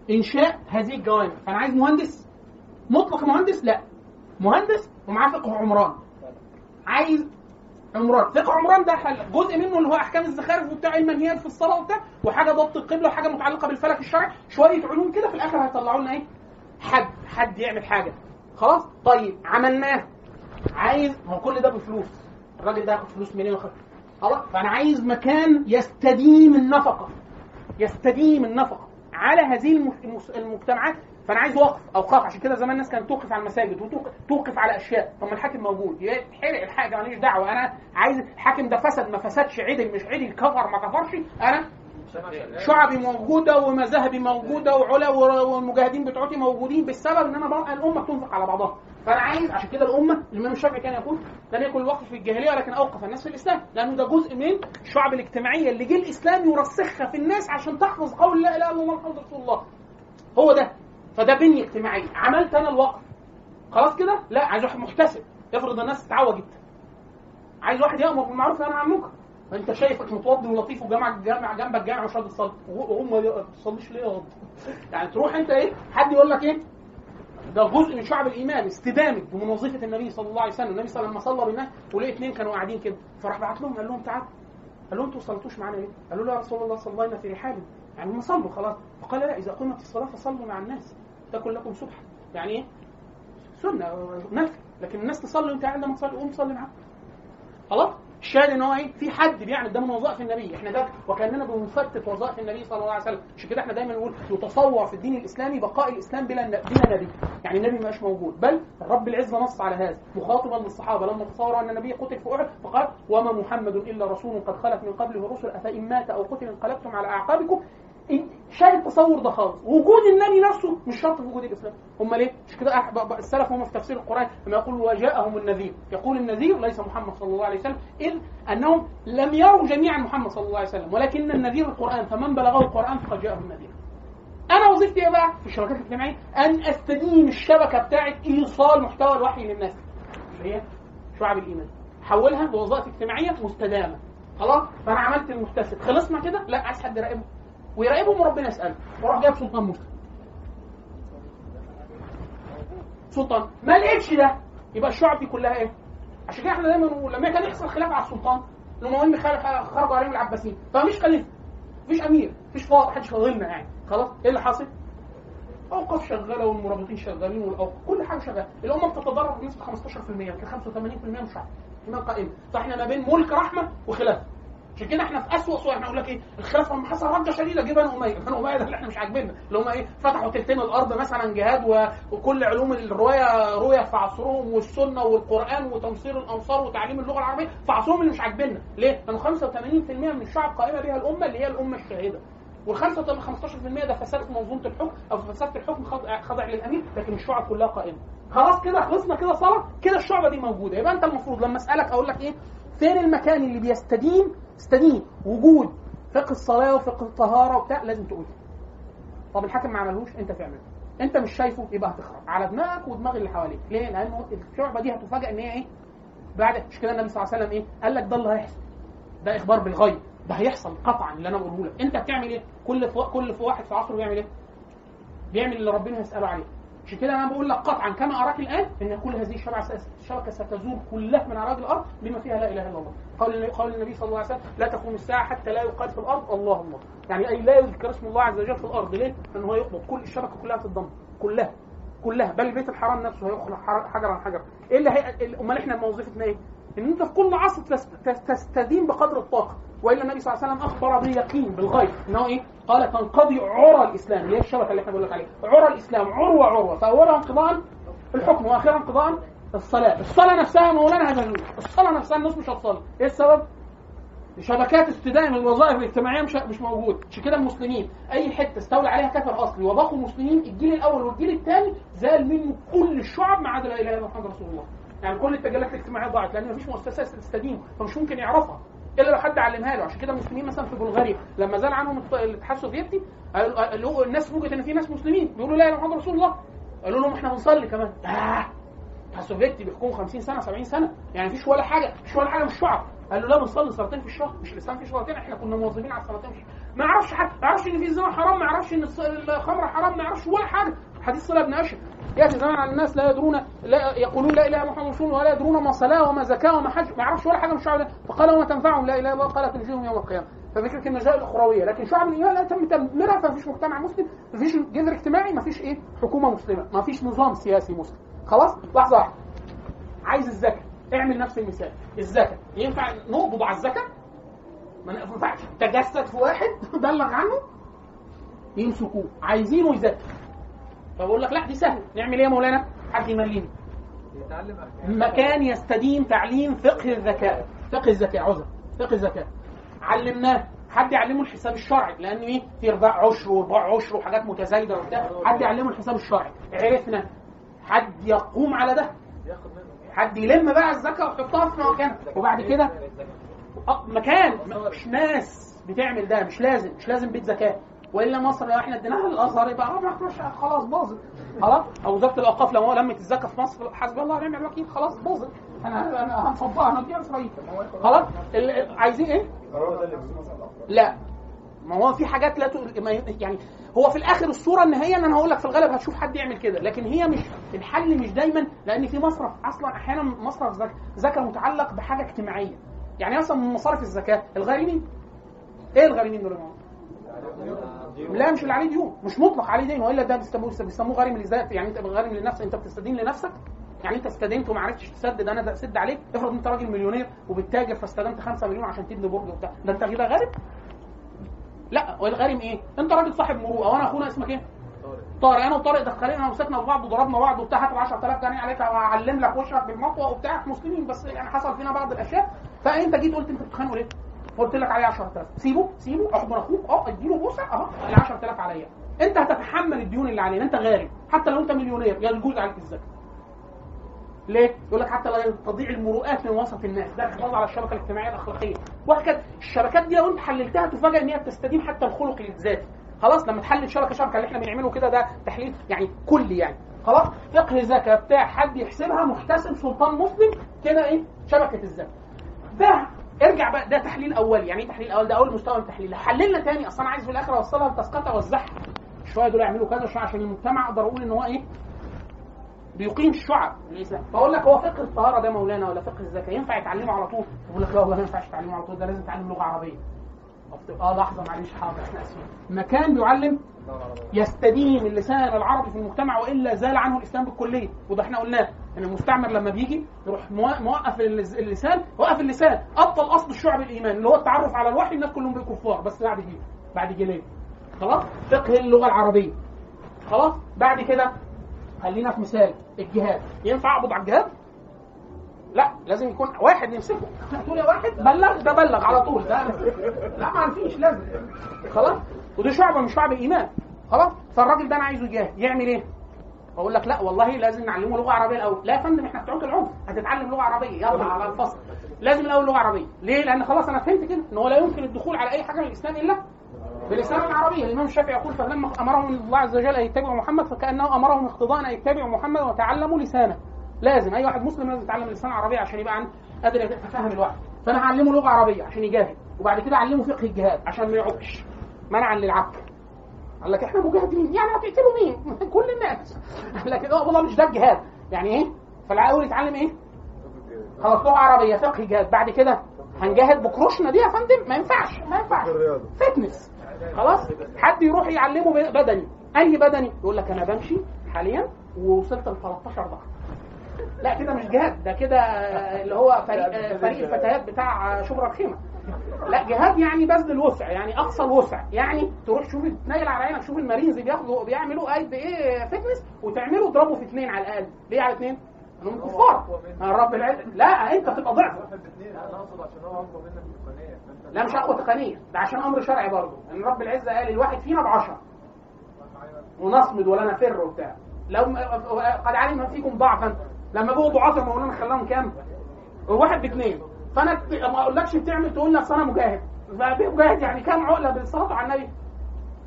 إنشاء هذه الجوامع فأنا عايز مهندس. مطلق مهندس؟ لا. مهندس ومعاه فقه عمران. عايز عمران. فقه عمران ده حل جزء منه اللي هو أحكام الزخارف وبتاع المنهيات في الصلاة وبتاع وحاجة ضبط القبلة وحاجة متعلقة بالفلك الشرعي. شوية علوم كده في الآخر هيطلعوا لنا إيه؟ حد. حد يعمل حاجة. خلاص؟ طيب عملناه. عايز هو كل ده بفلوس. الراجل ده هياخد فلوس منين؟ خلاص. فأنا عايز مكان يستديم النفقة. يستديم النفقة على هذه المجتمعات. فأنا عايز وقف اوقاف عشان كده زمان الناس كانت توقف على المساجد وتوقف على أشياء. طب ما الحاكم موجود. يتحرق الحاجة ماليش دعوة. أنا عايز الحاكم ده فسد. ما فسدش عدل. مش عدل. كفر ما كفرش. أنا شعبي موجودة ومذاهبي موجودة وعلا والمجاهدين بتوعتي موجودين بالسبب إن أنا بقى الأمة بتنفق على بعضها. فأنا عايز عشان كده الأمة الامام الشافعي كان يقول لم يكن الوقف في الجاهلية ولكن أوقف الناس في الإسلام لأنه ده جزء من الشعب الاجتماعيه اللي جه الإسلام يرسخها في الناس عشان تحفظ قول لا إله إلا الله محمد رسول الله. هو ده. فده بنية اجتماعية. عملت أنا الوقف. خلاص كده؟ لا عايز واحد محتسب. افرض الناس اتعوجت. عايز واحد يأمر بالمعروف وينهى عن المنكر. انت شايفك متوضي ولطيف وجامع جامع جنبك جامع مش راضي تصلي وهم ما بتصليش ليه يا يعني تروح انت إيه؟ حد يقول لك إيه؟ ده جزء من شعب الإيمان استدامة بمن وظيفه النبي صلى الله عليه وسلم. النبي صلى الله عليه وسلم لما صلى بالناس ولقي اثنين كانوا قاعدين كده. فراح بعت لهم قال لهم تعالوا قال لهم أنتوا ما صليتوش معانا ليه؟ قالوا له يا رسول الله صلينا في رحال يعني هم صلوا خلاص. فقال لا إذا قمت الصلاة فصلوا مع الناس. تكن لكم سبحه يعني إيه؟ سنة نفل لكن الناس تصلي وانت قاعد لما تصلي قوم صلي معاهم. خلاص؟ الشاهد إن هو إيه؟ في حد بيعمل ده من وظائف النبي. إحنا ده وكأننا بنفتت وظائف النبي صلى الله عليه وسلم. عشان كده إحنا دايما نقول يتصور في الدين الإسلامي بقاء الإسلام بلا بلا نبي. يعني النبي ما موجود. بل رب العزة نص على هذا. مخاطبا للصحابة. لما تصوروا أن النبي قتل في أحد فقال وما محمد إلا رسول قد خلت من قبله الرسل. أفإن مات أو قتل انقلبتم على أعقابكم؟ شايف التصور ده خالص. وجود النبي نفسه مش شرط في وجود الإسلام. هم ليه؟ مش كده السلف هم في تفسير القرآن لما يقول وجاءهم النذير. يقول النذير ليس محمد صلى الله عليه وسلم إذ أنهم لم يروا جميعا محمد صلى الله عليه وسلم ولكن النذير القرآن فمن بلغه القرآن فقد جاءه النذير. أنا وظيفتي إيه بقى؟ في الشبكات الاجتماعيه أن استديم الشبكة بتاعه إيصال محتوى الوحي للناس. اللي هي؟ شعب الإيمان. حولها لوظائف اجتماعية مستدامة. خلاص؟ فأنا عملت المحتسب. خلصنا كده؟ لا عايز حد يراقبه. ويراقبهم وربنا يسأله. وراح جايب سلطان مسلم سلطان. ما لقيتش ده. يبقى الشعب دي كلها إيه؟ عشان كده إحنا دايما لما كان يحصل خلاف على السلطان المهم خرجوا عليهم العباسيين. فمفيش خليفة. مفيش أمير. مفيش فاضل. محدش فاضلنا يعني. خلاص؟ إيه اللي حاصل؟ أوقاف شغالة والمرابطين شغالين والأوقاف. كل حاجة شغالة. الامه بتتضرر بنسبة 15% يمكن 85% مش عارف. ايمان قائمة. فإحنا ما بين ملك رحمة وخلافة. عشان كده إحنا في اسوء صور إحنا نقول لك إيه؟ الخلافه لما حصل رده شديده جه بنو أمية. بنو أمية ده اللي إحنا مش عاجبيننا اللي هم إيه؟ فتحوا تلتين الأرض مثلا جهاد. وكل علوم الرواية رويت في عصرهم والسنة والقرآن وتنصير الأنصار وتعليم اللغة العربية في عصرهم اللي مش عاجبيننا. ليه؟ لأنه 85% من الشعب قائمة بها الأمة اللي هي الأمة الشاهده وال 15% ده فساد في منظومة الحكم أو في فساد الحكم خاضع خاضع للأمير لكن الشعب كلها قائمة. خلاص كده خلصنا كده صلاة. كده الشعبة دي موجودة. يبقى أنت المفروض لما أسألك أقول لك إيه؟ فين المكان اللي بيستدين؟ يستدين وجود فقه الصلاة وفقه الطهارة وبتاع لازم تقول. طب الحاكم ما عملهوش؟ انت تعمله انت مش شايفه؟ يبقى هتخرب. على دماغك ودماغ اللي حواليك. ليه؟ لأنه الشعبة دي هتفاجئ إن هي إيه؟ بعد مش كده النبي صلى الله عليه وسلم إيه؟ قال لك ده اللي هيحصل. ده إخبار بالغيب. ده هيحصل قطعا اللي أنا بقوله لك. أنت بتعمل إيه؟ كل في كل في واحد في عصره بيعمل إيه؟ بيعمل اللي ربنا يسأله عليه. عشان كده أنا بقول لك قطعا كما أراك الآن أن كل هذه الشبكة ستزول كلها من أراضي الأرض بما فيها لا إله إلا الله. قول قول النبي صلى الله عليه وسلم لا تقوم الساعة حتى لا يقال في الأرض الله الله. يعني أي لا يذكر اسم الله عز وجل في الأرض. ليه؟ لأن هو يقبض. كل الشبكة كلها تتدمر كلها. كلها. بل البيت الحرام نفسه هيخلق حجر عن حجر. إيه اللي هي أمال إحنا وظيفتنا إيه؟ إن أنت في كل عصر تستدين بقدر الطاقة. وإلا النبي صلى الله عليه وسلم أخبر بيقين بالغيب. إنه إيه؟ قال تنقضي عرى الإسلام. اللي هي الشبكة اللي إحنا بنقول لك عليها؟ عرى الإسلام عروه عروه فاولها انقضاء الحكم واخرها انقضاء الصلاة. الصلاة نفسها مولانا هزلوه الصلاة نفسها الناس مش هتصلي. إيه السبب؟ شبكات استدامة الوظائف الاجتماعية مش مش موجود. عشان كده المسلمين. أي حتة استولى عليها كافر أصلي. وبقوا مسلمين الجيل الأول والجيل الثاني زال منه كل الشعب ما عدا لا إله إلا محمد رسول الله. يعني كل التجلات الاجتماعية ضاعت لأن مفيش مؤسسة تستديم فمش ممكن يعرفها. إلا لو حد علمها له. عشان كده المسلمين مثلا في بلغاريا لما زال عنهم الاتحاد السوفيتي الناس فوجئت إن في ناس مسلمين. بيقولوا لا إلا محمد رسول الله. قالوا لهم إحنا بنصلي كمان. آه. السوفيتي بيحكموا 50 سنة 70 سنة. يعني مفيش ولا حاجة مفيش ولا حاجة مش شعب قالوا لا بنصلي صلاتين في الشهر. مش الإسلام فيه صلاتين إحنا كنا مواظبين على الصلاتين في الشهر. ما يعرفش حاجة ما يعرفش إن في الزنا حرام ما يعرفش إن الخمر حرام ما يعرفش ولا حاجة. حديث صلاة ابن اشهر يأتي زمان على الناس لا يدرون لا يقولون لا إله إلا محمد رسول ولا يدرون ما صلاة وما زكاة وما حج ما يعرفش ولا حاجة من الشعب فقال وما تنفعهم لا إله إلا الله قال تنجيهم يوم القيامة. ففكره النجاه الأخروية. لكن شعب الإيمان لا تم تدميرها فمفيش مجتمع مسلم مفيش جذر اجتماعي مفيش إيه؟ حكومة مسلمة مفيش نظام سياسي مسلم. خلاص؟ لحظة واحدة. عايز الزكاة. اعمل نفس المثال. الزكاة. ينفع نقبض على الزكاة؟ ما ينفعش تجسد في واحد بلغ عنه يمسكوه. عايزينه يزكي. فبقول لك لا دي سهله نعمل إيه يا مولانا؟ حد يمليني مكان يستدين تعليم فقه الذكاء. فقه الذكاء عذر. فقه الذكاء. علمناه. حد يعلمه الحساب الشرعي؟ لأن إيه؟ في رباع عشر ورباع عشر وحاجات متزايدة وبتاع. حد يعلمه الحساب الشرعي. عرفنا. حد يقوم على ده. حد يلم بقى الزكاه ويحطها في مكانها وبعد كده آه، مكان. مش ناس بتعمل ده. مش لازم. مش لازم بيت زكاه وإلا مصر لو إحنا اديناها للأزهر يبقى خلاص باظت. خلاص؟ أو وزارة الأوقاف لو لمت الزكاه في مصر حسبي الله ونعم الوكيل خلاص باظت. أنا أنا هنفضها هنديها اسرائيل خلاص؟ عايزين إيه؟ لا. ما هو في حاجات لا يعني هو في الآخر الصورة النهائية إن أنا هقول لك في الغالب هتشوف حد يعمل كده. لكن هي مش الحل مش دايما لأن في مصرف أصلا أحيانا مصرف زكاه زكاة متعلق بحاجة اجتماعية. يعني مثلا من مصارف الزكاة الغارمين. إيه الغارمين دول يا؟ لا مش اللي عليه ديون مش مطلق عليه دين. والا ده بيسموه غارم لذات يعني أنت غارم لنفسك. أنت بتستدين لنفسك. يعني أنت استدنت وما عرفتش تسدد أنا اسد عليك. افرض أنت راجل مليونير وبتتاجر فاستدنت 5 مليون عشان تبني برج وبتاع. ده أنت كده غارم لا. هو الغارم إيه؟ أنت راجل صاحب مروءه وانا أخونا اسمك إيه؟ طارق. أنا وطارق دخلنا ومسكنا في بعض وضربنا بعض وبتاع. هات 10000 جنيه عليك. وهعلم لك وشك بالمطوة وبتاع. مسلمين. بس يعني حصل فينا بعض الأشياء. فأنت جيت قلت أنت بتتخانقوا ليه؟ قلت لك عليه 10000 سيبه سيبه. احضن أخوك. أه اديله بوسه اهو ال 10000 عليا. أنت هتتحمل الديون اللي علينا. أنت غارم حتى لو أنت مليونير. يجوز عليك الزكاة. ليه؟ يقول لك حتى لا تضيع المروءات من وسط الناس، ده حفاظ على الشبكة الاجتماعية الأخلاقية، وهكذا الشبكات دي لو أنت حللتها تفاجئ إن هي بتستدين حتى الخلق الذاتي، خلاص لما تحلل شبكة شبكة اللي إحنا بنعمله كده ده تحليل يعني كلي يعني، خلاص؟ فقه زكاه بتاع حد يحسبها محتسب سلطان مسلم. كده إيه؟ شبكة الزكاة. ده ارجع بقى ده تحليل أولي، يعني إيه تحليل اول؟ ده أول مستوى من التحليل، حللنا تاني. أصل أنا عايز في الآخر أوصلها لتسقطها اوزعها. شوية دول يعملوا كذا شوية عشان المجتمع أقدر أقول إن هو إيه؟ بيقيم الشعب الإسلام. فأقول لك هو فقه الطهارة ده مولانا ولا فقه الزكاة؟ ينفع يتعلمه على طول؟ يقول لك لا والله ما ينفعش تعلمه على طول ده لازم تعلم لغة عربية. آه لحظة معلش حاضر إحنا آسفين. مكان بيعلم يستدين اللسان العربي في المجتمع وإلا زال عنه الإسلام بالكلية وده إحنا قلناه. إن المستعمر لما بيجي يروح مو- موقف اللس- اللسان وقف اللسان أبطل اصل الشعب الايمان اللي هو التعرف على الوحي الناس كلهم بقوا كفار بس بعد جيل بعد جيلين. خلاص؟ فقه اللغة العربية. خلاص؟ بعد كده خلينا في مثال الجهاد. ينفع أقبض على الجهاد؟ لا لازم يكون واحد يمسكه. تقول يا واحد؟ بلغ ده بلغ. على طول ده لا ما فيش لازم. خلاص؟ ودي شعبة من شعب الايمان خلاص؟ فالراجل ده أنا عايزه يجاهد يعمل إيه؟ أقول لك لا والله لازم نعلمه لغة عربية الأول. لا يا فندم إحنا بتوع العنف هتتعلم لغة عربية. يلا على الفصل. لازم الأول لغة عربية. ليه؟ لأن خلاص أنا فهمت كده إن هو لا يمكن الدخول على أي حاجة من الاسلام إلا بلسان العربية. الإمام الشافعي يقول فلما أمرهم الله عز وجل أن يتبعوا محمد فكأنه أمرهم اقتضاء أن يتبعوا محمد وتعلموا لسانه. لازم أي واحد مسلم لازم يتعلم اللسان العربي عشان يبقى عن قادر يتفهم الوحي فأنا هعلمه لغة عربية عشان يجاهد وبعد كده أعلمه فقه الجهاد عشان ما يعكش. منعا للعك قال لك إحنا مجاهدين. يعني هتقتلوا مين؟ كل الناس. قال لك آه والله مش ده الجهاد. يعني إيه؟ فالأول يتعلم إيه؟ خلاص لغة عربية فقه جهاد بعد كده هنجاهد بكروشنا دي يا فندم؟ ما ينفعش ما ينفعش. fitness خلاص؟ حد يروح يعلمه بدني. أي بدني؟ يقول لك أنا بمشي حاليا ووصلت ل 13 ضغط. لا كده مش جهاد ده كده اللي هو فريق فريق الفتيات بتاع شبرا الخيمة. لا جهاد يعني بذل الوسع يعني أقصى الوسع. يعني تروح شوف تنيل على عينك شوف المارينز بياخدوا بيعملوا قد إيه fitness وتعملوا اضربوا في اثنين على الأقل. ليه على اثنين؟ انهم كفار. آه، رب العزه لا أنت تبقى ضعف. لا مش أقوى تقنيه ده عشان أمر شرعي برضه. إن رب العزة قال الواحد فينا بعشرة. ونصمد ولا نفر وبتاع. لو قد علم فيكم ضعفا. لما بقوا ضعاف مولانا خلاهم كام؟ واحد باثنين. فأنا ما أقولكش بتعمل تقول لي أصل أنا مجاهد. مجاهد يعني كام عقلة بالصلاة على النبي؟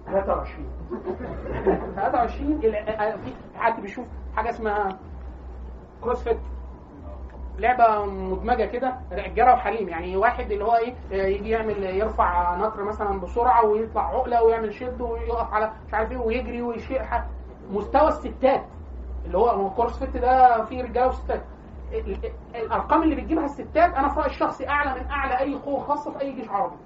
23 23 ال- في حد بيشوف حاجة اسمها CrossFit لعبة مدمجة كده رجالة وحريم يعني واحد اللي هو إيه آه، يجي يعمل يرفع نطر مثلا بسرعة ويطلع عقلة ويعمل شد ويقف على مش عارف إيه ويجري ويشيل مستوى الستات. اللي هو ال CrossFit ده فيه رجاله وستات. ال- ال- الأرقام اللي بتجيبها الستات أنا في رايي الشخصي أعلى من أعلى أي قوة خاصة في أي جيش عربي.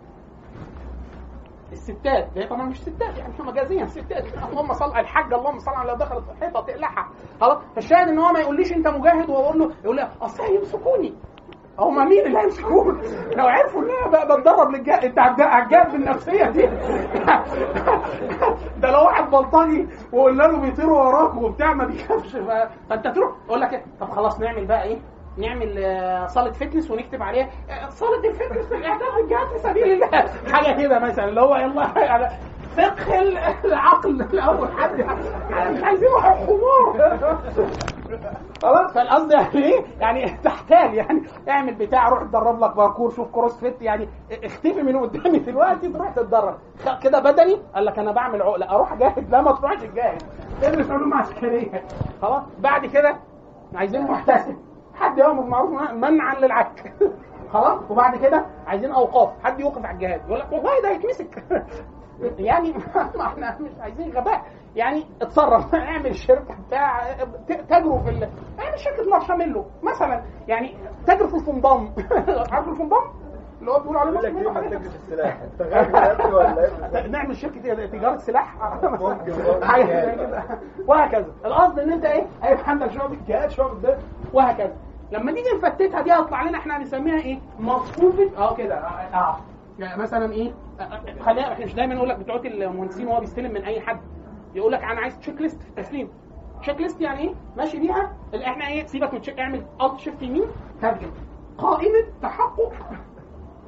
الستات هي طبعا مش ستات يعني مجازيا ستات. اللهم صل على الحاجة اللهم صل على دخلت الحيطه تقلعها. خلاص؟ فالشاهد إن هو ما يقوليش أنت مجاهد واقول له يقول لي أصل هيمسكوني هما مين اللي هيمسكوني؟ لو عرفوا إن أنا بتدرب هتجاهد بالنفسية دي. ده لو واحد بلطجي وقلنا له بيطيروا وراك وبتاع ما بيخافش. فأنت تروح. يقول لك إيه؟ طب خلاص نعمل بقى إيه؟ نعمل آه، صالة fitness ونكتب عليها. آه، صالة ال fitness للاعداد للجهاد في سبيل الله. حاجة كده مثلا. اللي هو يلا. فقه ال- العقل الأول. حد يعني مش عايزين واحد حمار خلاص؟ فالقصد يعني إيه؟ يعني تحتال يعني. اعمل بتاع روح اتدرب لك باركور شوف كروس فيت. يعني اختفي من قدامي دلوقتي تروح تتدرب. كده بدني؟ قال لك أنا بعمل عقلة. أروح أجاهد؟ لا ما تروحش تجاهد. ادرس علوم عسكرية. خلاص؟ بعد كده عايزين محتسب. حد يامر بالمعروف منعا للعك. خلاص؟ وبعد كده عايزين أوقاف. حد يوقف على الجهاد يقول لك والله ده هيتمسك. يعني ما إحنا مش عايزين غباء. يعني اتصرف. اعمل شركه بتاع تجروا في ال... اعمل شركه مارشميلو مثلا. يعني تجروا في الفندام عارف الفندام؟ اللي هو بيقولوا عليه مارشميلو السلاح؟ ابني ولا إيه؟ نعمل شركه تجارة سلاح. ممكن وهكذا. القصد إن أنت إيه؟ هيبقى عندك شعب الجهاد شعب ده. وهكذا. لما نيجي نفتتها دي هيطلع لنا إحنا هنسميها إيه؟ مصفوفه آه كده. آه آه. يعني مثلا إيه؟ خلينا إحنا مش دايما نقول لك بتوع المهندسين وهو بيستلم من أي حد. يقول لك أنا عايز checklist في التسليم checklist يعني إيه؟ ماشي بيها. إحنا إيه؟ سيبك من اعمل Alt Shift يمين ترجم. قائمة تحقق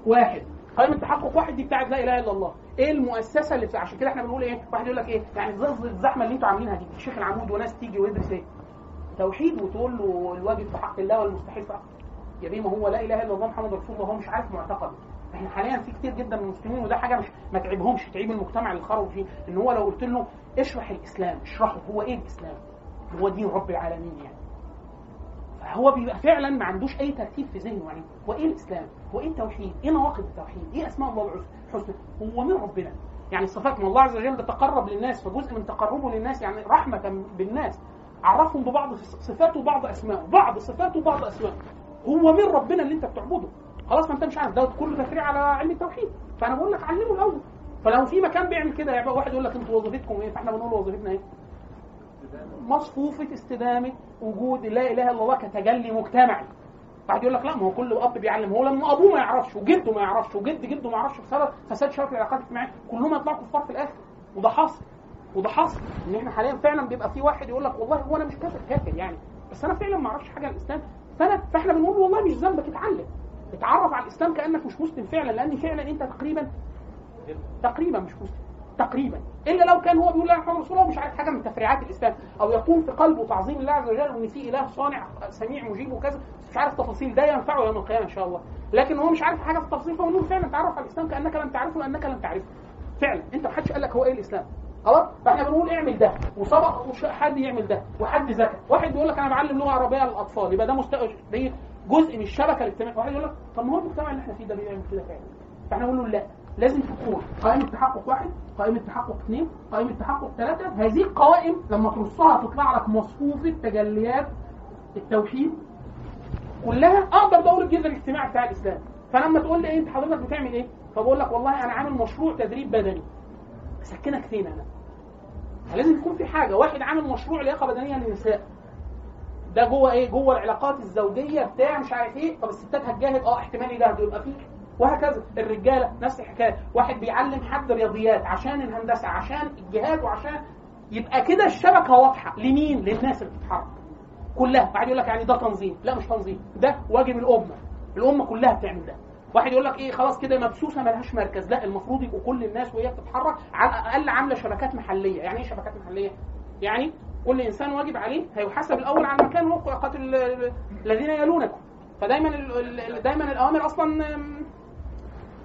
واحد. قائمة تحقق واحد دي بتاعت لا إله إلا الله. إيه المؤسسة اللي بتاع عشان كده إحنا بنقول إيه؟ واحد يقول لك إيه؟ يعني الزحمة اللي أنتوا عاملينها دي. الشيخ العمود وناس تيجي ويدرس إيه؟ توحيد وتقول له الواجب في حق الله والمستحيل في حق يا بيه ما هو لا إله إلا الله محمد رسول الله هو مش عارف معتقد إحنا حاليا في كتير جدا من المسلمين وده حاجة مش ما تعيبهمش تعيب المجتمع اللي خرجوا فيه إن هو لو قلت له اشرح الإسلام اشرحه هو إيه الإسلام هو دين رب العالمين يعني فهو بيبقى فعلا ما عندوش أي ترتيب في ذهنه يعني هو إيه الإسلام؟ هو إيه التوحيد؟ إيه نواقض التوحيد؟ إيه أسماء الله الحسنى؟ هو مين ربنا؟ يعني صفات ما الله عز وجل تقرب للناس فجزء من تقربه للناس يعني رحمة بالناس عرفهم ببعض صفاته وبعض اسمائه، بعض صفاته وبعض اسمائه. هو مين ربنا اللي أنت بتعبده؟ خلاص ما انت مش عارف. ده كله تفريع على علم التوحيد، فأنا بقول لك علمه الأول. فلو في مكان بيعمل كده يبقى واحد يقول لك أنتوا وظيفتكم إيه؟ فإحنا بنقول وظيفتنا إيه؟ مصفوفة استدامة وجود لا إله إلا الله كتجلي مجتمعي بعد يقول لك لا ما هو كل أب بيعلم. هو لما أبوه ما يعرفش وجده ما يعرفش وجد جده ما يعرفش بسبب فساد شبكه العلاقات الاجتماعية كلهم يطلعوا كفار في الآخر. وده حصل. وده حصل. إن إحنا حاليا فعلا بيبقى في واحد يقول لك والله هو أنا مش كافر كافر يعني. بس أنا فعلا ما أعرفش حاجة عن الإسلام. فانا فإحنا بنقول والله مش ذنبك اتعلم اتعرف على الإسلام كأنك مش مسلم فعلا لأن فعلا أنت تقريبا تقريبا مش مسلم تقريبا. إلا لو كان هو بيقول لا محمد رسول الله مش عارف حاجة من تفريعات الإسلام أو يكون في قلبه تعظيم الله عز وجل وإن في إله صانع سميع مجيب وكذا مش عارف تفاصيل ده ينفعه يوم القيامة إن شاء الله. لكن هو مش عارف حاجة في التفاصيل فبنقول فعلا تعرف على الإسلام كأنك لم تعرفه لانك لم تعرفه. فعلا. أنت ما حدش قال لك هو إيه الإسلام. خلاص؟ فإحنا بنقول اعمل ده وسبق حد يعمل ده وحد ذكى واحد بيقول لك أنا بعلم لغة عربية للأطفال يبقى ده ده جزء من الشبكة الاجتماعيه واحد يقول لك طب ما هو المجتمع اللي إحنا فيه ده بيعمل كده فعلا. فاحنا بنقول له لا. لازم تكون قائمة تحقق واحد قائمة تحقق اثنين قائمة تحقق ثلاثة هذه القوائم لما ترصها تطلع لك مصفوفة تجليات التوحيد كلها. أقدر بقول الجذر الاجتماعي بتاع الإسلام. فلما تقول لي إيه أنت حضرتك بتعمل إيه؟ فبقول لك والله أنا عامل مشروع تدريب بدني. اسكنك فين أنا؟ فلازم يكون في حاجة. واحد عامل مشروع لياقة بدنية للنساء. ده جوه إيه؟ جوه العلاقات الزوجية بتاع مش عارف إيه. طب الستات هتجاهد؟ آه احتمال يجاهدوا. يبقى فيه وهكذا. الرجالة نفس الحكاية. واحد بيعلم حد رياضيات عشان الهندسة عشان الجهاد وعشان يبقى كده الشبكة واضحة. لمين؟ للناس اللي بتتحرك. كلها. واحد يقول لك يعني ده تنظيم. لا مش تنظيم. ده واجب الأمة. الأمة كلها بتعمل ده. واحد يقول لك إيه؟ خلاص كده مبسوسة ملهاش مركز. لا المفروض يبقوا كل الناس وهي بتتحرك على الأقل عاملة شبكات محلية. يعني إيه شبكات محلية؟ يعني كل انسان واجب عليه هيحاسب الأول على المكان هو قاتل ال- الذين يلونكم. فدايما دايما الأوامر أصلا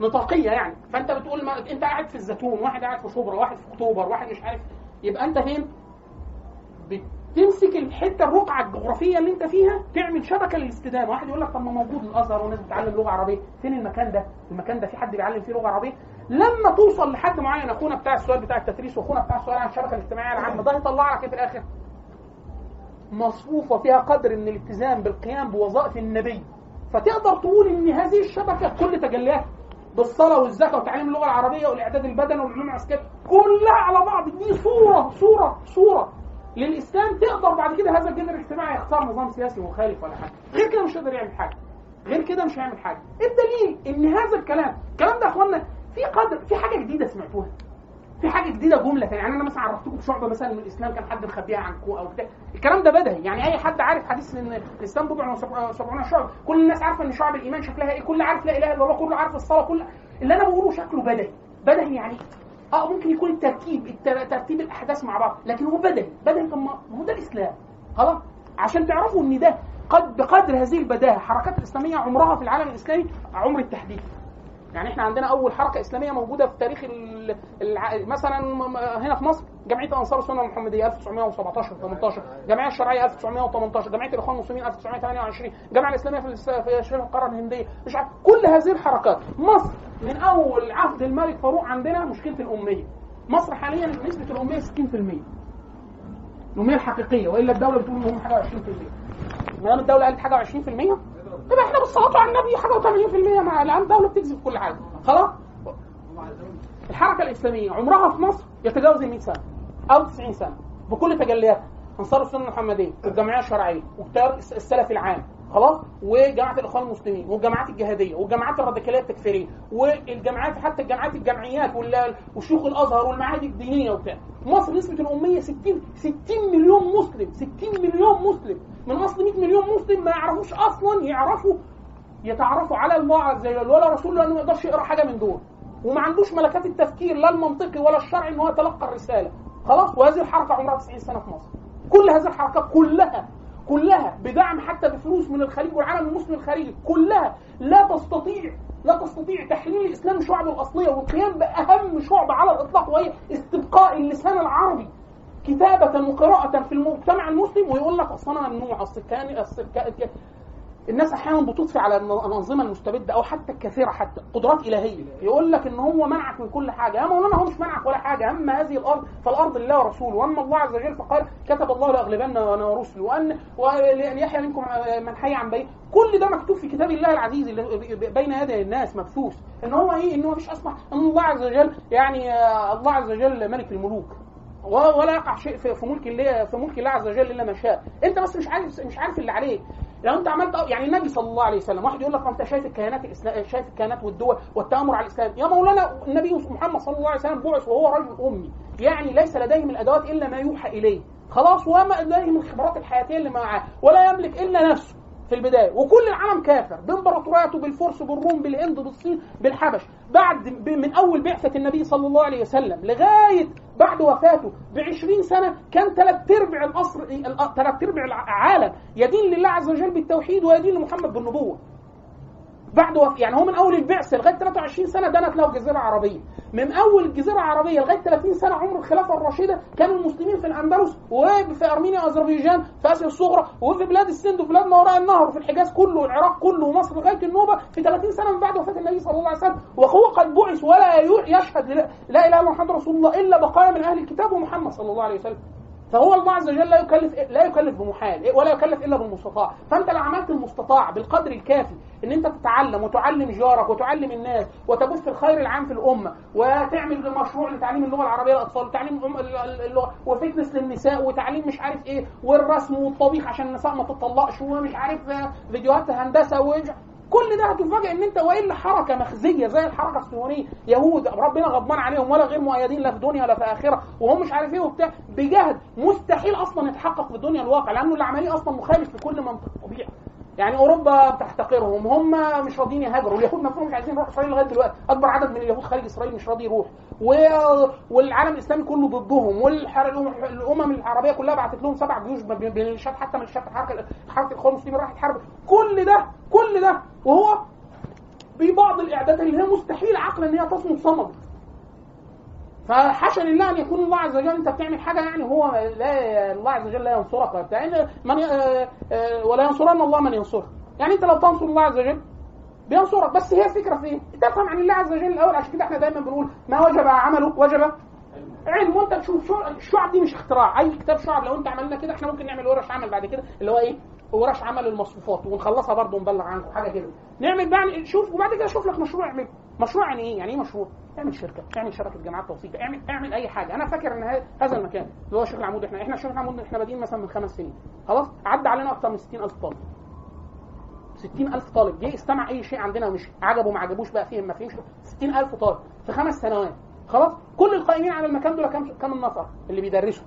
نطاقية يعني. فأنت بتقول ما أنت قاعد في الزيتون واحد قاعد في شبرا واحد في أكتوبر واحد مش عارف. يبقى أنت فين؟ بتمسك الحتة الرقعة الجغرافية اللي أنت فيها تعمل شبكة للاستدامة. واحد يقول لك طب ما موجود الأزهر وناس بتتعلم لغة عربية. فين المكان ده؟ المكان ده في حد بيعلم فيه لغة عربية؟ لما توصل لحد معين أخونا بتاع السؤال بتاع التدريس وأخونا بتاع السؤال عن الشبكه الاجتماعية العامة ده هيطلع لك إيه في الآخر؟ مصفوفة فيها قدر من الالتزام بالقيام بوظائف النبي. فتقدر تقول إن هذه الشبكة كل تجلياتها بالصلاة والزكاة وتعليم اللغة العربية والإعداد البدني والعلوم العسكرية كلها على بعض. دي صورة صورة صورة للإسلام. تقدر بعد كده هذا الجذر الاجتماعي يختار نظام سياسي مخالف ولا حاجة. غير كده مش هيقدر يعمل حاجة. غير كده مش هيعمل حاجة. الدليل إن هذا الكلام الكلام ده يا اخوانا في قدر في حاجة جديدة سمعتوها. في حاجة جديدة جملة يعني أنا مثلا عرفتكم بشعبه مثلا من الإسلام كان حد مخبيها عنكم أو بتاع. الكلام ده بدهي يعني أي حد عارف حديث إن الإسلام بضع وسبعون شعب. كل الناس عارفة إن شعب الإيمان شكلها إيه. كل عارف لا إله إلا الله كله عارف الصلاة كل اللي أنا بقوله شكله بدهي بدهي يعني آه ممكن يكون الترتيب التر- ترتيب الأحداث مع بعض لكن هو بدهي بدهي طب ما هو ده الإسلام. خلاص؟ عشان تعرفوا إن ده قد بقدر هذه البداهة الحركات الإسلامية عمرها في العالم الإسلامي عمر التحديث. يعني إحنا عندنا أول حركة إسلامية موجودة في تاريخ ال- الع... مثلا هنا في مصر جمعية انصار السنة المحمدية 1917 18 الجمعيه الشرعية 1918 جمعية الإخوان المسلمين 1928 الجامعة الإسلامية في شبه القارة الهندية. مش عارف كل هذه الحركات مصر من أول عهد الملك فاروق عندنا مشكلة الأمية. مصر حاليا نسبة الأمية 60% الأمية الحقيقية وإلا الدولة بتقول ان هم حاجة 20% ما دام الدولة قالت حاجة 20% يبقى إحنا بالصلاة على النبي حاجة و80% مع الان الدولة بتكذب كل حاجة خلاص؟ الحركة الإسلامية عمرها في مصر يتجاوز ال 100 سنة أو 90 سنة بكل تجلياتها. انصار السنة المحمدية والجمعيه الشرعية والتيار الس- السلفي العام. خلاص؟ وجماعة الإخوان المسلمين والجماعات الجهادية والجماعات الراديكالية التكفيرية والجماعات حتى الجماعات الجمعيات وشيوخ الأزهر والمعاهد الدينية وبتاع. مصر نسبة الأمية 60 60 مليون مسلم 60 مليون مسلم. من أصل 100 مليون مسلم ما يعرفوش أصلا يعرفوا يتعرفوا على الله عز وجل ولا رسول لأنه ما يقدرش يقرأ حاجة من دول. وما عندوش ملكات التفكير لا المنطقي ولا الشرعي إن هو يتلقى الرسالة. خلاص؟ وهذه الحركة عمرها 90 سنة في مصر. كل هذه الحركات كلها كلها بدعم حتى بفلوس من الخليج والعالم المسلم الخارجي كلها. لا تستطيع لا تستطيع تحليل الاسلام شعبه الأصلية والقيام بأهم شعبه على الإطلاق وهي استبقاء اللسان العربي. كتابة وقراءة في المجتمع المسلم ويقول لك اصل أنا ممنوع اصل كان الناس أحيانا بتطفي على الأنظمة المستبدة أو حتى الكثيرة حتى قدرات إلهية. يقول لك إن هو منعك من كل حاجة. يا مولانا هو مش منعك ولا حاجة. أما هذه الأرض فالأرض لله ورسوله. وأما الله عز وجل فقال كتب الله لأغلبن أنا ورسلي. وان وأن يحيى منكم من حي عن بين كل ده مكتوب في كتاب الله العزيز اللي بين يدي الناس مبثوث. إن هو إيه؟ إن هو مفيش أصلا إن الله عز وجل يعني آه، الله عز وجل ملك الملوك. ولا يقع شيء في ملك الله في ملك الله عز وجل إلا ما شاء. أنت بس مش عارف مش عارف اللي عليك. لو انت عملت يعني النبي صلى الله عليه وسلم واحد يقول لك انت شايف الكيانات الاسلام شايف الكيانات والدول والتأمر على الإسلام. يا مولانا النبي محمد صلى الله عليه وسلم بعث وهو رجل أمي. يعني ليس لديه من الأدوات إلا ما يوحى إليه. خلاص وما لديه من الخبرات الحياتية اللي معاه ولا يملك إلا نفسه. في البداية. وكل العالم كافر. بامبراطورياته بالفرس بالروم بالهند بالصين بالحبش. بعد من أول بعثة النبي صلى الله عليه وسلم لغاية بعد وفاته ب 20 سنة كان ثلاث أرباع القصر ثلاث أرباع العالم يدين لله عز وجل بالتوحيد ويدين لمحمد بالنبوة. بعد وف... يعني هو من أول البعثه لغاية 23 سنة دنت له الجزيره العربيه من أول الجزيره العربيه لغاية 30 سنة عمر الخلافة الراشده كان المسلمين في الأندلس وفي أرمينيا واذربيجان في آسيا الصغرى وفي بلاد السند وفي بلاد ما وراء النهر وفي الحجاز كله والعراق كله ومصر لغاية النوبة في 30 سنة من بعد وفاة النبي صلى الله عليه وسلم. وهو قد بعث ولا يشهد لا إله إلا محمد رسول الله إلا بقايا من أهل الكتاب ومحمد صلى الله عليه وسلم. فهو الله عز وجل لا يكلف لا يكلف بمحال ولا يكلف إلا بالمستطاع. فأنت لو عملت المستطاع بالقدر الكافي إن أنت تتعلم وتعلم جارك وتعلم الناس وتبث الخير العام في الأمة وتعمل مشروع لتعليم اللغة العربية للأطفال وتعليم اللغة وفتنس للنساء وتعليم مش عارف إيه والرسم والطبيخ عشان النساء ما تطلقش ومش عارف فيديوهات هندسة كل ده هتفاجئ إن أنت وإلا حركة مخزية زي الحركة الصهيونيه يهود ربنا غضبان عليهم ولا غير مؤيدين لا في دنيا ولا في اخره وهم مش عارف إيه وبتاع. بجهد مستحيل أصلا يتحقق في الدنيا الواقع لأنه اللي عمليه أصلا مخالف لكل منطق طبيعي يعني أوروبا بتحتقرهم هم مش راضيين يهاجروا. اليهود نفسهم مش عايزين يروحوا إسرائيل لغاية دلوقتي. أكبر عدد من اليهود خارج إسرائيل مش راضي يروح. و... والعالم الإسلامي كله ضدهم. والامم العربية كلها بعتت لهم سبع جيوش بميليشيات حتى ميليشيات الحركه حركة الاخوان المسلمين راحت تحارب كل ده كل ده وهو ببعض الإعدادات اللي هي مستحيل عقلا إن هي تصمد صمد. فحاشا لله ان يكون الله عز وجل أنت بتعمل حاجة يعني هو لا الله عز وجل لا ينصرك. ولا بتاع إن من آه، آه، ولا ينصرن الله من ينصره. يعني أنت لو تنصر الله عز وجل بينصرك. بس هي الفكرة في إيه؟ تفهم عن الله عز وجل الأول عشان كده إحنا دايما بنقول ما وجب عمله؟ وجب علم. وأنت تشوف شو الشعب دي مش اختراع. أي كتاب شعب لو أنت عملنا كده إحنا ممكن نعمل ورش عمل بعد كده اللي هو إيه؟ ورش عمل المصفوفات ونخلصها برضه ونبلغ عنكم حاجة كده. نعمل بقى شوف وبعد كده شوف لك مشروع اعمله مشروع يعني إيه؟ يعني إيه مشروع؟ اعمل شركة اعمل شبكه جامعات توثيق اعمل اعمل أي حاجة. أنا فاكر إن هذا المكان اللي هو شيخ العمود إحنا إحنا شيخ العمود إحنا بادئين مثلا من خمس سنين. خلاص؟ عدى علينا أكثر من 60000 طالب. 60000 طالب. جه استمع أي شيء عندنا ومشي عجبه ما عجبوش بقى فهم ما فهمش. 60000 طالب في خمس سنوات. خلاص؟ كل القائمين على المكان دول كام كام النفر اللي بيدرسوا؟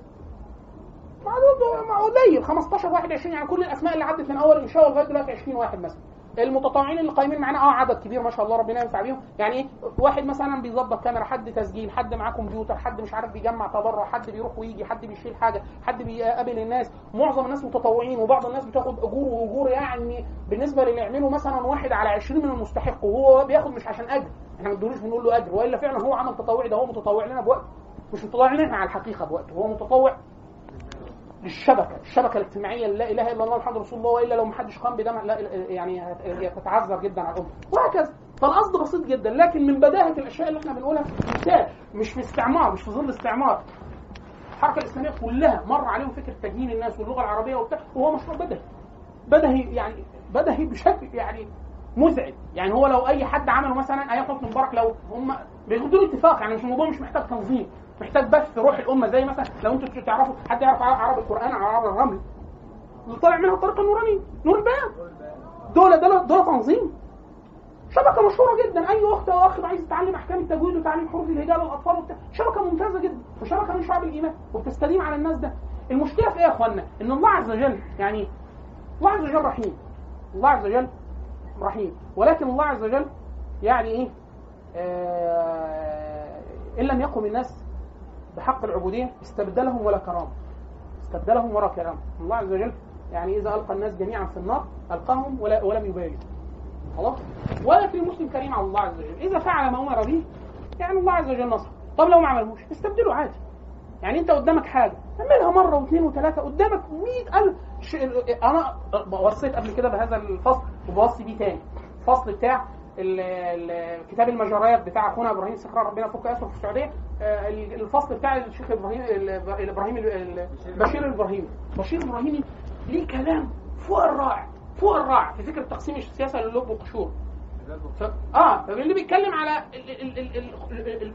معدود مع قليل. 15 واحد 20 يعني كل الأسماء اللي عدت من أول الانشاء لغاية دلوقتي 20 واحد مثلا. المتطوعين اللي قايمين معانا آه عدد كبير ما شاء الله ربنا ينفع بيهم. يعني إيه؟ واحد مثلا بيظبط كاميرا حد تسجيل حد معاه كمبيوتر حد مش عارف بيجمع تبرع حد بيروح ويجي حد بيشيل حاجة حد بيقابل الناس. معظم الناس متطوعين وبعض الناس بتاخد أجور وأجور يعني بالنسبة للي يعملوا مثلا واحد على 20 من المستحق وهو بياخد مش عشان أجر. إحنا ما ندولوش بنقول له أجر وإلا فعلا هو عمل تطوعي ده هو متطوع لنا بوقت. مش متطوع لنا إحنا على الحقيقة بوقت هو متطوع. للشبكه، الشبكة الاجتماعية لا إله إلا الله محمد رسول الله وإلا لو ما حدش قام بده لا يعني هت- هتتعذر جدا على الأمة، وهكذا. فالقصد بسيط جدا لكن من بداهة الأشياء اللي إحنا بنقولها مثال مش في استعمار مش في ظل استعمار. الحركة الإسلامية كلها مر عليهم فكرة تجنين الناس واللغة العربية وبتاع وهو مشروع بدهي. بدهي يعني بدهي بشكل يعني مزعج يعني هو لو أي حد عمله مثلا أيام حسني مبارك لو هم بياخدوا اتفاق يعني مش الموضوع مش محتاج تنظيم محتاج بس روح الأمة زي مثلا لو أنتوا تعرفوا حد يعرف عرب القرآن أو عرب الرمل طالع منها الطريقة النورانيه نور البيان. دول دول دول تنظيم. شبكة مشهورة جدا. أي أخت أو أخ عايز يتعلم أحكام التجويد وتعليم حروف الهجاء للأطفال وبتاع شبكة ممتازة جدا. وشبكة من شعب الإيمان. وبتستديم على الناس ده. المشكلة في إيه يا اخوانا إن الله عز وجل يعني الله عز وجل رحيم. الله عز وجل رحيم. ولكن الله عز وجل يعني إيه؟ آه إن لم يقم الناس بحق العبودية استبدلهم ولا كرامة. استبدلهم ولا كرامة. الله عز وجل يعني إذا ألقى الناس جميعا في النار ألقاهم ولا ولم يبالي خلاص؟ ولكن المسلم كريم على الله عز وجل. إذا فعل ما أمر به يعني الله عز وجل نصر. طب لو ما عملهوش؟ استبدله عادي. يعني أنت قدامك حاجة. اعملها مرة واثنين وثلاثة. قدامك 100000 ش... أنا وصيت قبل كده بهذا الفصل وبوصي بيه تاني. الفصل بتاع كتاب المجريات بتاع أخونا إبراهيم سكران ربنا يفك اسره في السعودية آه، الفصل بتاع الشيخ إبراهيم ال- بشير الابراهيمي بشير الابراهيمي ليه كلام فوق الرائع فوق الرائع في فكره تقسيم السياسة للب والقشور. آه اللي بيتكلم على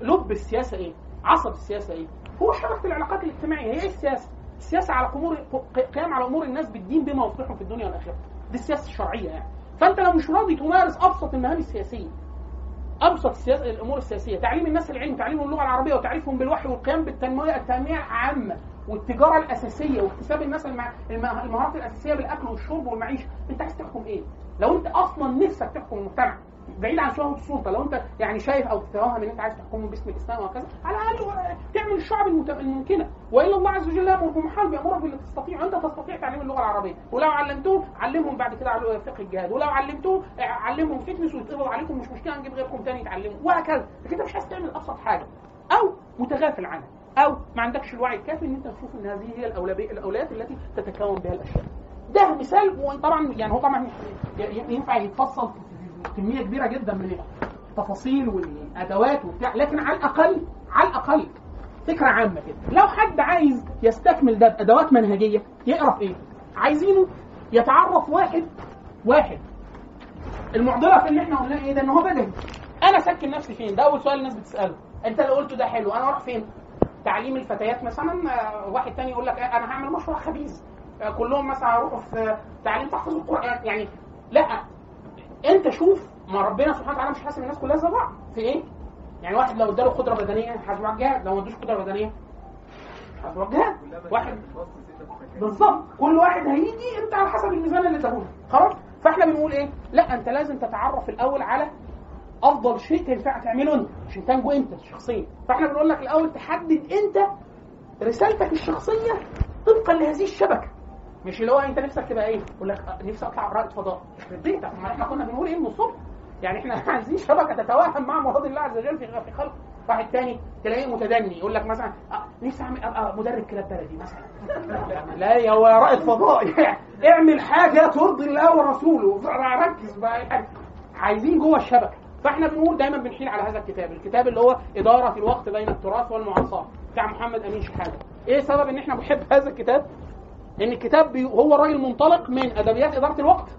لب السياسة إيه؟ عصب السياسة إيه؟ هو شبكه العلاقات الاجتماعية هي إيه السياسة؟ السياسة على امور قيام على أمور الناس بالدين بما يصلحهم في الدنيا والآخرة. دي السياسة الشرعية يعني. فانت لو مش راضي تمارس أبسط المهام السياسية أبسط السياسة الأمور السياسية تعليم الناس العلم تعليمهم اللغة العربية وتعريفهم بالوحي والقيام بالتنمية التنمية العامة والتجارة الأساسية واكتساب الناس المهارات الأساسية بالأكل والشرب والمعيشة أنت عايز تحكم إيه؟ لو أنت أصلا نفسك تحكم المجتمع بعيد عن شهوة السلطة لو انت يعني شايف أو تتوهم ان انت عايز تحكمه باسم الإسلام وهكذا على الأقل تعمل الشعب الممكنة. وإلا الله عز وجل يأمر بمحال بيامرك باللي تستطيع. أنت تستطيع تعليم اللغة العربية. ولو علمتهم علمهم بعد كده على فقه الجهاد. ولو علمتهم علمهم فتنس ويتقبض عليكم مش مشكلة نجيب غيركم تاني يتعلموا. وهكذا. لكن أنت مش عايز تعمل أبسط حاجة. أو متغافل عنها. أو ما عندكش الوعي الكافي إن أنت تشوف إن هذه هي الأولويات التي تتكون بها الأشياء. ده مثال وطبعا يعني هو طبعا ينفع يتفصل كمية كبيرة جدا من التفاصيل والأدوات وبتاع لكن على الأقل على الأقل فكرة عامة كده. لو حد عايز يستكمل ده بأدوات منهجية يقرا في إيه؟ عايزينه يتعرف واحد واحد. المعضلة في اللي إحنا قلناه إيه ده؟ إن هو بدهي أنا سكن نفسي فين؟ ده أول سؤال الناس بتسأله. أنت اللي قلته ده حلو أنا أروح فين؟ تعليم الفتيات مثلا آه، واحد تاني يقول لك آه، أنا هعمل مشروع خبيث. آه، كلهم مثلا هيروحوا في تعليم تحفظ القرآن. يعني لا انت شوف ما ربنا سبحانه وتعالى مش حاسب الناس كلها زي بعض. في إيه؟ يعني واحد لو اداله قدرة بدنية حاسبه على الجهاد. لو ما ادوش قدرة بدنية حاسبه على الجهاد. واحد بالظبط. كل واحد هيجي انت على حسب الميزان اللي اداهولك خلاص؟ فاحنا بنقول إيه؟ لا انت لازم تتعرف الأول على أفضل شيء تنفع تعمله انت عشان تنجو انت شخصيا فاحنا بنقول لك الأول تحدد انت رسالتك الشخصية طبقا لهذه الشبكة. مش اللي هو انت نفسك تبقى إيه؟ يقول لك آه، نفسي اطلع رائد فضاء بيتك ما إحنا كنا بنقول إيه؟ من الصبح يعني إحنا عايزين شبكة تتوائم مع مراد الله عز وجل في خلق. واحد تاني تلاقيه متدني. يقول لك مثلا آه، نفسي أعمل أبقى مدرب كلاب بلدي مثلا. لا يا هو رائد فضاء اعمل حاجة ترضي الله ورسوله ركز بقى. يعني عايزين جوه الشبكة. فاحنا بنقول دايما بنحيل على هذا الكتاب. الكتاب اللي هو إدارة الوقت بين التراث والمعاصره بتاع محمد أمين شحاتة. إيه سبب إن إحنا بنحب هذا الكتاب؟ إن الكتاب هو الراجل منطلق من أدبيات إدارة الوقت.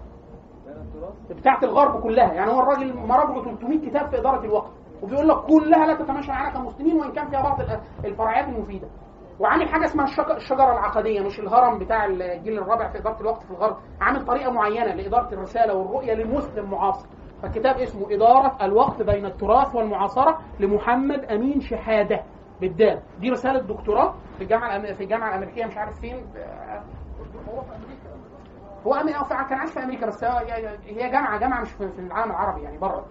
بتاعت الغرب كلها. يعني هو الراجل مراجعه 300 كتاب في إدارة الوقت. وبيقول لك كلها لا تتماشى معنا كمسلمين وإن كان فيها بعض ال- الفرعيات المفيدة. وعامل حاجة اسمها الشج- الشجرة العقدية مش الهرم بتاع الجيل الرابع في إدارة الوقت في الغرب. عامل طريقة معينة لإدارة الرسالة والرؤية للمسلم معاصر. فالكتاب اسمه إدارة الوقت بين التراث والمعاصرة لمحمد أمين شحادة. بالدال. دي رسالة دكتوراه في الجامعة الأم- في الجامعة الأمريكية مش عارف فين هو في أمريكا. هو كان عايش في أمريكا بس هي جامعة جامعة مش في العالم العربي يعني بره.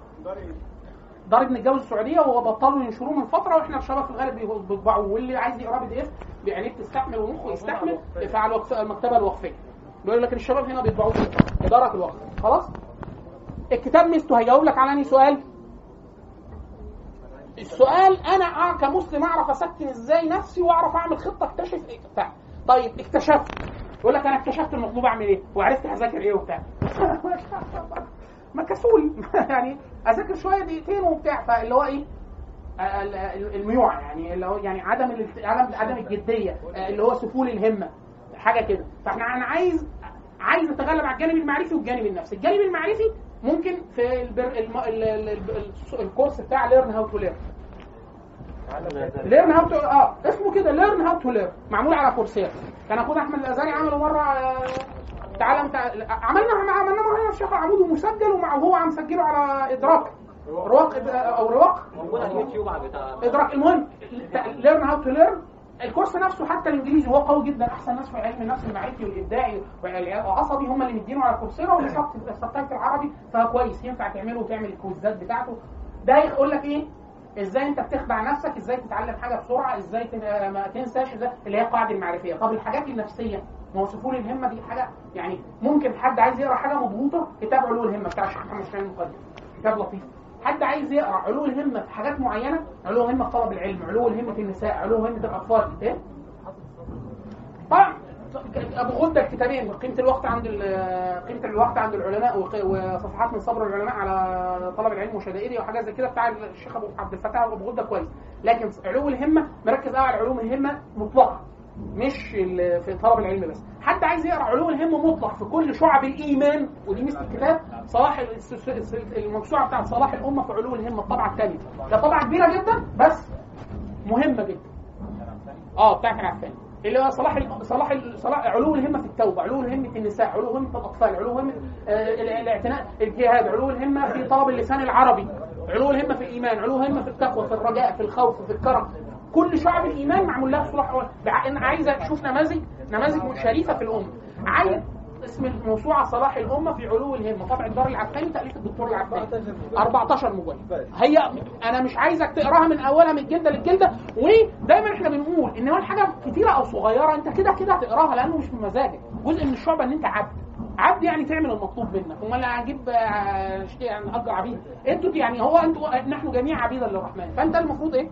دار ابن الجوز السعودية وهو بطلوا ينشروه من فترة وإحنا الشباب في الغالب بيطبعوه واللي عايز يقراه بي دي إف بعينيه تستحمل ومخه يستحمل على المكتبة الوقفية. بيقول لك الشباب هنا بيطبعوه إدارة الوقف خلاص؟ الكتاب ميزته هيجاوب لك على أنهي سؤال؟ السؤال أنا أع- كمسلم أعرف أسكن إزاي نفسي وأعرف أعمل خطة أكتشف إيه بتاع طيب اكتشفت. يقول لك أنا اكتشفت المطلوب أعمل إيه؟ وعرفت هذاكر إيه وبتاع. ما كسول. يعني أذاكر شوية دقيقتين وبتاع. فاللي هو إيه؟ ال- الميوعه يعني اللي هو يعني عدم عدم عدم الجدية آه، اللي هو سفول الهمة. حاجة كده. فإحنا أنا عايز عايز أتغلب على الجانب المعرفي والجانب النفسي. الجانب المعرفي ممكن في البر... الم... ال... ال... ال... ال course بتاع learn how to learn learn how to آه اسمه كده learn how to learn معمول على Coursera كان أخونا أحمد الأزهري عمله مرة آه، تعالى متع... عملنا عملنا مرة هنا في شيخ عمود ومسجل ومع وهو عم مسجله على إدراك. رواق أو رواق موجود على اليوتيوب على بتاع إدراك. المهم learn how to learn ال course نفسه حتى الإنجليزي هو قوي جدا أحسن ناس في علم النفس المعرفي والإبداعي والعصبي هم اللي مدينه على Coursera واللي subtitle العربي فكويس ينفع تعمله وتعمل ال quizzes بتاعته. ده يقول لك إيه؟ إزاي أنت بتخدع نفسك؟ إزاي تتعلم حاجة بسرعة؟ إزاي ما تنساش إزاي؟ اللي هي القاعدة المعرفية. طب الحاجات النفسية ما هو سفول الهمة دي حاجة يعني ممكن حد عايز يقرأ حاجة مضغوطة كتاب علو الهمة بتاع الشيخ محمد شاهين المقدم. كتاب لطيف. حد عايز يقرأ علو الهمة في حاجات معينة علو الهمة في طلب العلم علو الهمة في النساء علو همه الأطفال إيه؟ طبعا أبو غدة الكتابين قيمة الوقت عند قيمة الوقت عند العلماء وصفحات من صبر العلماء على طلب العلم وشدائده وحاجات زي كده بتاع الشيخ أبو عبد الفتاح ابو غدة كويس. لكن علو الهمة مركز قوي على علوم الهمة مطلقه مش في طلب العلم بس. حد عايز يقرأ علو الهمه مطلق في كل شعب الإيمان ودي مثل الكتاب صلاح الموسوعه بتاعت صلاح الأمة في علو الهمه الطبعه الثانية ده طبعه كبيرة جدا بس مهمة جدا. آه بتاع كان عفان اللي هو صلاح صلاح صلاح علو الهمه في التوبة علو الهمه في النساء علو الهمه في الأطفال علو الهمه آه، ال- الاعتناء الجهاد علو الهمه في طلب اللسان العربي علو الهمه في الإيمان علو الهمه في التقوى في الرجاء في الخوف في الكرم. كل شعب الإيمان معمول لها صلاح إن عايزة أشوف نماذج نماذج شريفة في الأمة. عايز اسم الموسوعة صلاح الأمة في علو الهمة. طبع الدار العفاني تاليف الدكتور العفاني 14 مجلد هي أنا مش عايزك تقراها من أولها من الجلده للجلدة. ودايما إحنا بنقول إن هو الحاجة كتيرة أو صغيرة. أنت كده كده هتقراها لأنه مش من مزاجك جزء من الشعب إن أنت عبد. عبد يعني تعمل المطلوب منك. أمال هنجيب آه، ش- يعني نأجر عبيد. أنتوا يعني هو أنتوا نحن جميع عبيدا للرحمن. فأنت المفروض إيه؟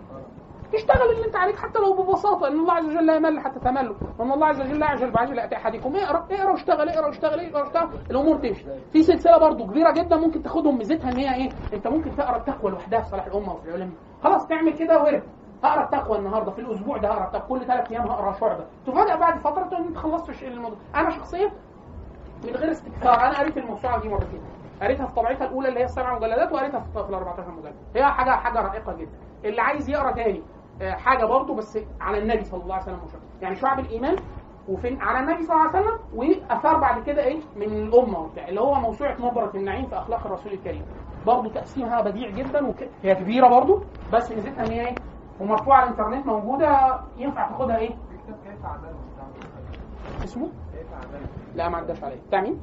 تشتغل اللي انت عليك حتى لو ببساطة إن الله عز وجل لا يمل حتى تملوا وإن الله عز وجل لا يعجل بعجل اتي أحدكم. اقرأ اقرأ واشتغل اقرأ واشتغل اقرأ واشتغل. الأمور تمشي. في سلسلة برضو كبيرة جدا ممكن تاخدهم ميزتها إن هي إيه؟ أنت ممكن تقرأ التقوى لوحدها في صلاح الأمة وفي العلم خلاص تعمل كده ورد هقرأ التقوى النهارده في الأسبوع ده هقرأ كل ثلاث أيام هقرأ شعبة. تفاجئ بعد فترة تقول أنت خلصت الموضوع. أنا شخصيا من غير استكثار أنا قريت الموسوعة دي مرتين قريتها في طبعتها الأولى اللي هي السبع مجلدات وقريتها في ال 14 مجلد. هي حاجة حاجة رائقة جدا. اللي عايز يقرأ تاني حاجة برضه بس على النبي صلى الله عليه وسلم وشعب. يعني شعب الإيمان وفين؟ على النبي صلى الله عليه وسلم واثار بعد كده إيه؟ من الأمة وبتاع اللي هو موسوعة نظره النعيم في أخلاق الرسول الكريم. برضه تقسيمها بديع جدا وك... هي كبيرة برضه بس ميزتها إن هي إيه؟ ومرفوعة على الإنترنت موجودة ينفع تاخدها إيه؟ اسمه؟ لا ما عداش عليه. بتاع مين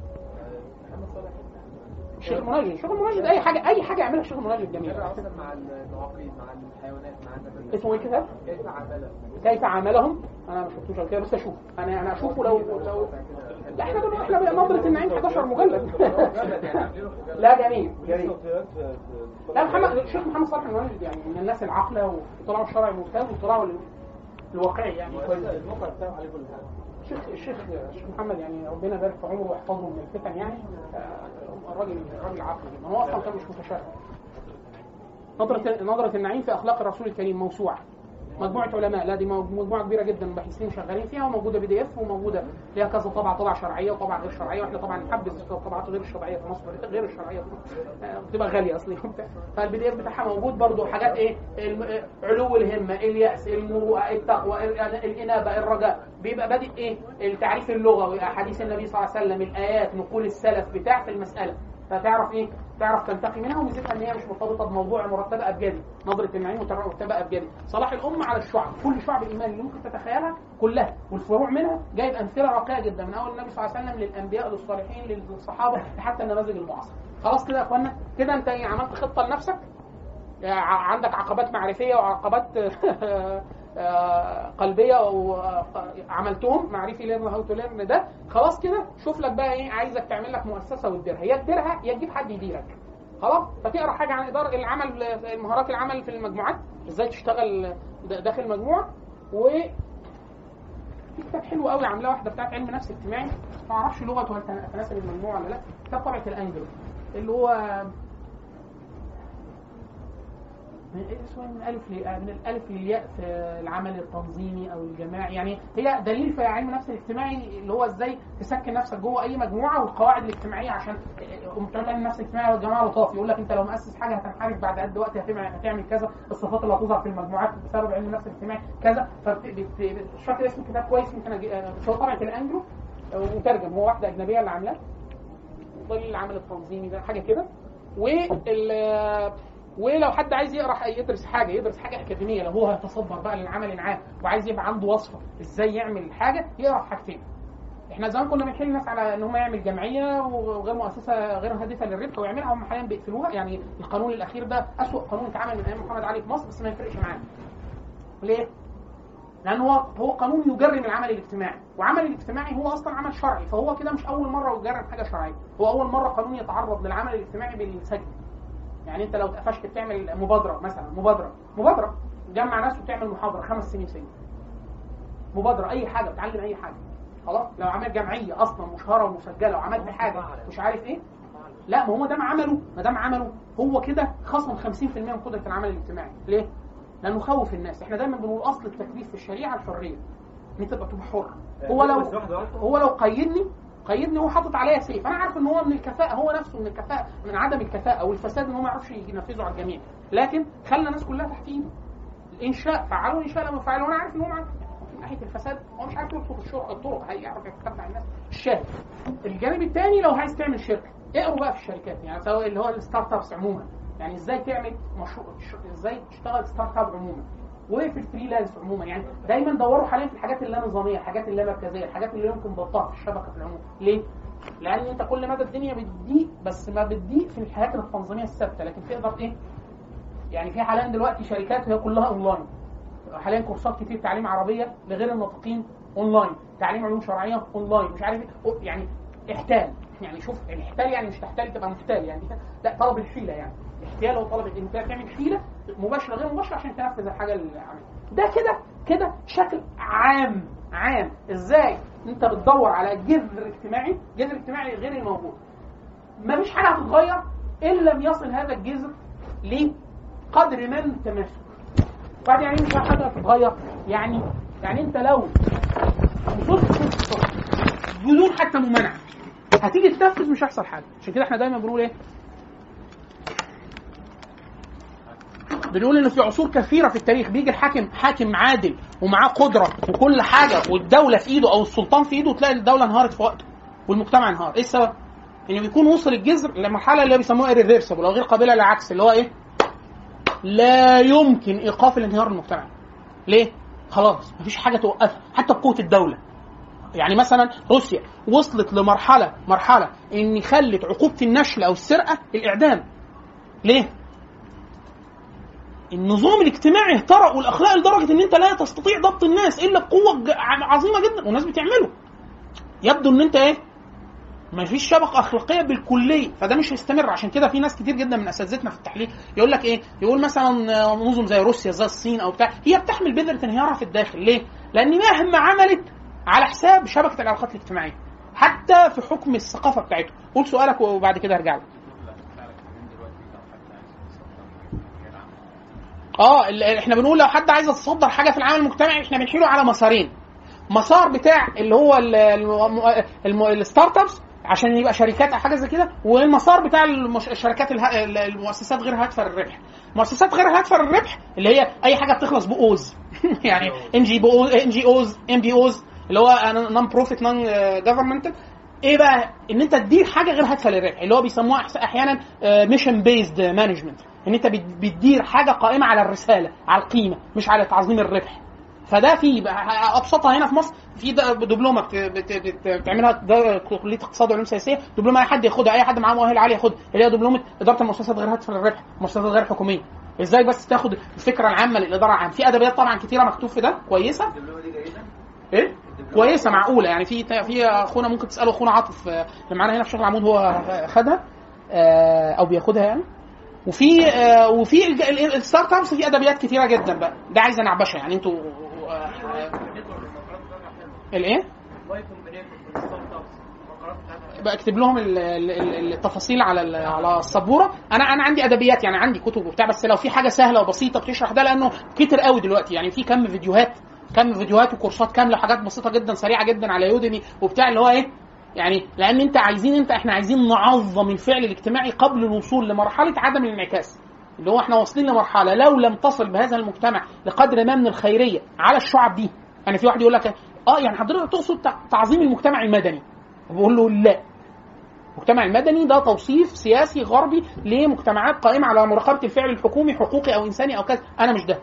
الشيخ المنجد الشيخ المنجد أي حاجة أي حاجة يعملها الشيخ المنجد جميل. مع المعاقين مع الحيوانات مع اسمه إيه الكتاب؟ كيف عمله كيف عاملهم أنا ما شفتوش قبل كده بس أشوف. أنا أنا أشوفه لو لو لا إحنا بنقول إحنا بقى نظره النعيم 11 مجلد. لا جميل جميل. لا محمد الشيخ محمد صالح المنجد يعني من الناس العاقلة وطلعوا الشرع الممتاز وطلعوا ال- الواقعي يعني. كويس الموقع بتاعه عليه كل حاجة. الشيخ الشيخ محمد يعني ربنا يبارك في عمره ويحفظه من الفتن يعني. آه، الراجل الراجل عاقل جدا. هو أصلا كان مش متشائم نظرة نظرة النعيم في أخلاق الرسول الكريم موسوعة. مجموعة علماء لا دي مجموعة كبيرة جدا باحثين شغالين فيها وموجودة PDF وموجودة ليها كذا طبعة طبعة شرعية وطبعة غير شرعية وإحنا طبعا نحبذ الطبعات غير الشرعية في مصر غير مصر. آه، بتبقى غالية أصلا. فال PDF بتاعها موجود برضو حاجات إيه علو الهمة اليأس المروءة التقوى ال- الإنابة الرجاء. بيبقى بادئ إيه؟ التعريف اللغوي. أحاديث النبي صلى الله عليه وسلم الآيات نقول السلف بتاع في المسألة. فتعرف إيه؟ تعرف تنتقي منها وميزتها إن هي مش مرتبطة بموضوع مرتبة أبجدي. نظرة النعيم مرتبه أبجدي. صلاح الأمة على الشعب. كل شعب اللي ممكن تتخيلها كلها. والفروع منها جايب أمثلة راقيه جدا. من أول النبي صلى الله عليه وسلم للأنبياء للصالحين للصحابة لحتى النماذج المعاصرة. خلاص كده يا إخوانا؟ كده أنت إيه عملت خطة لنفسك؟ عندك عقبات معرفية وعقبات قلبية وعملتهم معرفي learn how to learn ده خلاص كده شوف لك بقى إيه عايزك تعمل لك مؤسسة وتديرها. يا تديرها يا تجيب حد يديرك. خلاص؟ فتقرأ حاجة عن إدارة العمل مهارات العمل في المجموعات إزاي تشتغل داخل مجموعه و في كتاب حلو قوي عاملاه واحدة بتاعت علم نفس اجتماعي ما أعرفش لغته هل تن- تناسب المجموعه ولا لأ كتاب طبعه الأنجلو اللي هو من إيه اسمه من الالف الألف للياء في العمل التنظيمي أو الجماعي. يعني هي دليل في علم النفس الاجتماعي اللي هو إزاي تسكن نفسك جوه أي مجموعة والقواعد الاجتماعية عشان بتوع علم النفس الاجتماعي والجماعه لطاف. يقول لك أنت لو مؤسس حاجة هتنحرف بعد قد وقت هتعمل كذا الصفات اللي هتظهر في المجموعات بسبب علم النفس الاجتماعي كذا. مش فاكر اسم الكتاب كويس ممكن. آه، هو طبعا الانجلو آه، مترجم هو واحدة أجنبية اللي عاملاه. ظل العمل التنظيمي ده حاجة كده. وال ولو حد عايز يقرأ يدرس حاجة يدرس حاجة أكاديمية لو هو هيتصدر بقى للعمل العام وعايز يبقى عنده وصفة إزاي يعمل حاجة يقرأ حاجتين. إحنا زمان كنا بنحل الناس على إن هم يعمل جمعية وغير مؤسسة غير هادفه للربح ويعملها هم حاليا بيقفلوها. يعني القانون الأخير ده اسوء قانون اتعمل من أيام محمد علي في مصر بس ما يفرقش معانا ليه؟ لأن هو هو قانون يجرم العمل الاجتماعي وعمل الاجتماعي هو أصلا عمل شرعي فهو كده مش أول مرة يجرم حاجة شرعية. هو أول مرة قانون يتعرض للعمل الاجتماعي بالسجن. يعني انت لو اتقفشت بتعمل مبادرة مثلا مبادرة مبادرة. جمع ناس وتعمل محاضرة خمس سنين سجن مبادرة أي حاجة بتعلم أي حاجة. خلاص؟ لو عملت جمعية أصلا مشهرة ومسجلة وعملت حاجة مش عارف إيه؟ لا ما هو دام عمله. ما دام عمله. هو كده خصم 50% من قدرة العمل الاجتماعي. ليه؟ لأنه خوف الناس. إحنا دايما بنقول أصل التكليف في الشريعة الحرية. إن أنت تبقى تبقى حر. هو لو هو لو قيدني قيدني هو حاطط عليا سيف. أنا عارف إن هو من الكفاءة هو نفسه من الكفاءة من عدم الكفاءة والفساد إن هو ما يعرفش ينفذه على الجميع. لكن خلى الناس كلها تحت إيده. الإنشاء فعلوا الانشاء لما فعلوا وأنا عارف إن هو من ناحية الفساد هو مش عارف يطلب الشرق الطرق. هيعرف يتتبع الناس. الشاهد الجانب الثاني لو عايز تعمل شركة اقروا بقى في الشركات. يعني سواء اللي هو ال startups عموما. يعني إزاي تعمل مشروع إزاي تشتغل startup عموما. وفي ال freelance عموما. يعني دايما دوروا حاليا في الحاجات اللا نظامية الحاجات اللا مركزية الحاجات اللي يمكن ضبطها في الشبكة في العموم. ليه؟ لأن أنت كل مدى الدنيا بتضيق بس ما بتضيق في الحاجات التنظيمية الثابتة. لكن تقدر إيه؟ يعني في حاليا دلوقتي شركات هي كلها أونلاين. حاليا كورسات كتير تعليم عربية لغير الناطقين أونلاين. تعليم علوم شرعية أونلاين. مش عارف إيه. يعني احتال. يعني شوف الاحتال يعني مش تحتال تبقى محتال يعني لا طلب الحيلة يعني. احتيال هو طلب انت تعمل حيله مباشرة غير مباشرة عشان تنفذ الحاجة اللي عملها ده كده كده شكل عام عام. إزاي؟ انت بتدور على جذر اجتماعي جذر اجتماعي غير الموجود. مفيش حاجة هتتغير إن لم يصل هذا الجذر لقدر من التماسك بعد يعني مش حاجة هتتغير يعني يعني انت لو وصلت بدون حتى ممانعه هتيجي تنفذ مش هيحصل حاجة. عشان كده إحنا دايما بنقول إيه؟ بنقول ان في عصور كثيرة في التاريخ بيجي الحاكم حاكم عادل ومعاه قدرة وكل حاجة والدولة في إيده أو السلطان في إيده وتلاقي الدولة انهارت في وقته والمجتمع انهار إيه السبب؟ انه بيكون وصل الجذر لمرحلة اللي بيسموها irreversible أو غير قابلة للعكس اللي هو إيه؟ لا يمكن إيقاف الانهيار المجتمعي ليه؟ خلاص مفيش حاجة توقفها حتى بقوة الدولة يعني مثلا روسيا وصلت لمرحلة مرحلة إن خلت عقوبة النشل أو السرقة الإعدام ليه؟ النظام الاجتماعي اهترأ والاخلاق لدرجة إن أنت لا تستطيع ضبط الناس إلا بقوة عظيمة جدا والناس بتعمله. يبدو إن أنت إيه؟ ما فيش شبكه أخلاقية بالكلية فده مش هيستمر. عشان كده في ناس كتير جدا من أساتذتنا في التحليل يقول لك إيه؟ يقول مثلا آه، نظم زي روسيا زي الصين أو بتاع هي بتحمل بذرة انهيارها في الداخل. ليه؟ لأن مهما عملت على حساب شبكة العلاقات الاجتماعية حتى في حكم الثقافة بتاعتهم قول سؤالك وبعد كده أرجع لك. آه إحنا بنقول لو حد عايز يتصدر حاجة في العمل المجتمعي إحنا بنحيله على مسارين. مسار بتاع اللي هو الستارت ابس عشان يبقى شركات أو حاجة زي كده والمسار بتاع المش... الشركات اله... ال- المؤسسات غير هادفة للربح. مؤسسات غير هادفة للربح اللي هي أي حاجة بتخلص ب Os. يعني إن جي إن جي أوز ام بي أوز اللي هو non-profit non-government إيه بقى؟ إن أنت تدير حاجة غير هادفة للربح اللي هو بيسموها أحيانا mission-based management إن أنت بت- بتدير حاجة قائمة على الرسالة على القيمة مش على تعظيم الربح. فده في أبسطها هنا في مصر في دبلومة بت- بت- بت- بتعملها كلية اقتصاد وعلوم سياسية. دبلومة أي حد ياخدها أي حد معاه مؤهل عالي ياخدها. اللي هي دبلومة إدارة المؤسسات غير هادفه للربح المؤسسات غير حكومية. إزاي بس تاخد الفكرة العامة للإدارة العامه في أدبيات طبعا كتيرة مكتوب في ده. كويسة؟ إيه؟ كويسة معقولة. يعني في في أخونا ممكن تسأله أخونا عاطف آه، اللي معانا هنا في شغل عمود هو خدها آه، أو بياخدها يعني. وفي آه، وفي الستارت ابس في ادبيات كتيرة جدا بقى. ده عايز انعبشها يعني. أنتوا آه، الإيه؟ بقى اكتب لهم ال- ال- ال- التفاصيل على على السبورة. أنا أنا عندي أدبيات يعني عندي كتب وبتاع بس لو في حاجة سهلة وبسيطة بتشرح ده لأنه كتر قوي دلوقتي يعني. في كم فيديوهات كم فيديوهات وكورسات كاملة وحاجات بسيطة جدا سريعة جدا على يوديمي وبتاع اللي هو إيه؟ يعني لأن انت عايزين انت إحنا عايزين نعظم الفعل الاجتماعي قبل الوصول لمرحلة عدم الانعكاس. اللي هو إحنا واصلين لمرحلة لو لم تصل بهذا المجتمع لقدر ما من الخيرية على الشعب دي. يعني في واحد يقول لك آه يعني حضرتك تقصد تع- تعظيم المجتمع المدني. بقول له لا. المجتمع المدني ده توصيف سياسي غربي لمجتمعات قائمة على مراقبه الفعل الحكومي حقوقي أو إنساني أو كذا. أنا مش ده.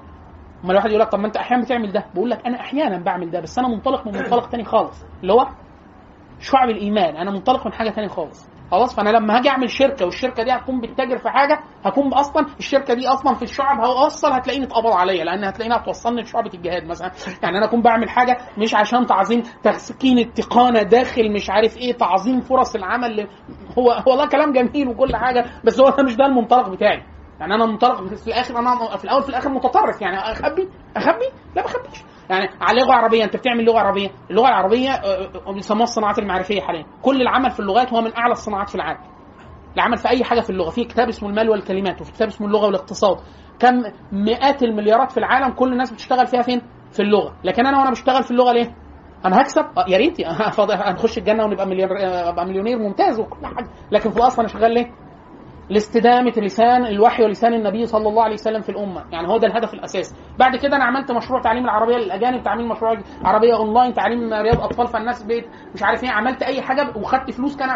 أما الواحد يقول لك طب ما أنت أحيانا بتعمل ده. بقول لك أنا أحيانا بعمل ده بس أنا منطلق من منطلق تاني خالص. اللي هو شعب الإيمان. أنا منطلق من حاجة تاني خالص. خلاص؟ فأنا لما هاجي أعمل شركة والشركة دي هتكون بتتاجر في حاجة هكون أصلا الشركة دي أصلا في الشعب هوصل هتلاقيني اتقبض عليا لأن هتلاقيني هتوصلني لشعبه الجهاد مثلا. يعني أنا أكون بعمل حاجة مش عشان تعظيم تسكين التقانة داخل مش عارف إيه تعظيم فرص العمل هو هو والله كلام جميل وكل حاجة بس هو مش ده المنطلق بتاعي. يعني أنا منطلق في الآخر أنا في الأول في الآخر متطرف يعني أخبي؟ أخبي؟ لا ما أخبيش. يعني على لغة عربية أنت بتعمل لغة عربية. اللغة العربية آه، آه، بيسموها الصناعات المعرفية حاليا. كل العمل في اللغات هو من أعلى الصناعات في العالم. العمل في أي حاجة في اللغة. في كتاب اسمه المال والكلمات وفي كتاب اسمه اللغة والاقتصاد. كم مئات المليارات في العالم كل الناس بتشتغل فيها فين؟ في اللغة. لكن أنا وأنا بشتغل في اللغة ليه؟ أنا هكسب؟ يا ريت. هنخش الجنة ونبقى مليار أبقى مليونير. ممتاز وكل حاجة. لكن في الأصل أنا شغال ليه؟ لاستدامة لسان الوحي ولسان النبي صلى الله عليه وسلم في الأمة. يعني هو ده الهدف الأساسي. بعد كده أنا عملت مشروع تعليم العربية للأجانب تعليم مشروع عربية أونلاين تعليم رياض أطفال فالناس بيت مش عارف إيه. عملت أي حاجة وخدت فلوس كان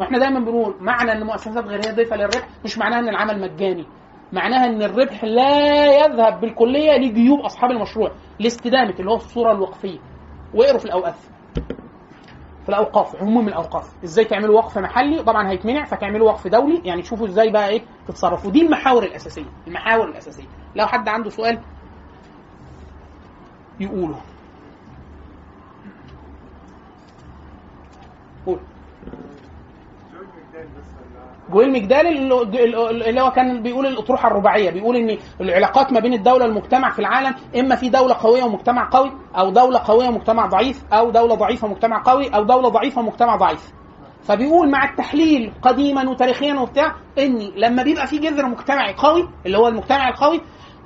وإحنا دايما بنقول معنى إن مؤسسات غير هادفه للربح مش معناها إن العمل مجاني. معناها إن الربح لا يذهب بالكلية لجيوب أصحاب المشروع. لاستدامة اللي هو الصورة الوقفية. واقروا في الاوقاف في الأوقاف عموم الأوقاف. إزاي تعملوا وقف محلي؟ طبعا هيتمنع فتعملوا وقف دولي يعني تشوفوا إزاي بقى إيه تتصرفوا. دي المحاور الأساسية المحاور الأساسية. لو حد عنده سؤال يقوله. قول. جويل مجدال اللي هو كان بيقول الأطروحة الرباعية بيقول إن العلاقات ما بين الدولة والمجتمع في العالم إما في دولة قوية ومجتمع قوي أو دولة قوية ومجتمع ضعيف أو دولة ضعيفة ومجتمع قوي أو دولة ضعيفة ومجتمع ضعيف. فبيقول مع التحليل قديما وتاريخيا وبتاع إن لما بيبقى في جذر مجتمعي قوي اللي هو المجتمع القوي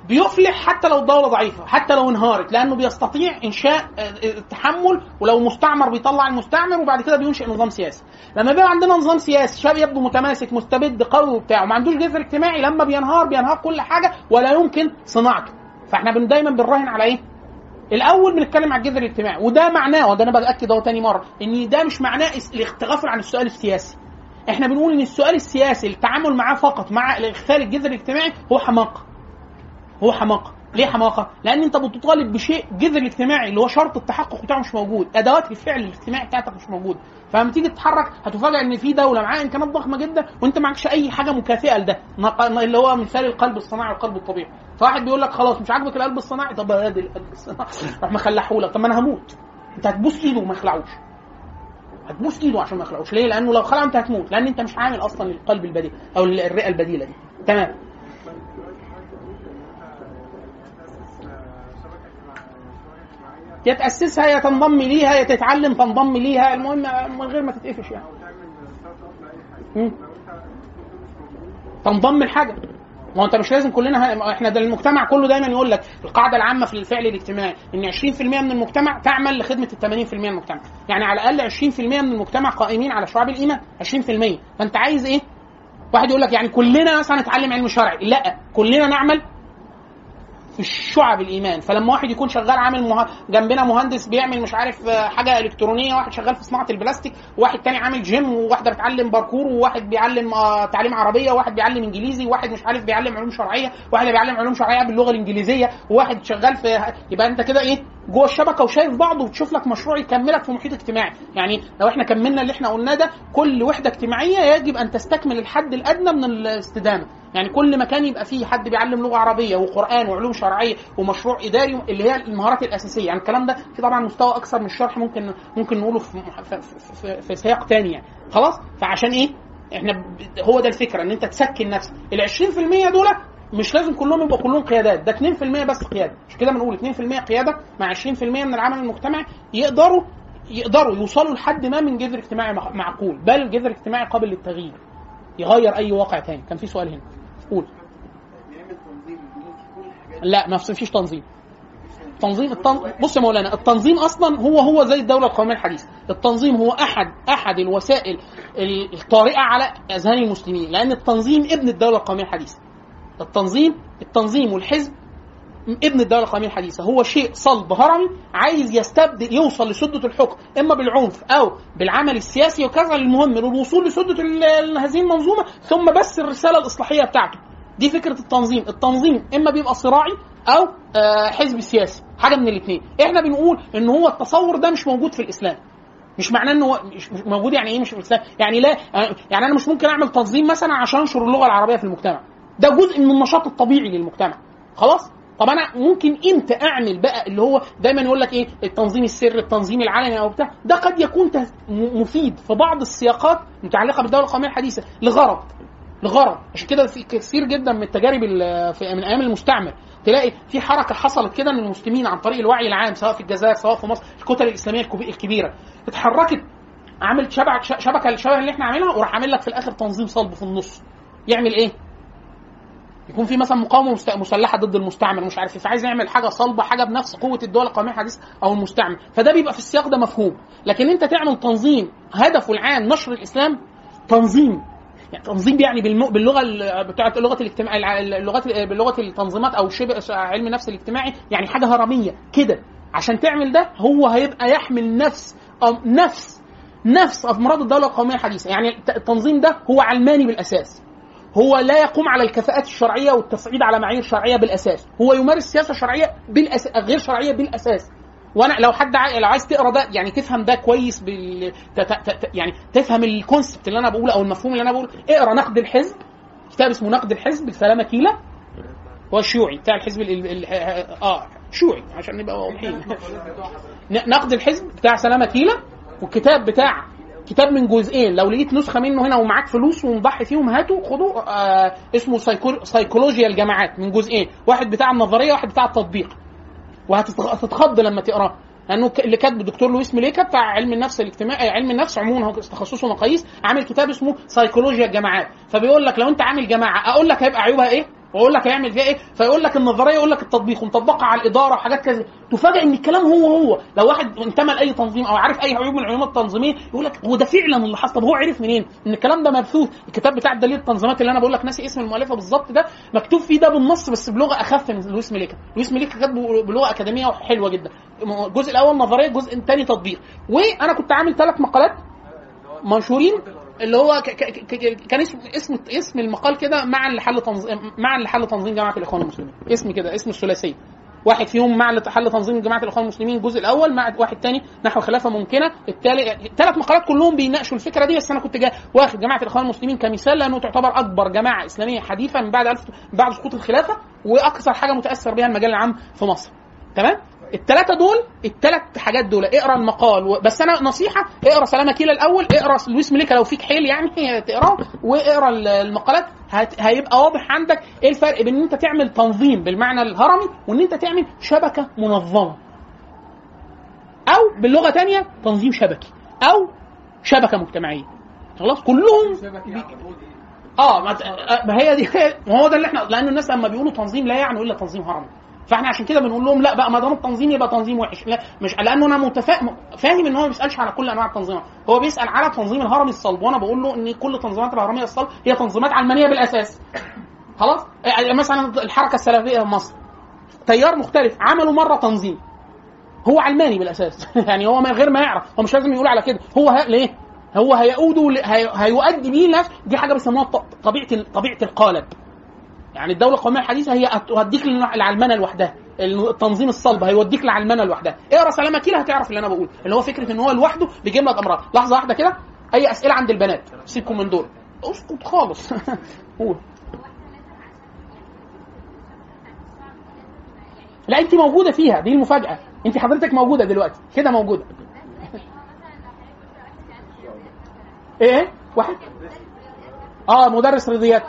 بيفلح حتى لو الدولة ضعيفة حتى لو انهارت لأنه بيستطيع إنشاء آه، التحمل ولو مستعمر بيطلع المستعمر وبعد كده بينشئ نظام سياسي. لما بيبقى عندنا نظام سياسي شاب يبدو متماسك مستبد قوي وبتاع وما عندوش جذر اجتماعي لما بينهار بينهار كل حاجة ولا يمكن صناعته. فإحنا دايما بنراهن على إيه؟ الأول بنتكلم على الجذر الاجتماعي وده معناه وده أنا بأكد أهو تاني مرة إن ده مش معناه التغافل عن السؤال السياسي. إحنا بنقول إن السؤال السياسي التعامل معاه فقط مع اغفال الجذر الاجتماعي هو حماقة. هو حماقة. ليه حماقة؟ لأن أنت بتطالب بشيء جذر الاجتماعي اللي هو شرط التحقق بتاعه مش موجود، أدوات الفعل الاجتماعي بتاعتك مش موجوده، فلما تيجي تتحرك هتفاجئ إن في دولة معاها امكانيات ضخمة جدا وأنت معكش أي حاجة مكافئة لده، اللي هو مثال القلب الصناعي والقلب الطبيعي، فواحد بيقول لك خلاص مش عاجبك القلب الصناعي؟ طب ادي القلب الصناعي. راح مخلعه لك طب ما أنا هموت. أنت هتبوس إيده وما يخلعوش. هتبوس إيده عشان ما يخلعوش. ليه؟ لأنه لو خلع أنت هتموت. لأن أنت مش عامل أصلا القلب البديل أو الرئة البديلة دي. تمام. يا تاسسها يا تنضم ليها يا تتعلم تنضم ليها المهم من غير ما تتقفش يعني. تنضم لحاجة. ما أنت مش لازم كلنا ه... إحنا ده المجتمع كله دايما يقول لك القاعدة العامة في الفعل الاجتماعي إن 20% من المجتمع تعمل لخدمة ال 80% من المجتمع. يعني على الأقل 20% من المجتمع قائمين على شعاب الإيمان. 20% فأنت عايز إيه؟ واحد يقول لك يعني كلنا مثلا نتعلم علم شرعي. لا كلنا نعمل في شعب الإيمان. فلما واحد يكون شغال عامل مه... جنبنا مهندس بيعمل مش عارف آه، حاجة إلكترونية واحد شغال في صناعة البلاستيك وواحد تاني عامل جيم وواحدة بتعلم باركور وواحد بيعلم آه، تعليم عربية وواحد بيعلم إنجليزي وواحد مش عارف بيعلم علوم شرعية واحد بيعلم علوم شرعية باللغة الإنجليزية وواحد شغال في يبقى أنت كده إيه؟ جوه الشبكة وشايف بعض وتشوف لك مشروع يكملك في محيط اجتماعي. يعني لو إحنا كملنا اللي إحنا قلناه ده كل وحدة اجتماعية يجب أن تستكمل الحد الأدنى من الاستدامه يعني كل مكان يبقى فيه حد بيعلم لغة عربية وقرآن وعلوم شرعية ومشروع إداري اللي هي المهارات الأساسية. يعني الكلام ده في طبعا مستوى أكثر من الشرح ممكن ممكن نقوله في في, في, في, سياق تاني يعني. خلاص؟ فعشان إيه؟ إحنا هو ده الفكرة إن أنت تسكن نفسك. ال 20% دول مش لازم كلهم يبقوا كلهم قيادات. ده 2% بس قيادة. مش كده بنقول 2% قيادة مع 20% من العمل المجتمعي يقدروا يقدروا يوصلوا لحد ما من جذر اجتماعي مع- معقول. بل جذر اجتماعي قابل للتغيير. يغير أي واقع تاني. كان في سؤال هنا. قول. لا ما فيش تنظيم. تنظيم التن... بص يا مولانا التنظيم أصلا هو هو زي الدولة القومية الحديثة. التنظيم هو احد أحد الوسائل الطارئة على أذهان المسلمين. لأن التنظيم ابن الدولة القومية الحديثة. التنظيم التنظيم والحزب. ابن الدولة القوميه الحديثة هو شيء صلب هرمي عايز يستبدل يوصل لسدة الحكم إما بالعنف أو بالعمل السياسي وكذا المهم للوصول لسدة هذه المنظومة ثم بس الرسالة الإصلاحية بتاعته. دي فكرة التنظيم. التنظيم إما بيبقى صراعي أو آه، حزب سياسي. حاجة من الاثنين إحنا بنقول إن هو التصور ده مش موجود في الإسلام. مش معناه إن هو مش مش موجود يعني إيه مش في الإسلام؟ يعني لا آه، يعني أنا مش ممكن أعمل تنظيم مثلا عشان انشر اللغة العربية في المجتمع. ده جزء من النشاط الطبيعي للمجتمع. خلاص؟ طب أنا ممكن إمتى أعمل بقى اللي هو دايما يقول لك إيه؟ التنظيم السري التنظيم العلني أو بتاع. ده قد يكون مفيد في بعض السياقات متعلقة بالدولة القومية الحديثة. لغرض. لغرض. عشان كده في كثير جدا من التجارب ال- في من أيام المستعمر. تلاقي في حركة حصلت كده ان المسلمين عن طريق الوعي العام سواء في الجزائر سواء في مصر. الكتل الإسلامية الكبي- الكبيرة. اتحركت عملت شبكه شبكة الشبكة اللي إحنا عاملها وراح عامل لك في الآخر تنظيم صلب في النص. يعمل إيه؟ يكون في مثلا مقاومة مسلحة ضد المستعمر مش عارف إيه فعايز يعمل حاجة صلبة حاجة بنفس قوة الدول القومية الحديثه أو المستعمر. فده بيبقى في السياق ده مفهوم. لكن أنت تعمل تنظيم هدفه العام نشر الإسلام تنظيم. يعني تنظيم يعني. باللغة ال- بتاعت اللغة الاجتماع اللغات بلغه التنظيمات أو شبه علم النفس الاجتماعي يعني حاجة هرمية كده. عشان تعمل ده هو هيبقى يحمل نفس أم نفس نفس امراض الدولة القومية الحديثة. يعني الت- التنظيم ده هو علماني بالأساس. هو لا يقوم على الكفاءات الشرعية والتصعيد على معايير شرعية بالأساس. هو يمارس سياسة شرعية بالأس... غير شرعية بالأساس. وأنا لو حد عاي... لو عايز تقرأ ده يعني تفهم ده كويس بال... ت... ت... ت... يعني تفهم الكونسبت اللي أنا بقوله أو المفهوم اللي أنا بقوله. اقرأ نقد الحزب كتاب اسمه نقد الحزب لسلامه كيلة. هو الشيوعي بتاع الحزب ال... ال... آه شيوعي عشان نبقى واضحين. نقد الحزب بتاع سلامة كيلة والكتاب بتاع كتاب من جزئين. لو لقيت نسخة منه هنا ومعاك فلوس ومضحي فيهم هاته خدوا آه اسمه سيكو... سيكولوجيا الجماعات من جزئين. واحد بتاع النظرية واحد بتاع التطبيق. وهتتخض لما تقراه. لأنه اللي كاتبه الدكتور لويس ميليكا بتاع علم النفس الاجتماعي علم النفس عموما هو تخصصه مقاييس عامل كتاب اسمه سيكولوجيا الجماعات فبيقول لك لو أنت عامل جماعة أقول لك هيبقى عيوبها إيه؟ واقول لك هيعمل فيها إيه؟ فيقول لك النظرية يقول لك التطبيق ومطبقه على الإدارة وحاجات كذا. تفاجئ إن الكلام هو هو. لو واحد انتمى لأي تنظيم أو عارف أي عيوب من العيوب التنظيميه يقول لك هو ده فعلا اللي حصل. طب هو عرف منين؟ إن الكلام ده مبثوث. الكتاب بتاع دليل التنظيمات اللي أنا بقول لك ناسي اسم المؤلفة بالظبط ده مكتوب فيه ده بالنص بس بلغة أخف من لويس ميليكا لويس ميليكا كاتبه بلغة أكاديمية حلوة جدا. الجزء الأول نظرية الجزء الثاني تطبيق. وأنا كنت عامل ثلاث مقالات منشورين. اللي هو ك- ك- ك- كان اسم اسم اسم المقال كده مع اللي حل تنظيم مع اللي حل تنظيم جماعة الإخوان المسلمين. اسم كده اسم الثلاثيه واحد فيهم مع حل تنظيم جماعة الإخوان المسلمين الجزء الأول مع واحد تاني نحو خلافة ممكنة. التالي ثلاث مقالات كلهم بيناقشوا الفكرة دي بس أنا كنت جاي واخد جماعة الإخوان المسلمين كمثال لأنه تعتبر أكبر جماعة إسلامية حديثه من بعد ألف بعد سقوط الخلافة وأكثر حاجة متأثر بها المجال العام في مصر. تمام؟ الثلاثه دول الثلاث حاجات دول اقرأ المقال و... بس أنا نصيحة اقرأ سلامة كيلا الأول اقرأ لويس ميليكا لو فيك حيل يعني تقراه واقرأ ال- المقالات هت... هيبقى واضح عندك إيه الفرق بين إن أنت تعمل تنظيم بالمعنى الهرمي وإن أنت تعمل شبكة منظمة. أو باللغة تانية تنظيم شبكي أو شبكة مجتمعية. خلاص؟ كلهم بي... آه ما, هي دي ما هو ده اللي إحنا لأن الناس لما بيقولوا تنظيم لا يعني إلا تنظيم هرمي. فاحنا عشان كده بنقول لهم لا بقى ما دام التنظيم يبقى تنظيم وحش. لا مش لأنه أنا متفاهم فاهم إن هو ما بيسألش على كل أنواع التنظيمات. هو بيسأل على تنظيم الهرمي الصلب وأنا بقول له إن كل تنظيمات الهرمية الصلب هي تنظيمات علمانية بالأساس. خلاص؟ يعني مثلا الحركة السلفية في مصر. تيار مختلف عملوا مرة تنظيم. هو علماني بالأساس. يعني هو من غير ما يعرف. هو مش لازم يقول على كده. هو ه... ليه؟ هو هيؤوده ل- هي... هيؤدي بيه نفس دي حاجة بيسموها طبيعة طبيعة القالب. يعني الدولة القومية الحديثة هي هتوديك للعلمنه لوحدها. التنظيم الصلب هيوديك للعلمنه لوحدها. اقرا سلامه كده هتعرف اللي أنا بقول اللي هو فكرة إن هو لوحده لك أمراض. لحظة واحدة كده. أي أسئلة عند البنات؟ سيبكم من دول. اسكت خالص. قول. لا أنت موجودة فيها. دي المفاجأة. أنت حضرتك موجودة دلوقتي. كده موجودة. إيه؟ واحد؟ آه مدرس رياضيات.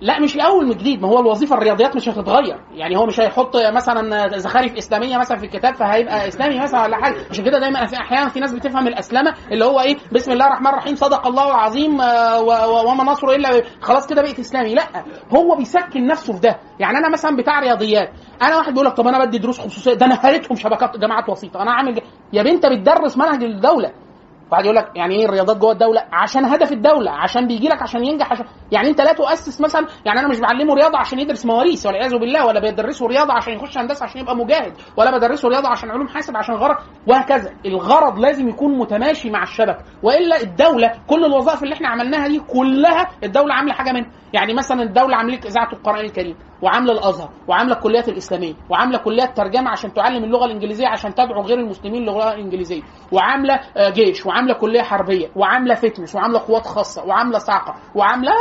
لا مش الأول من جديد. ما هو الوظيفة الرياضيات مش هتتغير. يعني هو مش هيحط مثلا زخارف إسلامية مثلا في الكتاب فهيبقى إسلامي مثلا ولا حاجة. عشان كده دايما في أحيانا في ناس بتفهم الأسلمة اللي هو إيه بسم الله الرحمن الرحيم صدق الله العظيم آه، وما نصره إلا خلاص كده بقيت إسلامي. لا هو بيسكن نفسه في ده. يعني أنا مثلا بتاع رياضيات أنا واحد بيقول لك طب أنا بدي دروس خصوصية ده أنا هريتهم شبكات جامعات وسيطة. أنا عامل يا بنت بتدرس منهج الدولة. واحد يقول لك يعني إيه الرياضات جوه الدولة؟ عشان هدف الدولة عشان بيجي لك عشان ينجح عشان يعني أنت لا تؤسس مثلا يعني أنا مش بعلمه رياضة عشان يدرس مواريث والعياذ بالله ولا بدرسه رياضة عشان يخش هندسة عشان يبقى مجاهد ولا بدرسه رياضة عشان علوم حاسب عشان غرض وهكذا. الغرض لازم يكون متماشي مع الشبكه وإلا الدولة كل الوظائف اللي إحنا عملناها دي كلها الدولة عاملة حاجة منها. يعني مثلا الدولة عاملة إذاعة القرآن الكريم. وعاملة الأزهر وعاملة الكليات الإسلامية وعاملة كليات ترجمة عشان تعلم اللغة الإنجليزية عشان تدعو غير المسلمين للغة الإنجليزية. وعاملة آه، جيش وعاملة كلية حربية وعاملة فتنس وعاملة قوات خاصة وعاملة صاعقه وعاملة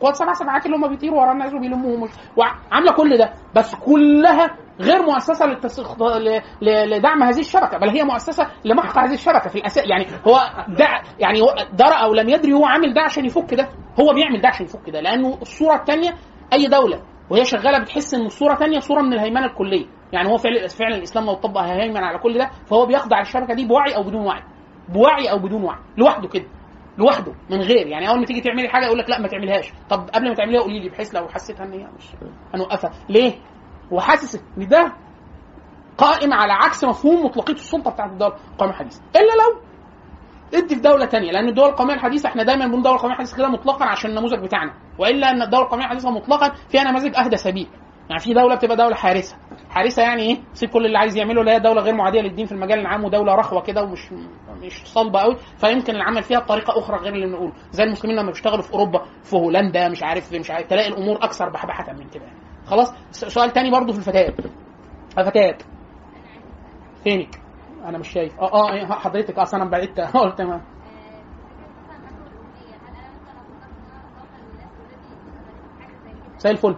قوات سبع سبعات اللي هم بيطيروا ورا الناس وبيلموهم وعامله كل ده بس كلها غير مؤسسة للتس... ل... ل... لدعم هذه الشبكه بل هي مؤسسة لمحق هذه الشبكه في الأساس. يعني هو دع يعني درى أو لم يدري هو عامل ده عشان يفك ده هو بيعمل ده عشان يفك ده لأنه الصورة الثانية أي دولة وهي شغاله بتحس ان الصورة ثانية صورة من الهيمنة الكلية. يعني هو فعلا فعلا الإسلام لو طبق هيمن على كل ده فهو بيخضع الشبكه دي بوعي أو بدون وعي. بوعي أو بدون وعي. لوحده كده. لوحده. من غير. يعني أول ما تيجي تعملي حاجة يقول لك لا ما تعملهاش. طب قبل ما تعمليها قولي لي بحيث لو حسيتها إن هي مش هنوقفها. ليه؟ هو حاسس إن ده قائم على عكس مفهوم مطلقية السلطة بتاعت الدولة. القوميه الحديثه إلا لو ادي في دولة تانية لأن الدول القوميه الحديثة إحنا دايما بنقول الدولة القوميه الحديثة كده مطلقا عشان النموذج بتاعنا. وإلا إن الدولة القوميه الحديثة مطلقا فيها نماذج أهدى سبيل. يعني في دولة بتبقى دولة حارسة. حارسة يعني إيه؟ سيب كل اللي عايز يعمله اللي هي دولة غير معادية للدين في المجال العام ودولة رخوة كده ومش مش صلبة قوي فيمكن العمل فيها بطريقة أخرى غير اللي بنقوله. زي المسلمين لما بيشتغلوا في أوروبا في هولندا مش عارف مش عارف تلاقي الأمور أكثر بحبحة من كده. خلاص؟ سؤال تاني برضو في الفتيات الفتيات فينك أنا مش شايف. آه آه إيه، حضرتك أصلا أنا بعدت. قلت تمام. زي الفل.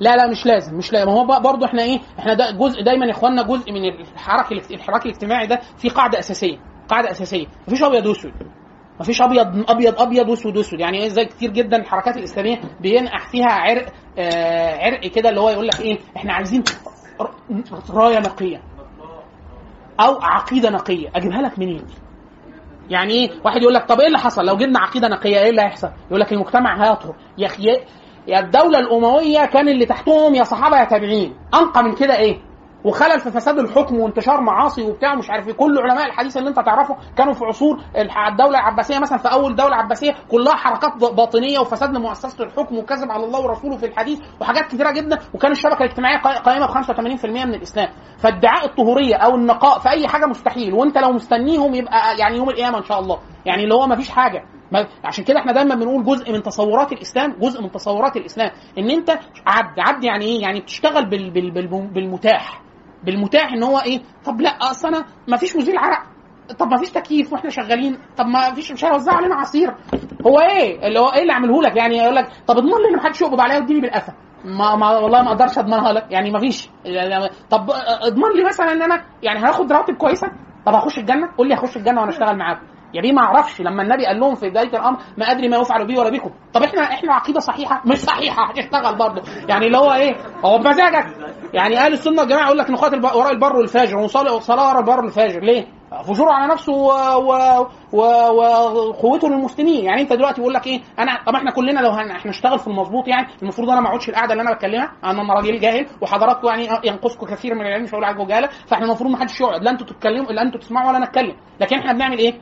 لا لا مش لازم مش لازم. ما هو برضه إحنا إيه إحنا ده جزء دايما يا إخواننا جزء من الاجت- الحراك الاجتماعي ده في قاعدة أساسية قاعدة أساسية. مفيش أبيض وأسود. مفيش أبيض أبيض أبيض وأسود أسود. يعني إيه زي كتير جدا الحركات الإسلامية بينقح فيها عرق آه عرق كده اللي هو يقول لك إيه إحنا عايزين راية نقية أو عقيدة نقية. أجيبها لك منين؟ يعني إيه؟ واحد يقول لك طب إيه اللي حصل؟ لو جبنا عقيدة نقية إيه اللي هيحصل؟ يقول لك المجتمع هيطهر. يا يا الدولة الأموية كان اللي تحتهم يا صحابة يا تابعين. أنقى من كده إيه؟ وخلل في فساد الحكم وانتشار معاصي وبتاع ومش عارف إيه. كل علماء الحديث اللي انت تعرفه كانوا في عصور الدولة العباسية مثلا في أول دولة عباسية كلها حركات باطنية وفساد لمؤسسة الحكم وكذب على الله ورسوله في الحديث وحاجات كثيره جدا وكان الشبكة الاجتماعية قا- قائمة ب 85% من الإسلام. فادعاء الطهورية أو النقاء في أي حاجة مستحيل وأنت لو مستنيهم يبقى يعني يوم القيامة إن شاء الله. يعني اللي هو ما فيش حاجة. ما عشان كده إحنا دايما بنقول جزء من تصورات الإسلام جزء من تصورات الإسلام. إن أنت عبد عبد يعني إيه؟ يعني بتشتغل بال بال بال بالمتاح. بالمتاح إن هو إيه طب لا أصل أنا ما فيش مزيل عرق. طب ما فيش تكييف وإحنا شغالين. طب ما فيش مش هيوزع علينا عصير. هو إيه؟ اللي هو إيه اللي أعمله لك؟ يعني يقول لك طب اضمن لي إن محدش يقبض عليا واديني بالقفا. ما, ما والله ما أقدرش أضمنها لك. يعني ما فيش. طب اضمن لي مثلا إن أنا يعني هاخد رواتب كويسة. طب هخش الجنة؟ قول لي هخش الجنة وأنا أشتغل معاكم. يا بيه ما أعرفش لما النبي قال لهم في بداية الأمر ما أدري ما يفعل بي ولا بكم. طب إحنا إحنا عقيدة صحيحة؟ مش صحيحة هتشتغل برضه. يعني اللي هو إيه؟ هو بمزاجك. يعني أهل السنة والجماعة يقول لك نقاتل وراء البر والفاجر ونصلي صلاه وراء البر والفاجر. ليه؟ فجوره على نفسه وقوته و... و... للمسلمين. يعني أنت دلوقتي بيقول لك إيه؟ أنا طب إحنا كلنا لو هن... إحنا نشتغل في المظبوط يعني المفروض أنا ما أقعدش القعدة اللي أنا بتكلمها. أنا راجل جاهل وحضراتكم يعني ينقصكم كثير من العلم مش هقول جهالة فإحنا المفروض ما حدش يقعد. لا أنتوا تتكلموا لا أنتوا تسمعوا ولا أنا اتكلم لكن إحنا بنعمل إيه؟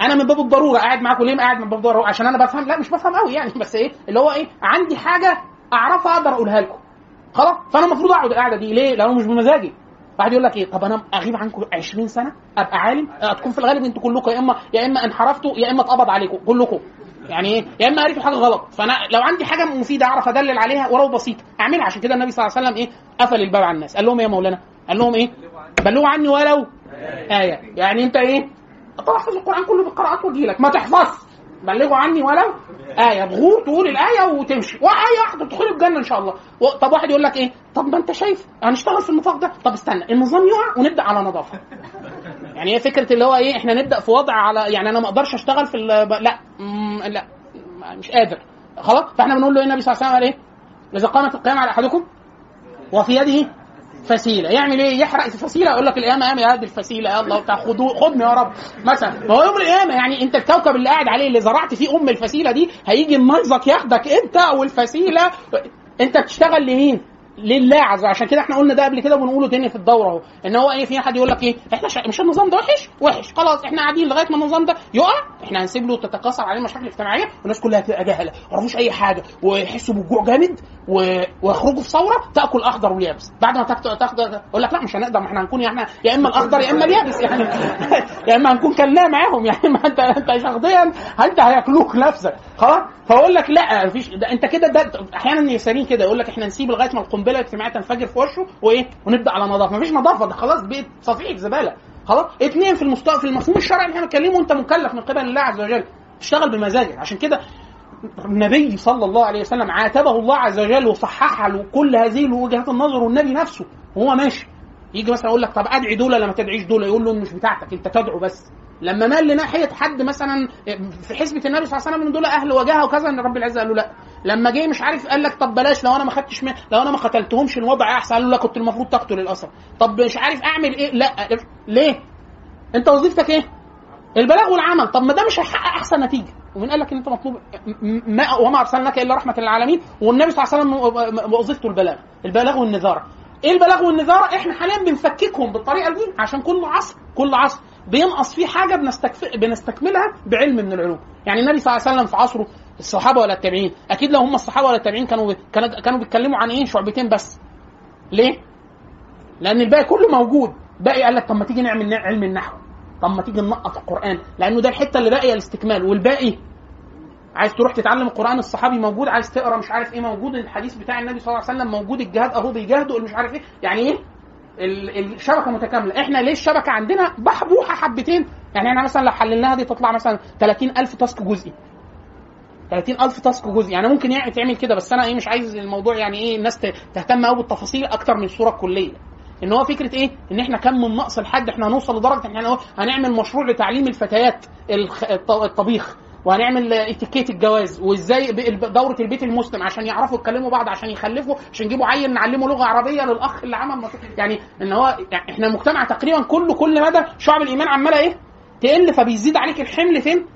أنا من باب الضرورة قاعد معاكم ليه قاعد من باب الضرورة؟ عشان أنا بفهم لا مش بفهم قوي يعني بس إيه اللي هو إيه عندي حاجة أعرفها أقدر أقولها لكم. خلاص؟ فأنا المفروض أقعد القعدة دي. ليه؟ لأنه مش بمزاجي. واحد يقول لك إيه طب أنا أغيب عنكم 20 سنة؟ أبقى عالم؟ هتكون في الغالب أنتوا كلكم يا إما يا إما انحرفتوا يا إما اتقبض عليكم كلكم. يعني إيه؟ يا إما قريتوا حاجة غلط. فأنا لو عندي حاجة مفيدة أعرف أدلل عليها ولو بسيطة. أعملها. عشان كده النبي صلى الله عليه وسلم إيه قفل الباب على الناس. قال لهم إيه يا مولانا؟ قال لهم إيه؟ بلغوا عني ولو آية. يعني أنت إيه؟ تحفظ القرآن كله بالقراءات واجي لك. ما تحفظ. بلغوا عني ولو. آية. بغور تقول الآية وتمشي. وآية واحدة تدخل الجنة إن شاء الله. طب واحد يقول لك إيه؟ طب ما أنت شايف. هنشتغل في النفاق ده. طب استنى. النظام يقع ونبدأ على نظافة. يعني هي فكرة اللي هو إيه؟ إحنا نبدأ في وضع على يعني أنا ما أقدرش أشتغل في. لا. لا. مش قادر. خلاص؟ فإحنا بنقول له إيه النبي صلى الله عليه وسلم إيه؟ إذا قامت القيامة على أحدكم وفي يده فسيلة. يعمل إيه يحرق الفسيله يقول لك القيامة يا هذه الفسيلة يا الله خدو خدني يا رب. مثلا ما هو يوم القيامة يعني أنت الكوكب اللي قاعد عليه اللي زرعت فيه أم الفسيلة دي هيجي النيزك ياخدك أنت والفسيلة. أنت بتشتغل لمين؟ لله عز عشان كده إحنا قلنا ده قبل كده وبنقوله تاني في الدورة اهو. ان هو إيه في حد يقول لك إيه إحنا شا... مش النظام ده وحش؟ وحش. خلاص إحنا قاعدين لغاية ما النظام ده يقع إحنا هنسيب له تتكاثر عليه مشاكل اجتماعية والناس كلها هتبقى جهله ما يعرفوش أي حاجة. ويحسوا بالجوع جامد و... ويخرجوا في ثورة تأكل أخضر واليابس بعد ما تاخد تاخد يقول لك لا مش هنقدر ما إحنا هنكون إحنا يا إما الأخضر يا إما اليابس يعني. يا إما هنكون كلناه معاهم يعني. ما انت أنت شخصيا أنت هياكلوك نفسك. خلاص؟ فأقول لك لا مفيش. أنت كده ده أحيانا يسارين كده يقول لك إحنا نسيب لغاية ما القنبلة الاجتماعيه تنفجر في وشه وإيه؟ ونبدأ على نظافة. مفيش نظافة. ده خلاص بقت صفيحه زبالة. خلاص؟ اثنين في المستوى في المفهوم الشرعي اللي إحنا بنتكلمه انت مكلف من قبل الله عز وجل. تشتغل بمزاجك. عشان كده النبي صلى الله عليه وسلم عاتبه الله عز وجل وصحح له كل هذه وجهات النظر والنبي نفسه. وهو ماشي. يجي مثلا يقول لك طب أدعي دول لما تدعيش دول؟ يقول له مش بتاعتك. أنت تدعو بس. لما مال لناحية حد مثلا في حسبة النبي صلى الله عليه وسلم إن دول أهل وجاهة وكذا إن رب العزة قال له لا. لما جه مش عارف قال لك طب بلاش لو أنا ما خدتش لو أنا ما قتلتهمش الوضع أحسن قال له لا كنت المفروض تقتل الاسرى طب مش عارف أعمل إيه؟ لا ليه؟ أنت وظيفتك إيه؟ البلاغ والعمل. طب ما ده مش هيحقق أحسن نتيجة. ومين قال لك إن أنت مطلوب ما وما أرسلناك إلا رحمة للعالمين. والنبي صلى الله عليه وسلم وظيفته البلاغ البلاغ والنذاره إيه البلاغ والنذاره إحنا حاليا بنفككهم بالطريقة دي عشان كل عصر كل عصر. بينقص فيه حاجة بنستكف... بنستكملها بعلم من العلوم. يعني النبي صلى الله عليه وسلم في عصره الصحابة ولا التابعين؟ أكيد لو هم الصحابة ولا التابعين كانوا كانوا بيتكلموا عن إيه؟ شعبتين بس. ليه؟ لأن الباقي كله موجود. باقي قال لك طب ما تيجي نعمل علم النحو. طب ما تيجي ننقط القرآن. لأنه ده الحتة اللي باقية الاستكمال. والباقي عايز تروح تتعلم القرآن الصحابي موجود عايز تقرأ مش عارف إيه موجود الحديث بتاع النبي صلى الله عليه وسلم موجود الجهاد أهو بيجاهدوا مش عارف إيه. يعني إيه؟ الشبكه متكاملة. إحنا ليه الشبكة عندنا بحبوحه حبتين؟ يعني إحنا مثلا لو حللناها دي تطلع مثلا 30000 تاسك جزئي. 30000 تاسك جزئي. يعني ممكن يعني تعمل كده بس أنا إيه مش عايز الموضوع يعني إيه الناس تهتم قوي بالتفاصيل أكتر من الصورة الكلية. إن هو فكرة إيه؟ إن إحنا كم من نقص الحد إحنا هنوصل لدرجة ان إحنا هنعمل مشروع لتعليم الفتيات الطبيخ وهنعمل اتيكيت الجواز وإزاي دورة البيت المسلم عشان يعرفوا يتكلموا بعض عشان يخلفوا عشان يجيبوا عيل نعلمه لغة عربية للأخ اللي عمل يعني إن هو يعني إحنا مجتمع تقريبا كله كل مدى شعب الإيمان عماله إيه؟ تقل فبيزيد عليك الحمل فين؟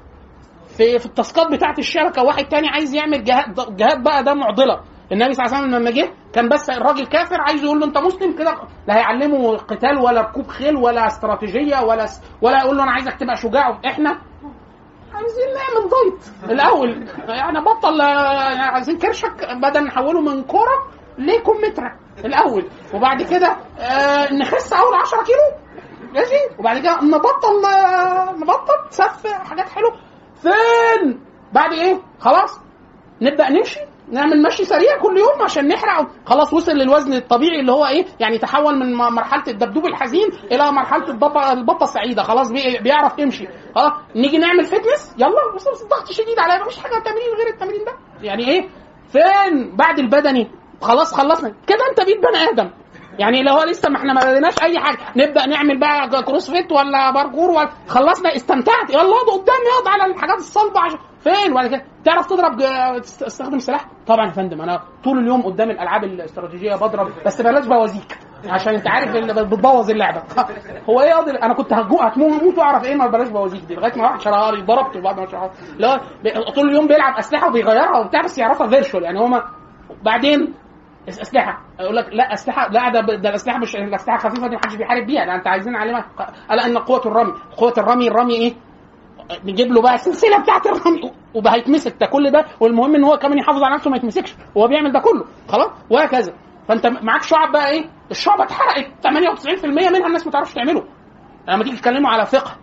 في في التاسكات بتاعه الشركة واحد تاني عايز يعمل جهاد جهاد بقى ده معضلة. النبي صلى الله عليه وسلم لما جه كان بس الراجل كافر عايز يقول له انت مسلم كده لا هيعلمه قتال ولا ركوب خيل ولا استراتيجية ولا ولا يقول له أنا عايزك تبقى شجاع. إحنا عايزين نعمل ضيط الأول يعني بطل عايزين كرشك بدل نحوله من كورة لكمثرى الأول. وبعد كده آه نخس أول 10 كيلو. ماشي؟ وبعد كده نبطل آه نبطل سف فين؟ بعد إيه؟ خلاص نبدأ نمشي نعمل مشي سريع كل يوم عشان نحرق. خلاص وصل للوزن الطبيعي اللي هو إيه؟ يعني تحول من مرحلة الدبدوب الحزين إلى مرحلة البطة البطة السعيدة. خلاص بيعرف يمشي. خلاص نيجي نعمل fitness يلا بس الضغط شديد عليا. مفيش حاجة تمرين غير التمرين ده. يعني إيه؟ فين؟ بعد البدني. خلاص خلصنا. كده أنت بقيت بني آدم. يعني لو هو لسه ما إحنا ما بديناش أي حاجة نبدأ نعمل بقى CrossFit ولا باركور ولا خلصنا استمتعت. يلا اقعد قدام يقعد على الحاجات الصلبة عشان فين؟ وبعد كده. تعرف تضرب تستخدم سلاح؟ طبعا يا فندم أنا طول اليوم قدام الألعاب الاستراتيجية بضرب بس بلاش بوازيك عشان أنت عارف اللي بتبوظ اللعبة. هو إيه قاضي أنا كنت هتموت وأعرف إيه ما بلاش بوازيك دي لغاية ما واحد شرها لي ضربته بعد ما شرها لا طول اليوم بيلعب أسلحة وبيغيرها وبتاع بس يعرفها فيرشوال يعني هما بعدين أسلحة. يقول لك لا أسلحة لا ده ده الاسلحه مش الاسلحه خفيفة دي محدش بيحارب بيها. ده أنت عايزين نعلمها الا إن قوة الرمي قوة الرمي الرمي إيه؟ نجيب له بقى السلسلة بتاعت الرمل وبقى هيتمسك ده كل ده. والمهم إن هو كمان يحافظ على نفسه ما يتمسكش. هو بيعمل ده كله. خلاص؟ وهكذا. فأنت معاك شعب بقى إيه؟ الشعب اتحرقت. 98% منها الناس ما تعرفش تعمله. لما تيجي تتكلموا على فقه.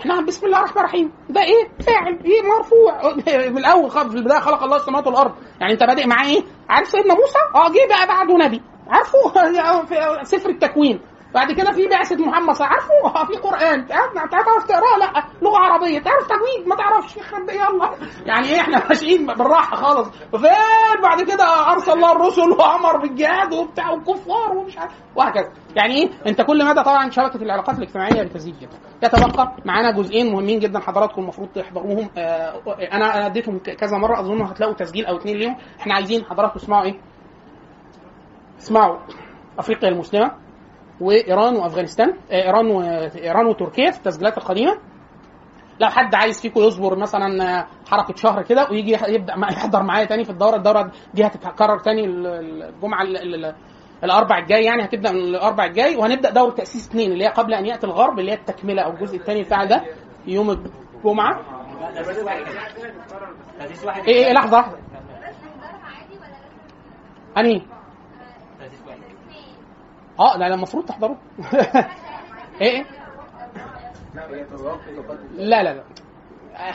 إحنا بسم الله الرحمن الرحيم. ده إيه؟ فاعل إيه؟ مرفوع. من الأول خالص في البداية خلق الله السماوات والأرض. يعني أنت بادئ معاه إيه؟ عارف سيدنا موسى؟ آه جه بقى بعده نبي. عارفه؟ سفر التكوين. بعد كده في بعثة محمد. عارفه؟ في قرآن. تعرف تقراه؟ لا. لغة عربية. تعرف تجويد ما تعرفش. يلا يعني إيه؟ إحنا ماشيين بالراحة خالص. فين؟ بعد كده أرسل الله الرسل وأمر بالجهاد وبتاع والكفار ومش عارف. وهكذا. يعني إيه؟ أنت كل مدى طبعا شبكة العلاقات الاجتماعية بتزيد جدا. يتبقى معانا جزئين مهمين جدا حضراتكم المفروض تحضروهم. آه أنا أديتهم كذا مرة. أظن هتلاقوا تسجيل أو اتنين ليهم. إحنا عايزين حضراتكم تسمعوا إيه؟ اسمعوا أفريقيا المسلمة. وإيران وأفغانستان آه، إيران وايران وتركيا في التسجيلات القديمة. لو حد عايز فيكم يصبر مثلا آه، حركة شهر كده ويجي يبدأ يحضر معايا تاني في الدورة الدورة دي هتتكرر تاني ال- ال- الجمعة ال- ال- ال- الأربع الجاي يعني هتبدأ من الأربع الجاي وهنبدأ دورة تأسيس اثنين اللي هي قبل أن يأتي الغرب اللي هي التكملة أو الجزء الثاني بتاع ده يوم الجمعة. إيه إيه لحظة واحدة أنهي؟ آه لا المفروض تحضروا. إيه إيه؟ لا لا لا.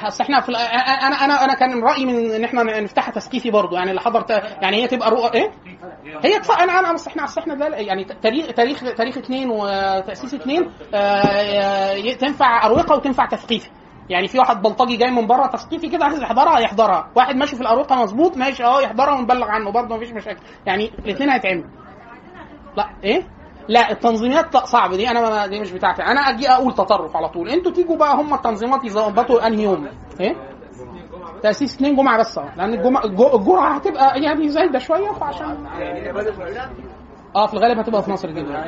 أصل إحنا في أنا أنا أنا كان رأيي من إن إحنا نفتحها تثقيفي برضو يعني اللي حضر يعني هي تبقى رؤى إيه؟ هي تف... أنا أنا أصل إحنا أصل إحنا يعني تاريخ تاريخ تاريخ اثنين وتأسيس اثنين آه، ي- تنفع أروقة وتنفع تثقيفي يعني في واحد بلطجي جاي من بره تثقيفي كده عايز يحضرها يحضرها. واحد ماشي في الأروقة مظبوط ماشي آه يحضرها ونبلغ عنه برضه مفيش مشاكل. يعني الاثنين هيتعملوا. لا إيه؟ لا التنظيمات لا صعب دي أنا دي مش بتاعتي. أنا أجي أقول تطرف على طول. إنتوا تيجوا بقى هم التنظيمات يظبطوا أنهي يوم؟ إيه؟ تأسيس اثنين جمعة بس آه لأن الجمعه الج- الجرعة هتبقى يعني زايدة شوية فعشان آه في الغالب هتبقى في مصر الجديده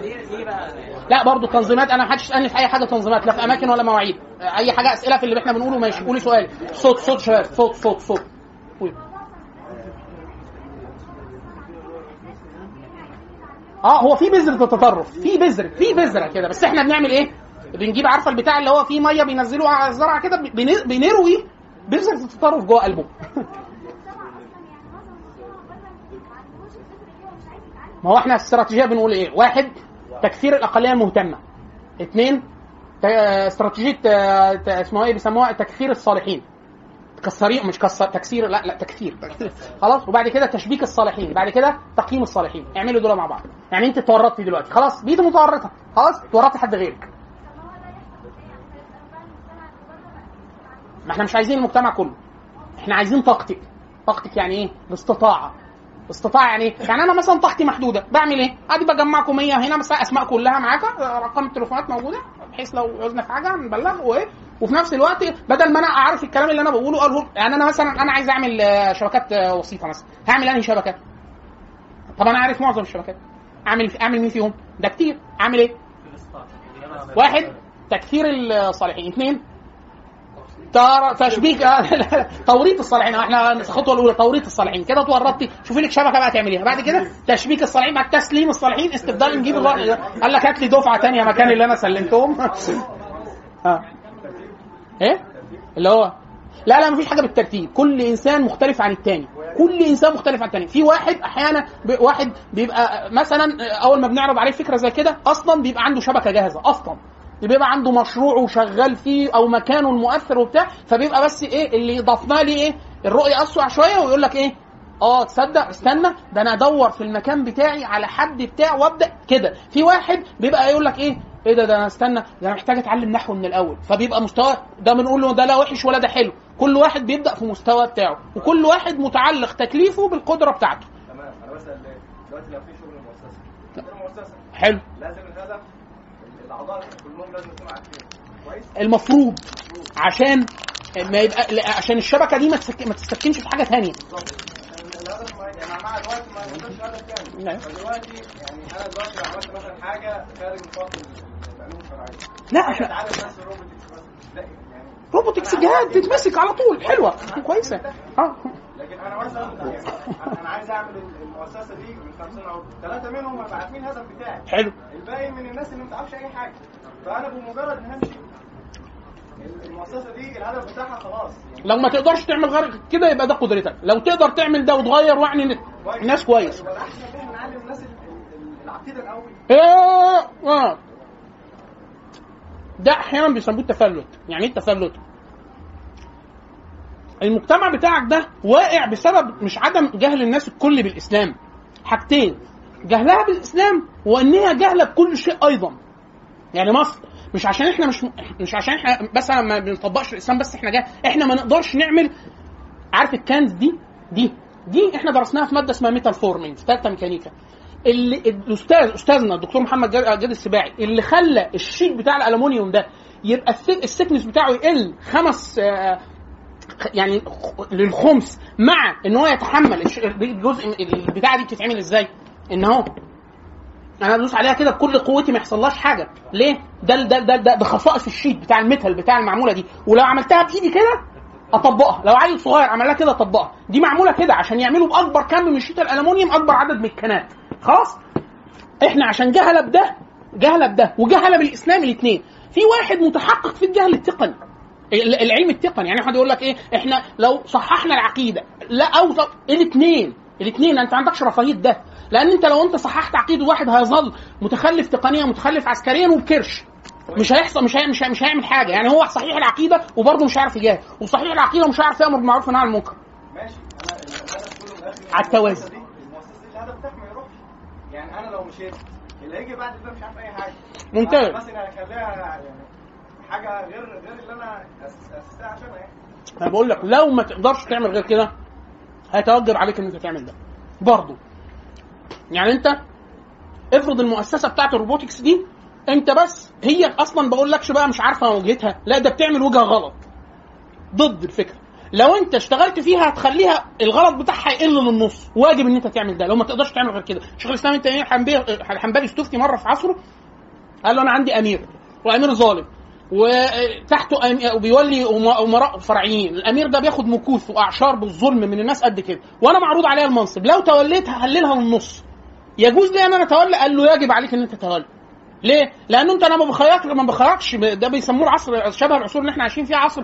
لا برضو التنظيمات أنا ما حدش يسالني في أي حاجة تنظيمات لا في أماكن ولا مواعيد. أي حاجة أسئلة في اللي إحنا بنقوله ماشي. قولي سؤال. صوت صوت شباب. صوت صوت صوت. قولي. آه هو في بذرة التطرف في بذرة في بذرة كده بس إحنا بنعمل إيه؟ بنجيب عارفة البتاع اللي هو فيه مية بينزلوه على الزرعه كده بن- بنروي بذرة التطرف جوه قلبه ما هو إحنا استراتيجية بنقول إيه؟ واحد تكثير الأقلية المهتمة. اثنين ت- استراتيجية آه، اسمها إيه بيسموها تكثير الصالحين. تكسريه مش كسر تكسير لا لا تكثير. خلاص؟ وبعد كده تشبيك الصالحين. بعد كده تقييم الصالحين. اعملوا دول مع بعض. يعني انت اتورطتي دلوقتي. خلاص؟ بقيتي متورطة. خلاص؟ اتورطتي حد غيرك. ما إحنا مش عايزين المجتمع كله. إحنا عايزين طاقتك. طاقتك يعني إيه؟ الاستطاعه استطاعه يعني إيه؟ يعني أنا مثلا طاقتي محدودة. بعمل إيه؟ عادي بجمعكم 100 هنا مثلا أسماء كلها معاك ارقام التليفونات موجودة بحيث لو عوزنا في حاجة نبلغ وايه وفي نفس الوقت بدل ما أنا اعرف الكلام اللي أنا بقوله اقوله يعني أنا مثلا أنا عايز اعمل آه، شبكات آه، وسيطه مثلا. هعمل انهي شبكة؟ طب أنا عارف معظم الشبكات. اعمل اعمل مين فيهم؟ ده كتير. اعمل إيه؟ واحد تكثير الصالحين. اثنين تشبيك آه، توريط الصالحين. إحنا الخطوة الأولى توريط الصالحين. كده اتورطتي. شوفي لك شبكة بقى تعمليها. بعد كده تشبيك الصالحين بعد تسليم الصالحين. استبدال نجيب قال لك هات لي دفعة ثانية مكان اللي أنا سلمتهم. ها إيه؟ اللي هو لا لا مفيش حاجة بالترتيب. كل إنسان مختلف عن التاني. كل إنسان مختلف عن التاني. في واحد أحيانا ب... واحد بيبقى مثلا أول ما بنعرض عليه فكرة زي كده أصلا بيبقى عنده شبكة جاهزة أصلا. بيبقى عنده مشروع وشغال فيه أو مكانه المؤثر وبتاع فبيبقى بس إيه اللي ضفنا لي إيه الرؤية اسرع شوية ويقول لك إيه آه تصدق استنى ده أنا أدور في المكان بتاعي على حد بتاع وأبدأ كده. في واحد بيبقى يقول لك إيه إيه ده؟ ده أنا استنى ده أنا محتاج أتعلم نحو من الأول. فبيبقى مستوى ده بنقول له ده لا وحش ولا ده حلو. كل واحد بيبدأ في مستوى بتاعه وكل واحد متعلق تكليفه بالقدرة بتاعته. تمام أنا بسأل؟ دلوقتي لو في شغل مؤسسة. مؤسسة. حلو. لازم الهدف الأعضاء كلهم لازم يكونوا عارفين. كويس؟ المفروض عشان ما يبقى عشان الشبكة دي ما تستكنش في حاجة ثانية يعني مع الوقت ما هدف نعم. فدلوقتي يعني أنا دلوقتي لو عملت مثلا حاجة خارج نطاق العلوم الشرعيه لا إحنا بس الروبوتكس بس لا يعني روبوتكس جهاز تتمسك على طول حلوة كويسة. آه. لكن أنا مثلا يعني أنا عايز أعمل المؤسسة دي من 50 أو ثلاثة منهم هيبقى عارفين الهدف بتاعي. حلو. الباقي من الناس اللي ما تعرفش أي حاجة. فأنا بمجرد إن همشي المؤسسة دي الهدف بتاعها خلاص. يعني لو ما تقدرش تعمل غير كده يبقى ده قدرتك. لو تقدر تعمل ده وتغير وعني الناس كويس. الأول. آه، آه. ده أحيانا بيسموه التفلت. يعني إيه التفلت؟ المجتمع بتاعك ده واقع بسبب مش عدم جهل الناس الكل بالإسلام. حاجتين. جهلها بالإسلام وانها جهله بكل شيء أيضا. يعني مصر. مش عشان إحنا مش مش عشان إحنا بس ما بنطبقش الاسلام بس إحنا جاهل إحنا ما نقدرش نعمل عارف الكنز دي دي دي إحنا درسناها في مادة اسمها metal forming في ثالثه ميكانيكا اللي الأستاذ أستاذنا الدكتور محمد جاد السباعي اللي خلى ال sheet بتاع الالومنيوم ده يبقى ال thickness بتاعه يقل خمس آه، يعني للخمس مع إن هو يتحمل الجزء البتاعة دي بتتعمل إزاي؟ إن هو أنا ادوس عليها كده بكل قوتي ما يحصلهاش حاجة. ليه؟ ده ده ده ده, ده خصائص ال sheet بتاع ال metal بتاع المعمولة دي. ولو عملتها بإيدي كده أطبقها. لو عيل صغير عملها كده أطبقها. دي معمولة كده عشان يعملوا بأكبر كم من شيت الالومنيوم أكبر عدد من الكنات. خلاص؟ إحنا عشان جهلة بده جهلة بده وجهلة بالإسلام الاثنين في واحد متحقق في الجهل التقني. ال- العلم التقني. يعني واحد يقول لك إيه؟ إحنا لو صححنا العقيدة لا أو الاثنين الاثنين أنت ما عندكش رفاهية ده. لأن انت لو انت صححت عقيده واحد هيظل متخلف تقنيا متخلف عسكريا وبكرش مش هيحصل مش هي مش, هي مش هيعمل حاجة. يعني هو صحيح العقيدة وبرضه مش هيعرف يجاهد وصحيح العقيدة ومش هيعرف يأمر بالمعروف والنهي عن المنكر. ماشي. أنا على التوازي. دي- المؤسسة الهدف بتاعك ما يروحش. يعني أنا لو مشيت اللي هيجي بعد ده مش عارف أي حاجة. ممتاز. مثلا هخليها يعني حاجة غير غير اللي أنا أسستها عشانها يعني. أنا بقول لك لو ما تقدرش تعمل غير كده هيتوجب عليك إن أنت تعمل ده. برضه. يعني انت افرض المؤسسة بتاعت الروبوتكس دي انت بس هي أصلا بقول لكش بقى مش عارفة وجهتها لا ده بتعمل وجهة غلط. ضد الفكرة. لو انت اشتغلت فيها هتخليها الغلط بتاعها يقل للنص. واجب ان انت تعمل ده. لو ما تقدرش تعمل غير كده. شيخ الإسلام تيميه الحنبلي الحنبلي استفتي مرة في عصره قال له أنا عندي أمير وأمير ظالم. وتحته أم- امراء فرعيين. الأمير ده بياخد مكوث وأعشار بالظلم من الناس قد كده. وأنا معروض عليا المنصب. لو توليت هقللها للنص يجوز لي أن أنا أتولى؟ قال له يجب عليك إن أنت تتولى. ليه؟ لأنه أنت أنا ما بخيرك ما بخيركش ده بيسموه العصر شبه العصور اللي إحنا عايشين فيها عصر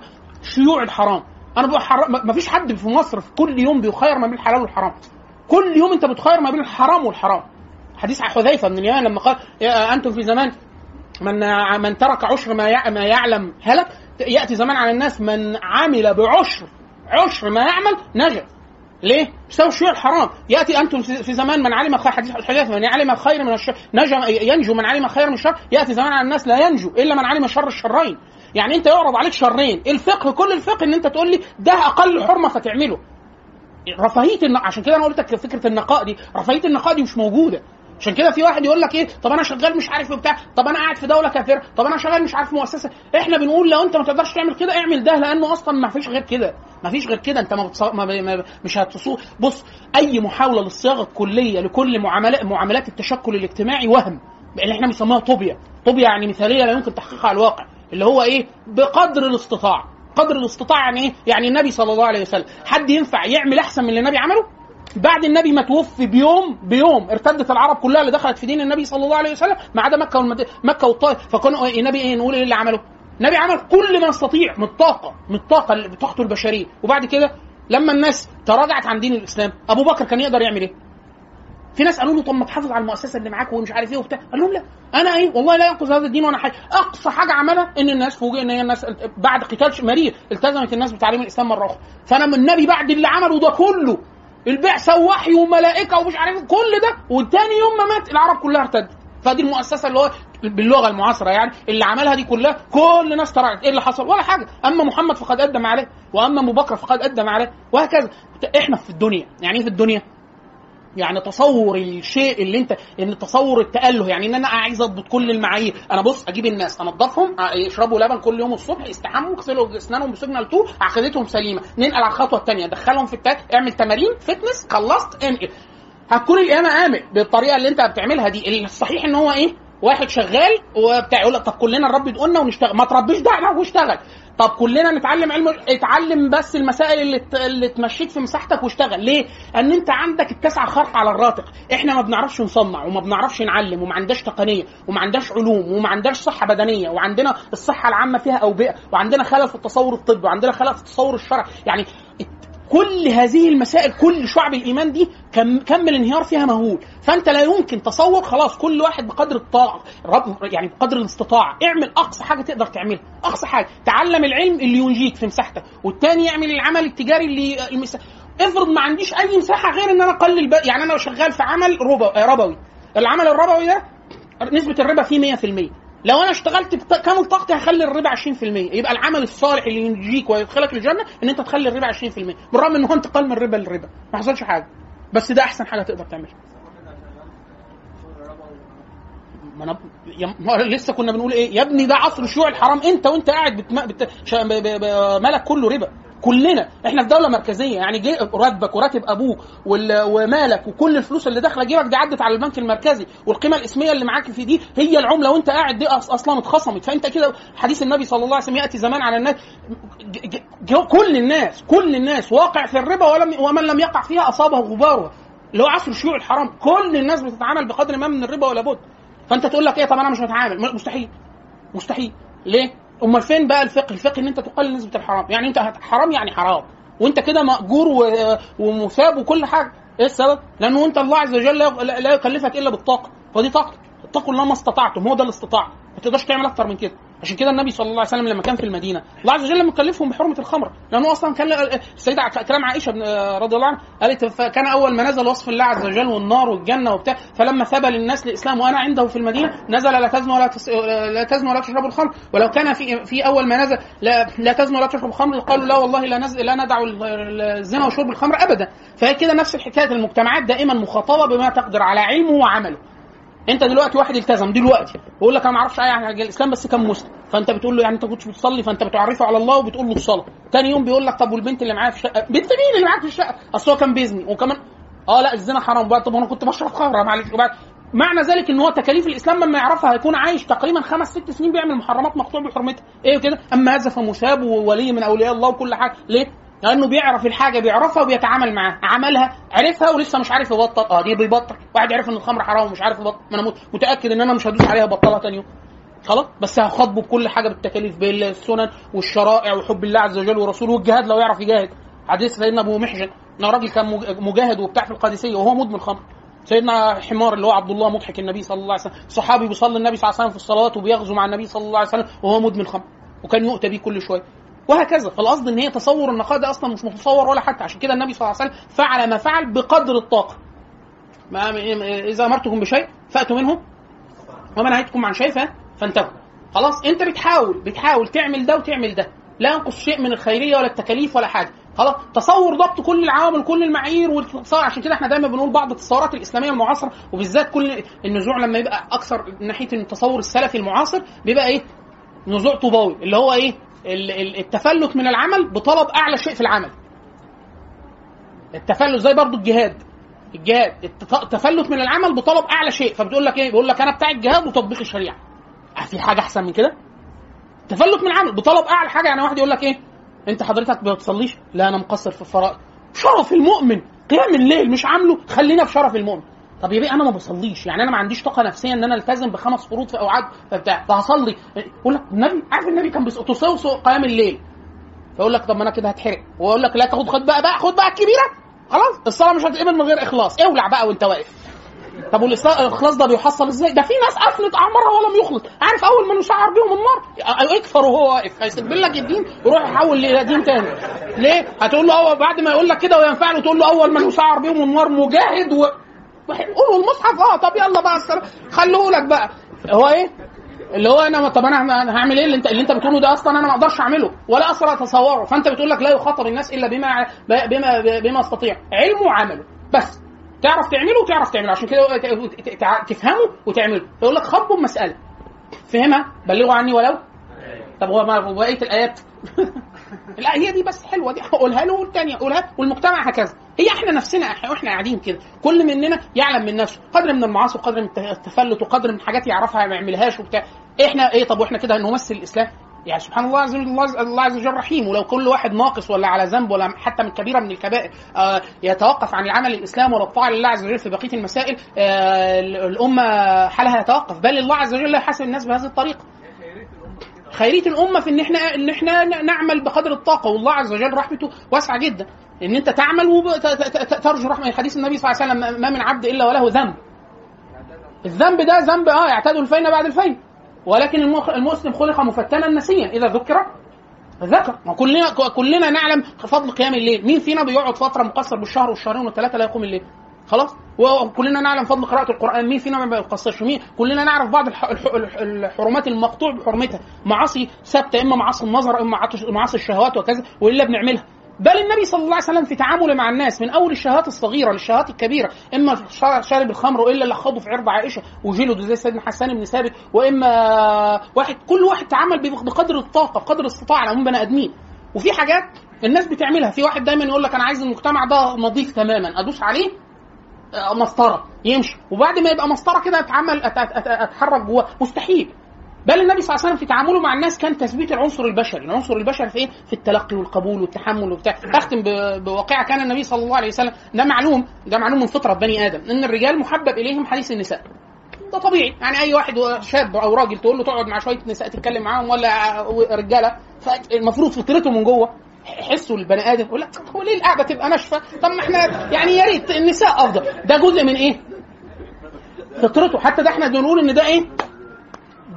شيوع الحرام. أنا بحر... ما فيش حد في مصر في كل يوم بيخير ما بين الحلال والحرام. كل يوم أنت بتخير ما بين الحرام والحرام. حديث حذيفة بن اليمان لما قال أنتم في زمان من من ترك عشر ما ما يعلم هلك يأتي زمان على الناس من عمل بعشر عشر ما يعمل نجا ليه؟ بسبب شيوع الحرام. يأتي أنتم في زمان من علم خير حديث الحديث من علم الخير من الشر نجا ينجو من علم خير من الشر يأتي زمان على الناس لا ينجو إلا من علم شر الشرين. يعني أنت يعرض عليك شرين. الفقه كل الفقه إن أنت تقول لي ده أقل حرمة فتعمله. رفاهية الن... عشان كده أنا قلت لك فكرة النقاء دي رفاهية النقاء دي مش موجودة. عشان كده في واحد يقول لك إيه؟ طب أنا شغال مش عارف بتاع طب أنا قاعد في دولة كافرة طب أنا شغال مش عارف مؤسسة. إحنا بنقول لو أنت ما تقدرش تعمل كده اعمل ده لأنه أصلا ما فيش غير كده. ما فيش غير كده أنت ما, بتص... ما, ب... ما مش هتصو بص أي محاولة للصياغة الكلية لكل معاملات معاملات التشكل الاجتماعي وهم اللي إحنا بنسميها طوبيا. طوبيا يعني مثالية لا يمكن تحقيقها على الواقع اللي هو إيه؟ بقدر الاستطاعه قدر الاستطاعه يعني إيه؟ يعني النبي صلى الله عليه وسلم. حد ينفع يعمل أحسن من اللي النبي عمله؟ بعد النبي ما توفي بيوم بيوم ارتدت العرب كلها اللي دخلت في دين النبي صلى الله عليه وسلم ما عدا مكة. مكة والطائف فكانوا النبي إيه نقول إيه اللي عمله؟ النبي عمل كل ما يستطيع من الطاقة من الطاقة اللي بطاقته البشرية وبعد كده لما الناس تراجعت عن دين الإسلام أبو بكر كان يقدر يعمل إيه؟ في ناس قالوا له طب ما تحافظ على المؤسسة اللي معاك ومش عارف إيه وبتاع قال لهم لا أنا إيه والله لا ينقذ هذا الدين وأنا حاجة أقصى حاجة عملها إن الناس فوجئ إن هي الناس بعد قتال مرير التزمت الناس بتعليم الإسلام مرة أخرى فأنا من النبي بعد اللي عمله ده كله البعثة ووحي وملائكة ومش عارف إيه، كل ده والتاني يوم ما مات العرب كلها ارتدت. فدي المؤسسة اللي هو باللغة المعاصرة يعني اللي عملها دي كلها كل الناس تراجعت إيه اللي حصل؟ ولا حاجة. أما محمد فقد قدم عليه وأما أبو بكر فقد قدم عليه وهكذا. إحنا في الدنيا. يعني إيه في الدنيا؟ يعني تصور الشيء اللي انت ان تصور التأله. يعني إن أنا عايز أضبط كل المعايير. أنا بص أجيب الناس أنضفهم يشربوا لبن كل يوم الصبح يستحموا يغسلوا اسنانهم بسجنال 2 عقيدتهم سليمة. ننقل على الخطوة الثانية دخلهم في ال track اعمل تمارين fitness خلصت انقل. هتكون القيامة قامت بالطريقة اللي انت بتعملها دي. الصحيح إن هو إيه؟ واحد شغال وبتاع يقول لك طب كلنا نربي دقنا ونشتغل. ما تربيش دقنك واشتغل. طب كلنا نتعلم علم اتعلم بس المسائل اللي اللي تمشيك في مساحتك واشتغل. ليه؟ ان انت عندك التسعة خرق على الراتق. إحنا ما بنعرفش نصنع وما بنعرفش نعلم وما عندناش تقنية وما عندناش علوم وما عندناش صحة بدنية وعندنا الصحة العامة فيها أوبئة وعندنا خلل في التصور الطبي وعندنا خلل في التصور الشرعي يعني كل هذه المسائل كل شعب الإيمان دي كم كم الانهيار فيها مهول. فأنت لا يمكن تصور خلاص كل واحد بقدر الطاقه يعني بقدر الاستطاعة. اعمل أقصى حاجة تقدر تعملها أقصى حاجة. تعلم العلم اللي ينجيك في مساحتك والتاني يعمل العمل التجاري اللي المسا... افرض ما عنديش أي مساحة غير إن أنا أقلل يعني أنا شغال في عمل. ربوي. العمل الربوي ده نسبة الربا فيه 100% لو أنا اشتغلت بكامل طاقتي هخلي الربا 20% يبقى العمل الصالح اللي ينجيك ويدخلك الجنة إن أنت تخلي الربا 20% بالرغم إن هو انتقال من الربا للربا. ما حصلش حاجة. بس ده أحسن حاجة تقدر تعملها. ما أنا ما لسه كنا بنقول إيه؟ يا ابني ده عصر الشيوع الحرام. أنت وأنت قاعد. بت... شا... ب... ب... ب... مالك كله ربا. كلنا إحنا في دولة مركزية يعني راتبك وراتب أبوك. ومالك وكل الفلوس اللي داخلة جيبك دي عدت على البنك المركزي والقيمة الإسمية اللي معاك في دي هي العملة وأنت قاعد دي. أصلا اتخصمت فأنت كده حديث النبي صلى الله عليه وسلم يأتي زمان على الناس. كل الناس كل الناس واقع في الربا ولم ومن لم يقع فيها أصابه غبارها اللي هو عصر الشيوع الحرام كل الناس بتتعامل بقدر ما من الربا ولا بد فأنت تقول لك إيه طب أنا مش متعامل مستحيل مستحيل ليه؟ أمال فين بقى الفقه؟ الفقه إن أنت تقلل نسبة الحرام، يعني أنت حرام يعني حرام، وأنت كده مأجور ومثاب وكل حاجة، إيه السبب؟ لأنه أنت الله عز وجل لا يكلفك إلا بالطاقة، فدي طاقتك، اتقوا الله ما استطعتم. هو ده الاستطاعه، ما تقدرش تعمل أكتر من كده، عشان كده النبي صلى الله عليه وسلم لما كان في المدينة، الله عز وجل مكلفهم بحرمة الخمر، لأنه أصلا كان السيدة ع- كلام عائشة بن- رضي الله عنها قالت فكان أول ما نزل وصف الله عز وجل والنار والجنة وبتاع فلما ثبى للناس الإسلام وأنا عنده في المدينة نزل لا تزنوا ولا تس... لا تزنوا ولا تشربوا الخمر. ولو كان في في أول ما نزل لا, لا تزنوا ولا تشربوا الخمر قالوا لا والله لا نز... لا ندع ال- الزنا وشرب الخمر ابدا. فهي كده نفس الحكاية المجتمعات دائما مخاطبة بما تقدر على علمه وعمله. انت دلوقتي واحد التزم دلوقتي بيقول لك أنا ما أعرفش أي حاجة عن الإسلام بس كان مسلم. فأنت بتقول له يعني أنت كنتش بتصلي فأنت بتعرفه على الله وبتقول له الصلاه تاني يوم بيقول لك طب والبنت اللي معايا في الشقة؟ بنت مين اللي معاك في الشقة؟ أصل هو كان بيزني. وكمان آه لا الزنا حرام. بقى طب أنا كنت بشرب خمرة معلش. وبعد معنى ذلك إن هو تكاليف الإسلام لما يعرفها هيكون عايش تقريبا خمس ست سنين بيعمل محرمات مقطوع بحرمتها. إيه كده؟ أما هذا فمثاب وولي من أولياء الله وكل حاجة. ليه؟ لأنه بيعرف الحاجة بيعرفها وبيتعامل معاها. عملها عرفها ولسه مش عارف يبطل. آه دي بيبطل. واحد عرف إن الخمر حرام ومش عارف يبطل. ما أنا مت- متأكد إن أنا مش هدوس عليها بطلها تاني يوم. خلاص؟ بس هخاطبه بكل حاجة بالتكاليف بالسنن والشرائع وحب الله عز وجل ورسوله والجهاد لو يعرف يجاهد. حديث سيدنا أبو محجن إن راجل كان مج- مجاهد وبتاع في القادسية وهو مدمن خمر سيدنا حمار اللي هو عبد الله مضحك النبي صلى الله عليه وسلم صحابي بيصلي النبي صلى الله عليه وسلم في الصلوات وبيغزو مع النبي صلى الله عليه وسلم وهو مدمن خمر وكان يؤتى بيه كل شوية. وهكذا. فالقصد إن هي تصور النقاء ده أصلا مش متصور ولا حتى. عشان كده النبي صلى الله عليه وسلم فعل ما فعل بقدر الطاقة. ما إذا أمرتكم بشيء فأتوا منه. وما نهيتكم عن شيء فانتهوا. خلاص أنت بتحاول بتحاول تعمل ده وتعمل ده. لا ينقص شيء من الخيرية ولا التكاليف ولا حاجة. خلاص تصور ضبط كل العوامل كل المعايير والتصور عشان كده إحنا دايما بنقول بعض التصورات الإسلامية المعاصرة وبالذات كل النزوع لما يبقى أكثر ناحية التصور السلفي المعاصر بيبقى إيه؟ نزوع طوباوي. اللي هو إيه؟ التفلت من العمل بطلب أعلى شيء في العمل. التفلت زي برضو الجهاد. الجهاد. التف- التفلت من العمل بطلب أعلى شيء. فبتقول لك إيه؟ بيقول لك أنا بتاع الجهاد وتطبيق الشريعة. آه، في حاجة أحسن من كده؟ تفلت من العمل بطلب أعلى حاجة. يعني واحد يقول لك إيه؟ أنت حضرتك ما بتصليش؟ لا أنا مقصر في الفرائض. شرف المؤمن. قيام الليل مش عامله. خلينا في شرف المؤمن. طب يا بيه أنا ما بصليش. يعني أنا ما عنديش طاقة نفسية إن أنا ألتزم بخمس فروض في أوعاد فبتاع فهصلي. يقول لك النبي عارف النبي كان بيص- تصوص قيام الليل. فيقول لك طب ما أنا كده هتحرق. ويقول لك لا تاخد خد بقى بقى خد بقى الكبيره خلاص الصلاة مش هتقبل من غير إخلاص. اولع بقى وأنت واقف. طب والاخلاص ده بيحصل إزاي؟ ده في ناس افلت اعمارها ولم يخلص، عارف أول ما يشعر بيهم النار؟ يكفر وهو واقف، هيسيب لك الدين يروح يحول لدين تاني. ليه؟ هتقول له أول بعد ما يقول لك كده وينفع له تقول له أول من يشعر بيهم النار مجاهد و قولوا المصحف. آه طب يلا بقى السلام خلوه لك بقى. هو إيه؟ اللي هو أنا طب أنا هعمل إيه اللي انت اللي أنت بتقوله ده أصلا أنا ما أقدرش أعمله. ولا أصلا أتصوره. فأنت بتقول لك لا يخاطب الناس إلا بما بما بما استطيع علمه وعمله. بس. تعرف تعمله وتعرف تعمله. عشان كده تفهمه وتعمله. يقول لك خبوا المساله فهمها؟ بلغوا عني ولو؟ طب هو بقية الآيات. لا هي دي بس حلوة دي قولها له والثانيه قولها والمجتمع هكذا. هي إحنا نفسنا وإحنا قاعدين كده. كل مننا يعلم من نفسه. قدر من المعاصي وقدر من التفلت وقدر من حاجات يعرفها ما يعملهاش وبتاع. إحنا إيه طب وإحنا كده هنمثل الإسلام؟ يعني سبحان الله عز وجل الله الله عز وجل رحيم. ولو كل واحد ناقص ولا على ذنب ولا حتى من كبيرة من الكبائر آه، يتوقف عن العمل الإسلام ولا الطاعة لله عز وجل في بقية المسائل آه، الأمة حالها يتوقف. بل الله عز وجل لا يحاسب الناس بهذه الطريقة. خيريه الأمة في إن إحنا إن إحنا نعمل بقدر الطاقة. والله عز وجل رحمته واسعة جدا. إن أنت تعمل وترجو رحمة. حديث النبي صلى الله عليه وسلم ما من عبد إلا وله ذنب. الذنب ده ذنب آه يعتاد الفين بعد الفين. ولكن المسلم خلق مفتنا نسيا. إذا ذكر ذكر. ما كلنا كلنا نعلم فضل قيام الليل. مين فينا بيقعد فترة مقصر بالشهر والشهرين والثلاثة لا يقوم الليل؟ خلاص؟ وكلنا نعلم فضل قراءة القرآن. مين فينا ما بيقصرش؟ مين؟ كلنا نعرف بعض الح- الح- الح- الحرمات المقطوع بحرمتها. معاصي ثابتة إما معاصي النظر إما معاصي- الشهوات وكذا وإلا بنعملها. بل النبي صلى الله عليه وسلم في تعامله مع الناس من أول الشهوات الصغيرة للشهوات الكبيرة إما شا- شارب الخمر وإلا اللي خاضه في عرض عائشة وجلده زي سيدنا حسان بن ثابت وإما واحد كل واحد تعامل بقدر الطاقة بقدر الاستطاعه على عموم بني أدمين. وفي حاجات الناس بتعملها. في واحد دايما يقول لك أنا عايز المجتمع ده نظيف تماما أدوس عليه؟ مسطرة يمشي. وبعد ما يبقى مسطرة كده اتعمل اتحرك جواه. مستحيل. بل النبي صلى الله عليه وسلم في تعامله مع الناس كان تثبيت العنصر البشري، العنصر البشري في إيه؟ في التلقي والقبول والتحمل وبتاع، أختم بواقعة. كان النبي صلى الله عليه وسلم ده معلوم ده معلوم من فطرة بني آدم إن الرجال محبب إليهم حديث النساء. ده طبيعي. يعني أي واحد شاب أو راجل تقول له تقعد مع شوية نساء تتكلم معاهم ولا رجالة فالمفروض فطرته من جوه. حسه البني آدم يقول لك هو ليه القعدة تبقى ناشفة؟ طب ما إحنا يعني يا ريت النساء أفضل، ده جزء من إيه؟ فطرته. حتى ده إحنا بنقول إن ده إيه؟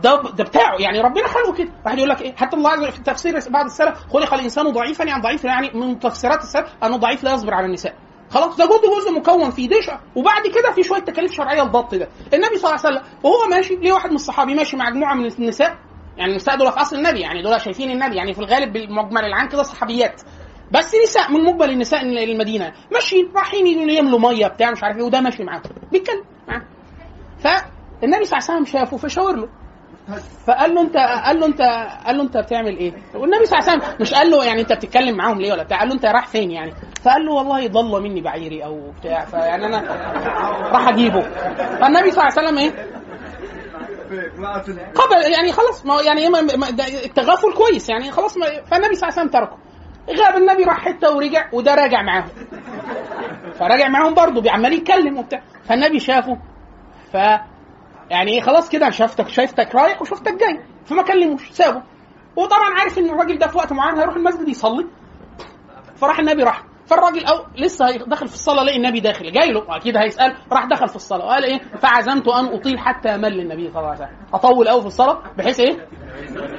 ده ده بتاعه. يعني ربنا خلقه كده. واحد يقول لك إيه؟ حتى الله عز وجل في تفسير بعض السلف خلق الإنسان ضعيفا يعني ضعيف يعني من تفسيرات السلف أنه ضعيف لا يصبر على النساء. خلاص ده جزء جزء مكون فيه. ديش وبعد كده في شوية تكاليف شرعية الضبط ده. النبي صلى الله عليه وسلم وهو ماشي ليه واحد من الصحابي ماشي مع مجموعة من النساء؟ يعني النساء دول في أصل النبي يعني دول شايفين النبي يعني في الغالب بالمجمل العام كده صحابيات بس نساء من مقبل النساء المدينة ماشيين رايحين يملوا مية بتاع مش عارف إيه وده ماشي معاهم بيتكلم معاهم فالنبي صلى الله عليه وسلم شافه فشاور له فقال له أنت قال له أنت قال له أنت بتعمل إيه؟ والنبي صلى الله عليه وسلم مش قال له يعني أنت بتتكلم معاهم ليه ولا بتاع قال له أنت رايح فين يعني؟ فقال له والله ضل مني بعيري أو بتاع فيعني أنا راح أجيبه فالنبي صلى الله عليه وسلم إيه؟ قبل يعني خلاص ما يعني التغافل كويس يعني خلاص فالنبي صلى الله عليه وسلم تركه. غاب النبي راح حتة ورجع وده راجع معاهم. فراجع معاهم برضه عمال يتكلم وبتاع. فالنبي شافه. ف يعني إيه خلاص كده شافتك شايفتك رايح وشفتك جاي. فما كلموش سابه وطبعا عارف إن الراجل ده في وقت معين هيروح المسجد يصلي. فراح النبي راح. فالراجل أو لسه داخل في الصلاة لقي النبي داخل. جاي له أكيد هيسأل راح دخل في الصلاة. وقال إيه؟ فعزمت أن أطيل حتى مل النبي صلى الله عليه وسلم. أطول قوي في الصلاة؟ بحيث إيه؟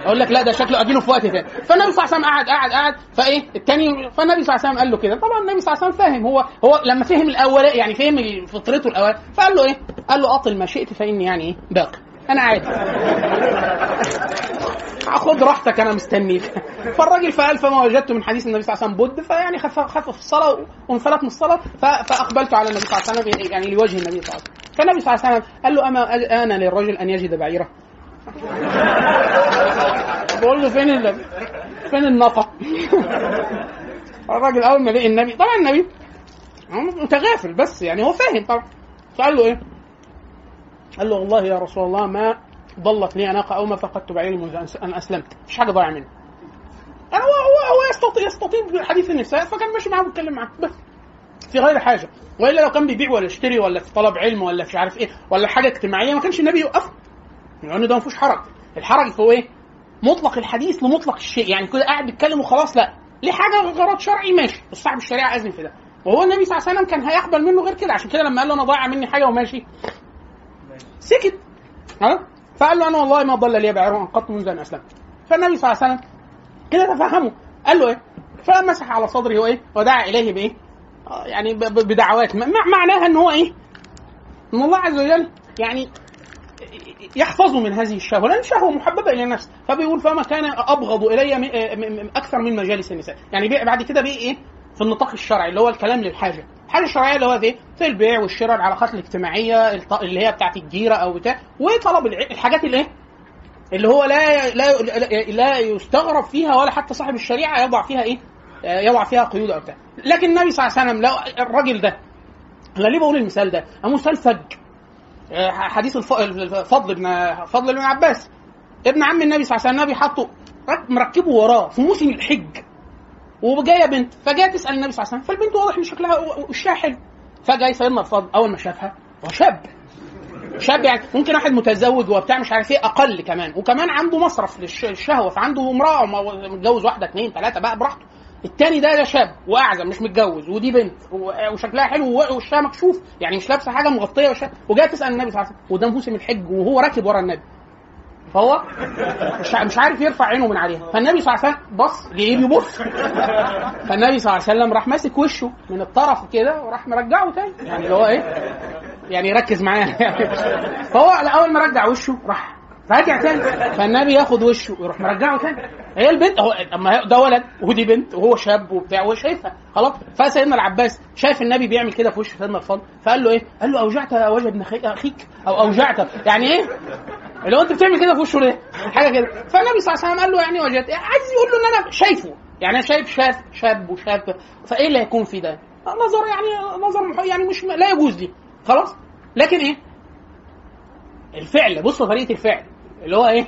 أقول لك لا ده شكله أجيله في وقت تاني. فالنبي صلى الله عليه وسلم قعد قعد قعد. فإيه؟ التاني فالنبي صلى الله عليه وسلم قال له كده. طبعا النبي صلى الله عليه وسلم فاهم. هو هو لما فهم الأول يعني فهم فطرته الأول فقال له إيه؟ قال له أطل ما شئت فإني يعني إيه؟ باقي أنا عادي. خد راحتك أنا مستنيك فالراجل فقال فما وجدت من حديث النبي صلى الله عليه وسلم بد. فيعني خف خف في الصلاة وانفلت من الصلاة فأقبلت على النبي صلى الله عليه وسلم يعني لوجه النبي صلى الله عليه وسلم. فالنبي صلى الله عليه وسلم قال له أما أنا للرجل أن يجد بعيرة. بقول له فين ال... فين الناقه الراجل أول ما لقي النبي طبعا النبي متغافل بس يعني هو فاهم طبعا. فقال له إيه؟ قال له والله يا رسول الله ما ضلت لي ناقه أو ما فقدت بعيري منذ أن أسلمت. مفيش حاجة ضايعة مني. يعني هو هو هو يستطيع يستطيع حديث النساء فكان ماشي معاه بيتكلم معاه بس. في غير حاجة. وإلا لو كان بيبيع ولا يشتري ولا في طلب علم ولا مش عارف إيه ولا حاجة اجتماعية ما كانش النبي يوقفه. لأن ده ما فيهوش حرج. الحرج هو إيه؟ مطلق الحديث لمطلق الشيء. يعني كده قاعد بيتكلم وخلاص لا. ليه حاجة غرض شرعي؟ ماشي. بس صاحب الشريعة أذن في ده. وهو النبي صلى الله عليه وسلم كان هيقبل منه غير كده. عشان كده لما قال له أنا ضايع مني حاجة وماشي. سكت. ها؟ فقال له أنا والله ما ضل لي بعير قط منذ أن أسلمت. فالنبي صلى الله عليه وسلم كده تفهمه قال له إيه؟ فمسح على صدره وايه ودعا إليه بإيه؟ آه، يعني بدعوات. مع- معناها إن هو إيه؟ إن الله عز وجل يعني يحفظه من هذه الشهوة لأن الشهوة محببة إلى النفس. فبيقول فما كان أبغض إلي أكثر من مجالس النساء. يعني بعد كده بيه إيه؟ في النطاق الشرعي اللي هو الكلام للحاجة. الحاجة الشرعية اللي هو في في البيع والشراء العلاقات الاجتماعية اللي هي بتاعت الجيرة أو بتاع وطلب الحاجات اللي إيه اللي هو لا لا لا يستغرب فيها ولا حتى صاحب الشريعة يضع فيها إيه؟ يضع فيها قيود أو بتاع. لكن النبي صلى الله عليه وسلم لو الراجل ده أنا ليه بقول المثال ده؟ مثال فج. آه، حديث الف- الفضل بن فضل بن عباس. ابن عم النبي صلى الله عليه وسلم النبي رك- مركبه وراه في موسم الحج. وجايه بنت فجايه تسأل النبي صلى الله عليه وسلم فالبنت واضح ان شكلها وشها حلو فجاي سيدنا الفضل أول ما شافها هو شاب. شاب يعني ممكن واحد متزوج وبتاع مش عارف إيه أقل كمان. وكمان عنده مصرف للش- للشهوة فعنده امرأة متجوز واحدة اثنين ثلاثة بقى براحته. التاني ده ده شاب واعزب مش متجوز ودي بنت وشكلها حلو و- وشها مكشوف. يعني مش لابسة حاجة مغطية وشها. وجاية تسأل النبي صلى الله عليه وسلم وده موسم الحج وهو راكب ورا النبي. فهو مش عارف يرفع عينه من عليها. فالنبي صلى الله عليه وسلم بص جه بيبص فالنبي صلى الله عليه وسلم راح ماسك وشه من الطرف كده وراح مرجعه تاني. يعني اللي هو إيه؟ يعني ركز معايا. فهو على أول ما رجع وشه راح راجع تاني. فالنبي ياخد وشه ويروح مرجعه تاني. هي البنت هو أما ده ولد ودي بنت وهو شاب وبتاع وهو شايفها. خلاص فسيدنا العباس شايف النبي بيعمل كده في وش سيدنا الفضل؟ فقال له إيه؟ قال له أوجعت وجه ابن أخيك أو اوجعت يعني إيه؟ اللي هو انت بتعمل كده في وشه ليه؟ حاجة كده. فالنبي صلى الله عليه وسلم قال له يعني وجهت عايز يقول له إن أنا شايفه. يعني أنا شايف شاب شاب وشاب. فإيه اللي هيكون في ده؟ نظر يعني نظر يعني مش لا يجوز دي. خلاص؟ لكن إيه؟ الفعل. بص طريقة الفعل. اللي هو إيه؟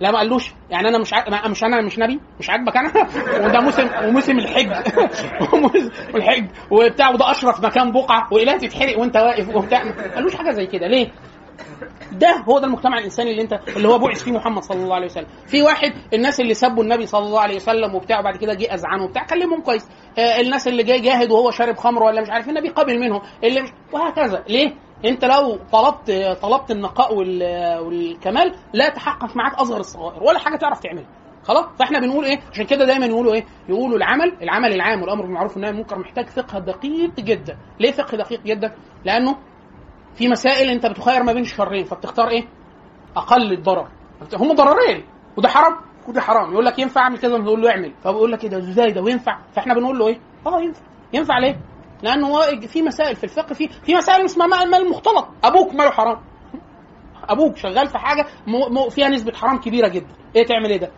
لا ما قالوش. يعني أنا مش ع... ما- مش أنا مش نبي. مش عاجبك أنا؟ وده موسم وموسم الحج. وموسم الحج. وبتاع. وده أشرف مكان بقعة. وإله تتحرق وأنت واقف وبتاع. ما قالوش حاجة زي كده. ليه؟ ده هو ده المجتمع الإنساني اللي انت اللي هو بعث فيه محمد صلى الله عليه وسلم. في واحد الناس اللي سبوا النبي صلى الله عليه وسلم وبتاع وبعد كده جه اذعنه وبتاع كلمهم كويس. آه الناس اللي جاي جاهد وهو شارب خمر ولا مش عارف إيه، النبي قبل منهم. اللي مش وهكذا. ليه؟ أنت لو طلبت طلبت النقاء وال- والكمال لا تحقق معاك أصغر الصغائر ولا حاجة تعرف تعملها. خلاص؟ فإحنا بنقول إيه؟ عشان كده دايما يقولوا إيه؟ يقولوا العمل العمل العام والأمر بالمعروف والنهي عن المنكر محتاج فقه دقيق جدا. ليه فقه دقيق جدا؟ لأنه في مسائل انت بتخير ما بين شرين فبتختار إيه؟ أقل الضرر. هم ضررين وده حرام وده حرام. يقول لك ينفع أعمل كذا؟ نقول له اعمل. فبيقول لك إيه ده؟ إزاي ده؟ وينفع؟ فإحنا بنقول له إيه؟ آه ينفع. ينفع ليه؟ لأنه هو في مسائل في الفقه في في مسائل اسمها مال مال مختلط أبوك ماله حرام؟ أبوك شغال في حاجة مو فيها نسبة حرام كبيرة جدا. إيه تعمل إيه ده؟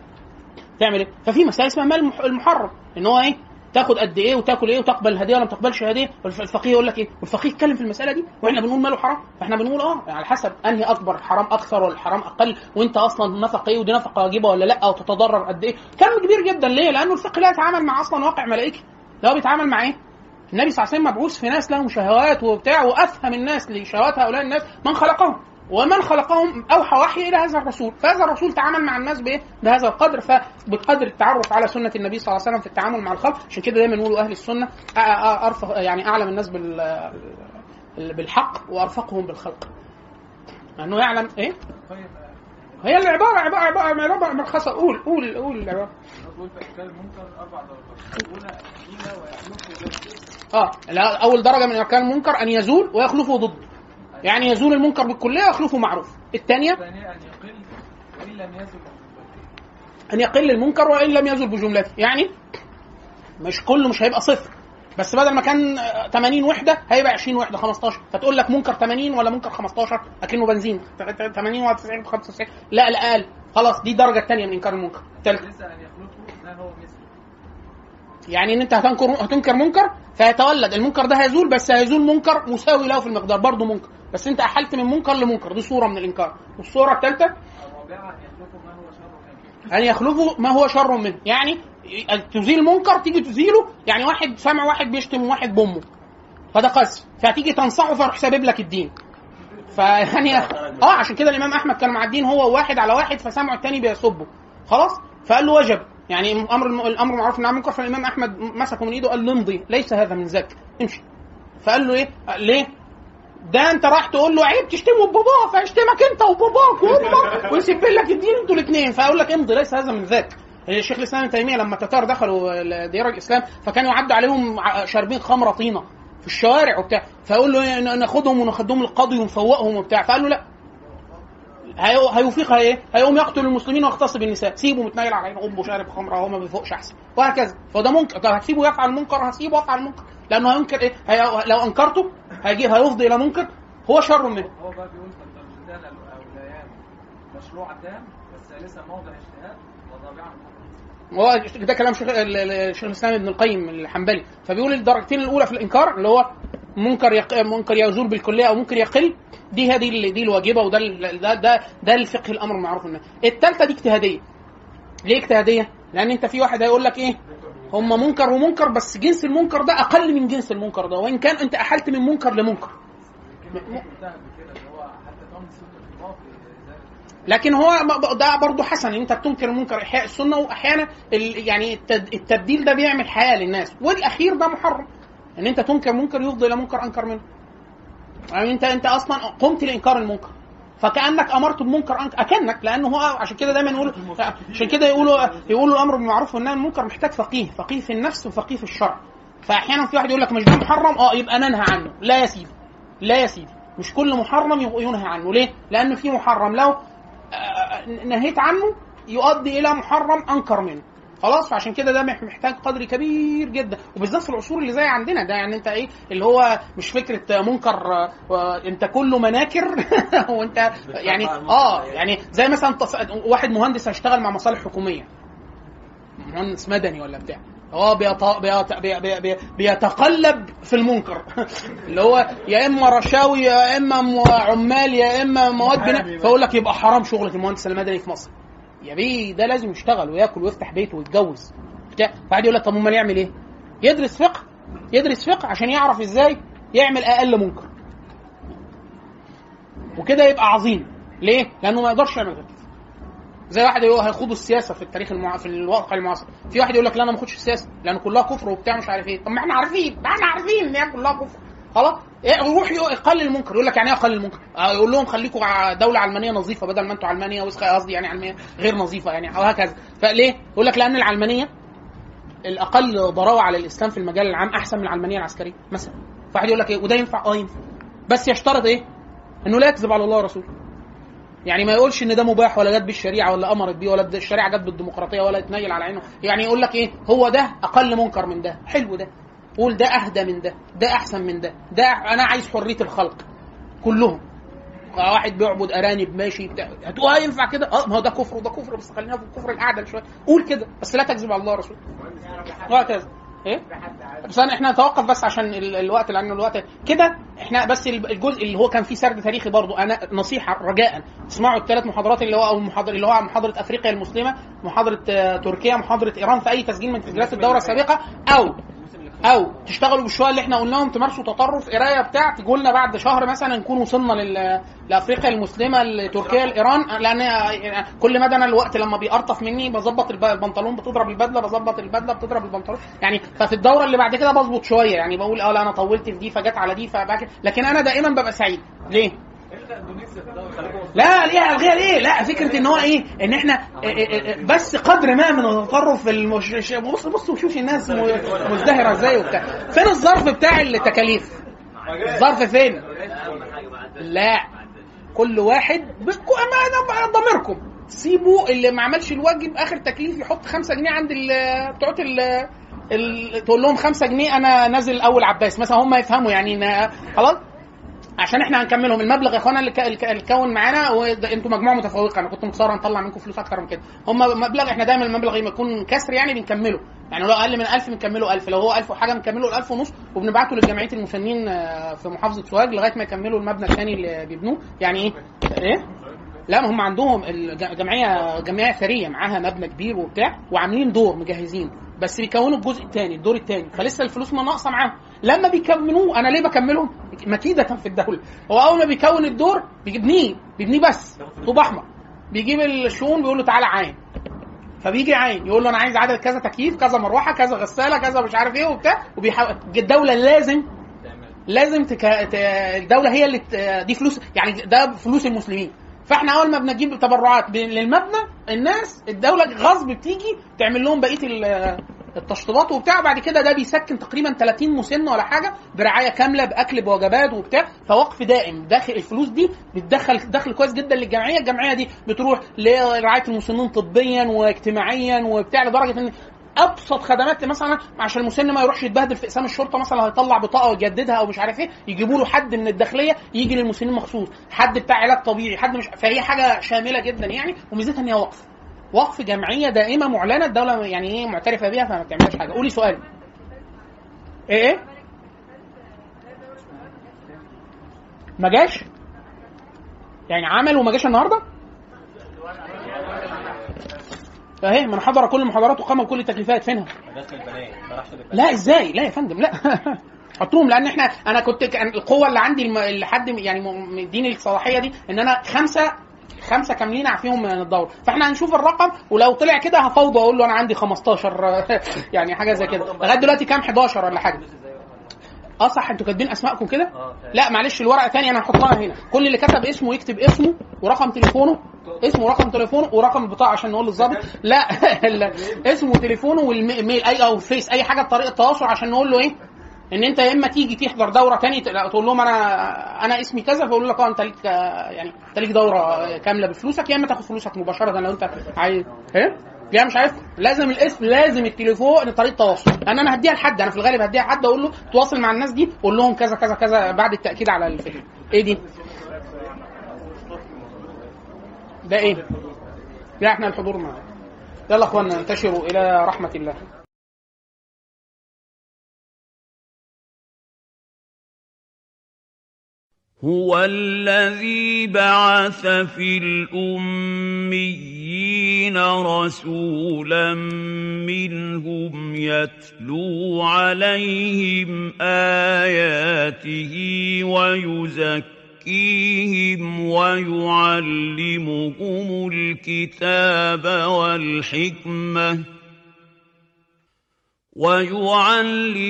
تعمل إيه؟ ففي مسائل اسمها مال المح- المحرم. إن هو إيه؟ تاخد قد إيه وتاكل إيه وتقبل الهدية ولا ما تقبلش هديه والف- الفقيه يقول لك إيه؟ والفقيه يتكلم في المسألة دي وإحنا بنقول ماله حرام؟ فإحنا بنقول آه على حسب أنهي أكبر الحرام أكثر ولا الحرام أقل وأنت أصلا نفقة إيه ودي نفقة واجبة ولا لأ وتتضرر قد إيه؟ كلام كبير جدا. ليه؟ لأنه الفقه لا يتعامل مع أصلا واقع ملائكي ده هو بيتعامل مع إيه؟ النبي صلى الله عليه وسلم مبعوث في ناس لهم شهوات وبتاع وأفهم الناس لشهوات هؤلاء الناس من خلقهم. ومن خلقهم أوحى وحي إلى هذا الرسول، فهذا الرسول تعامل مع الناس بإيه؟ بهذا القدر فبقدر التعرف على سنة النبي صلى الله عليه وسلم في التعامل مع الخلق، عشان كده دايما يقولوا أهل السنة ارفق يعني أعلم الناس بال بالحق وأرفقهم بالخلق. لأنه يعلم إيه؟ هي العبارة عبارة عبارة عباره مرخصة قول قول قول العبارة. آه لا أول درجة من أركان المنكر أن يزول ويخلفه ضد يعني يزول المنكر بالكلية ويخلفه معروف. الثانية؟ أن يقل وإن لم يزل أن يقل المنكر وإن لم يزل بجملته يعني مش كله مش هيبقى صفر. بس بدل ما كان آه، 80 وحدة هيبقى 20 وحدة 15 فتقول لك منكر 80 ولا منكر 15 أكنه بنزين. 80 ولا 90 95 لا لا أقل خلاص دي الدرجة الثانية من إنكار المنكر. الثالثه ليس ان يخلقه ما هو مثله يعني إن أنت هتنكر هتنكر منكر فيتولد. المنكر ده هيزول بس هيزول منكر مساوي له في المقدار برضه منكر. بس أنت أحلت من منكر لمنكر. دي صورة من الإنكار. والصورة الثالثه أن يخلفه ما هو شر منه. يعني تزيل منكر تيجي تزيله يعني واحد سامع واحد بيشتم واحد بامه فده قذف. فتيجي تنصحه فيروح سابب لك الدين. فيعني آه عشان كده الإمام أحمد كان مع الدين هو واحد على واحد فسمعوا التاني بيسبه خلاص؟ فقال له وجب. يعني أمر الأمر معروف عن المنكر فالامام أحمد مسكه من إيده قال له امضي ليس هذا من ذاك. امشي. فقال له إيه؟ ليه؟ ده أنت راح تقول له عيب تشتمه بباباه فيشتمك أنت وباباك وامك ويسيب لك الدين أنتوا الاثنين فأقول لك امضي ليس هذا من ذاك. الشيخ الإسلام ابن تيمية لما التتار دخلوا ديار الإسلام فكانوا يعدوا عليهم شاربين خمرة طينة في الشوارع وبتاع. فيقول له إيه، ناخدهم وناخدهم للقاضي ونفوقهم وبتاع. فقال له لا. هي- هيوفيق إيه؟ هيقوم يقتل المسلمين ويغتصب النساء، سيبه متنيل على عين امه شارب خمرة وهو ما بيفوقش أحسن، وهكذا، فده منكر، طب هتسيبه يفعل المنكر؟ هسيبه يفعل المنكر، لأنه هينكر إيه؟ هي... لو أنكرته هيجي هيفضي إلى منكر. هو شر منه. هو بقى بيقول فالدرجتان الاوليان مشروعتان والثالثه موضع اجتهاد محرم هو ده كلام شيخ ال- ال- الشيخ الإسلام ابن القيم الحنبلي. فبيقول الدرجتين الأولى في الإنكار اللي هو منكر يق... منكر يزول بالكلية أو منكر يقل. دي هذه ال- دي الواجبة وده ده ده ده الفقه الأمر بالمعروف والنهي الثالثه دي اجتهادية. ليه اجتهادية؟ لأن أنت في واحد هيقول لك إيه؟ هم منكر ومنكر بس جنس المنكر ده أقل من جنس المنكر ده. وإن كان أنت أحلت من منكر لمنكر. لكن هو ده برضه حسن. ان أنت بتنكر المنكر إحياء السنة وأحيانا يعني التبديل ده بيعمل حياة للناس. والأخير ده محرم. إن أنت تنكر منكر يفضي إلى منكر أنكر منه. يعني انت انت أصلا قمت لإنكار المنكر. فكأنك أمرت بمنكر أنك أكنك لأنه هو عشان كده دايما يقولوا عشان كده يقولوا يقولوا الأمر بالمعروف والنهي عن المنكر محتاج فقيه فقيه في النفس وفقيه في الشرع. فاحيانا في واحد يقول لك مش محرم؟ آه يبقى ننهى عنه. لا يا سيدي لا يا سيدي. مش كل محرم ينهى عنه. ليه؟ لأن في محرم. لو آه، نهيت عنه يؤدي إلى محرم أنكر منه. خلاص فعشان كده ده مح- محتاج قدر كبير جدا. وبالذات في العصور اللي زي عندنا ده يعني انت إيه اللي هو مش فكرة منكر انت كله مناكر وانت يعني آه يعني زي مثلا واحد مهندس هيشتغل مع مصالح حكومية. مهندس مدني ولا بتاع. هو بيط... بيط... بي... بي... بي... بيتقلب في المنكر. اللي هو يا إما رشاوي يا إما عمال يا إما مواد بناء فيقول لك يبقى حرام شغلة المهندس المدني في مصر. يا بيه ده لازم يشتغل وياكل ويفتح بيته ويتجوز. بتاع فقعد يقول لك طب أمال يعمل إيه؟ يدرس فقه يدرس فقه عشان يعرف إزاي يعمل أقل منكر. وكده يبقى عظيم. ليه؟ لأنه ما يقدرش يعمل غير زي واحد يقول هيخوضوا السياسة في التاريخ المع... في الواقع المعاصر. في واحد يقول لك لا أنا ما اخدش السياسة لأن كلها كفر وبتاع مش عارف إيه. طب ما إحنا عارفين ما إحنا عارفين إن هي كلها كفر. خلاص؟ يروح يق- يقلل المنكر. يقول لك يعني إيه اقلل المنكر؟ آه، يقول لهم خليكم دولة علمانية نظيفة بدل ما أنتوا علمانية قصدي يعني علمانية غير نظيفة يعني أو هكذا. فليه؟ يقول لك لأن العلمانية الأقل ضراوة على الإسلام في المجال العام أحسن من العلمانية العسكرية مثلا. فواحد يقول لك إيه؟ وده ينفع؟ آه ينفع. بس يشترط إيه؟ إنه لا يكذب على الله ورسوله. يعني ما يقولش إن ده مباح ولا جت بالشريعة ولا أمرت بيه ولا الشريعة جت بالديمقراطية ولا يتنيل على عينه. يعني يقول لك إيه؟ هو ده أقل منكر من ده. حلو ده. قول ده أهدى من ده ده أحسن من ده ده أنا عايز حرية الخلق كلهم. واحد بيعبد أرانب ماشي بتاع هتقول آه ينفع كده؟ آه ما هو ده كفر وده كفر بس خلينا في الكفر الاعدل شوية. قول كده بس لا تكذب على الله ورسوله وهكذا إيه؟ بس إحنا نتوقف بس عشان ال- الوقت لأن الوقت كده إحنا بس ال- الجزء اللي هو كان فيه سرد تاريخي برضو. أنا نصيحة رجاء اسمعوا الثلاث محاضرات اللي هو أو المحاضر اللي هو محاضرة أفريقيا المسلمة محاضرة آه، تركيا محاضرة إيران في أي تسجيل من تسجيلات الدورة السابقة أو أو تشتغلوا بالشوية اللي إحنا قلناهم تمارسوا تطرف قراية بتاع تجوا لنا بعد شهر مثلا نكون وصلنا. لأفريقيا المسلمة لتركيا لإيران لأن كل مدى أنا الوقت لما بيقرطف مني بظبط الب- البنطلون بتضرب البدلة بظبط البدلة بتضرب البنطلون يعني ففي الدورة اللي بعد كده بظبط شوية يعني بقول آه لا أنا طولت في دي فجت على دي فبقى. لكن أنا دائما ببقى سعيد ليه؟ لا ليه الغيها ليه؟ لا فكرة إن هو إيه؟ إن إحنا إيه إيه إيه بس قدر ما من التطرف في المش... بص بص وشوف الناس مزدهرة إزاي وبتاع فين الظرف بتاع التكاليف؟ الظرف فين؟ لا كل واحد ما ضميركم سيبوا اللي ما عملش الواجب آخر تكليف يحط خمسة جنيه عند بتوع ال تقول لهم خمسة جنيه أنا نازل أول عباس مثلا هم يفهموا يعني خلاص عشان إحنا هنكملهم. المبلغ يا اخوانا اللي ك- اللي ك- اللي كون معانا أنتوا مجموعة متفوقة. أنا كنت متصور نطلع منكم فلوس أكتر من كده. هم مبلغ إحنا دايما المبلغ لما يكون كسر يعني بنكمله. يعني لو أقل من 1000 بنكمله 1000 لو هو 1000 وحاجة بنكمله ال 1000 ونص وبنبعته لجمعيه المسنين آه، في محافظة سوهاج لغاية ما يكملوا المبنى الثاني اللي بيبنوه. يعني إيه؟ إيه؟ لا ما هم عندهم الجمعيه جمعية ثريه معاها مبنى كبير وبتاع وعاملين دور مجهزين. بس بيكونوا الجزء الثاني الدور الثاني فلسه الفلوس ما ناقصة معاهم. لما بيكملوه أنا ليه بكملهم؟ مكيدة في الدولة. هو أول ما بيكون الدور بيبنيه بيبنيه بس طوب أحمر. بيجيب الشؤون بيقول له تعالى عاين. فبيجي عين يقول له أنا عايز عدد كذا تكييف كذا مروحة كذا غسالة كذا مش عارف إيه وبتاع. وبيحاول الدولة لازم لازم تك... الدولة هي اللي. دي فلوس يعني ده فلوس المسلمين. فاحنا اول ما بنجيب تبرعات للمبنى الناس الدولة غصب بتيجي تعمل لهم بقية ال- التشطيبات وبتاع. بعد كده ده بيسكن تقريبا 30 مسن ولا حاجة برعاية كاملة بأكل بوجبات وبتاع. فوقف دائم. داخل الفلوس دي بتدخل دخل كويس جدا للجمعية. الجمعية دي بتروح لرعاية المسنين طبيا واجتماعيا وبتاع لدرجة إن أبسط خدمات مثلا عشان المسن ما يروحش يتبهدل في إقسام الشرطة مثلا هيطلع بطاقة ويجددها أو مش عارف إيه يجيبوا له حد من الداخلية يجي للمسنين مخصوص حد بتاع علاج طبيعي حد مش فهي حاجة شاملة جدا يعني وميزتها إن هي وقف. وقف جمعية دائمة معلنة الدولة يعني إيه معترفة بيها فما بتعملش حاجة. قولي سؤال. إيه إيه؟ ما جاش؟ يعني عمل وما جاش النهارده؟ فاهي من حضر كل المحاضرات وقام بكل التكليفات فينها لا إزاي؟ لا يا فندم لا. حطوهم لأن إحنا أنا كنت القوة اللي عندي الم- اللي حد يعني مديني الصلاحية دي إن أنا خمسة خمسة كاملين عارفيهم من الدورة. فإحنا هنشوف الرقم ولو طلع كده هفوضه أقول له أنا عندي 15 يعني حاجة زي كده. لغاية دلوقتي كام؟ 11 ولا حاجة. آه صح أنتوا كاتبين اسمائكم كده؟ لا معلش الورقة تاني أنا هحطها هنا. كل اللي كتب اسمه يكتب اسمه ورقم تليفونه اسمه ورقم تليفونه ورقم البطاقه عشان نقول للظابط. لا اسمه وتليفونه والميل اي أو فيس اي حاجة بطريقة تواصل عشان نقول له إيه؟ إن أنت يا إما تيجي تحضر دورة تاني تقول لهم أنا أنا اسمي كذا فيقولوا لك آه أنت ليك آه، يعني أنت ليك دورة كاملة بفلوسك يا إما تاخد فلوسك مباشرة لو أنت عايز. إيه؟ لا مش عارف. لازم الاسم لازم التليفون طريقه تواصل. لأن أنا هديها لحد أنا في الغالب هديها لحد أقول له تواصل مع الناس دي قول لهم كذا كذا كذا بعد التأكيد على الفكرة إيه دي؟ ده إيه؟ لا إحنا الحضور معنا يلا اخوانا انتشروا إلى رحمة الله. هو الذي بعث في الأميين رسولا منهم يتلو عليهم آياته ويزكيهم ويعلمهم الكتاب والحكمة ويعلمهم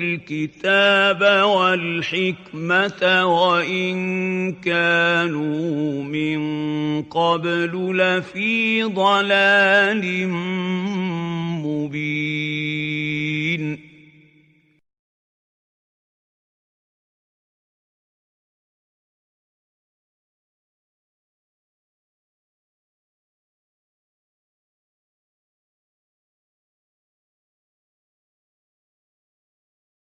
الكتاب والحكمة وإن كانوا من قبل لفي ضلال مبين.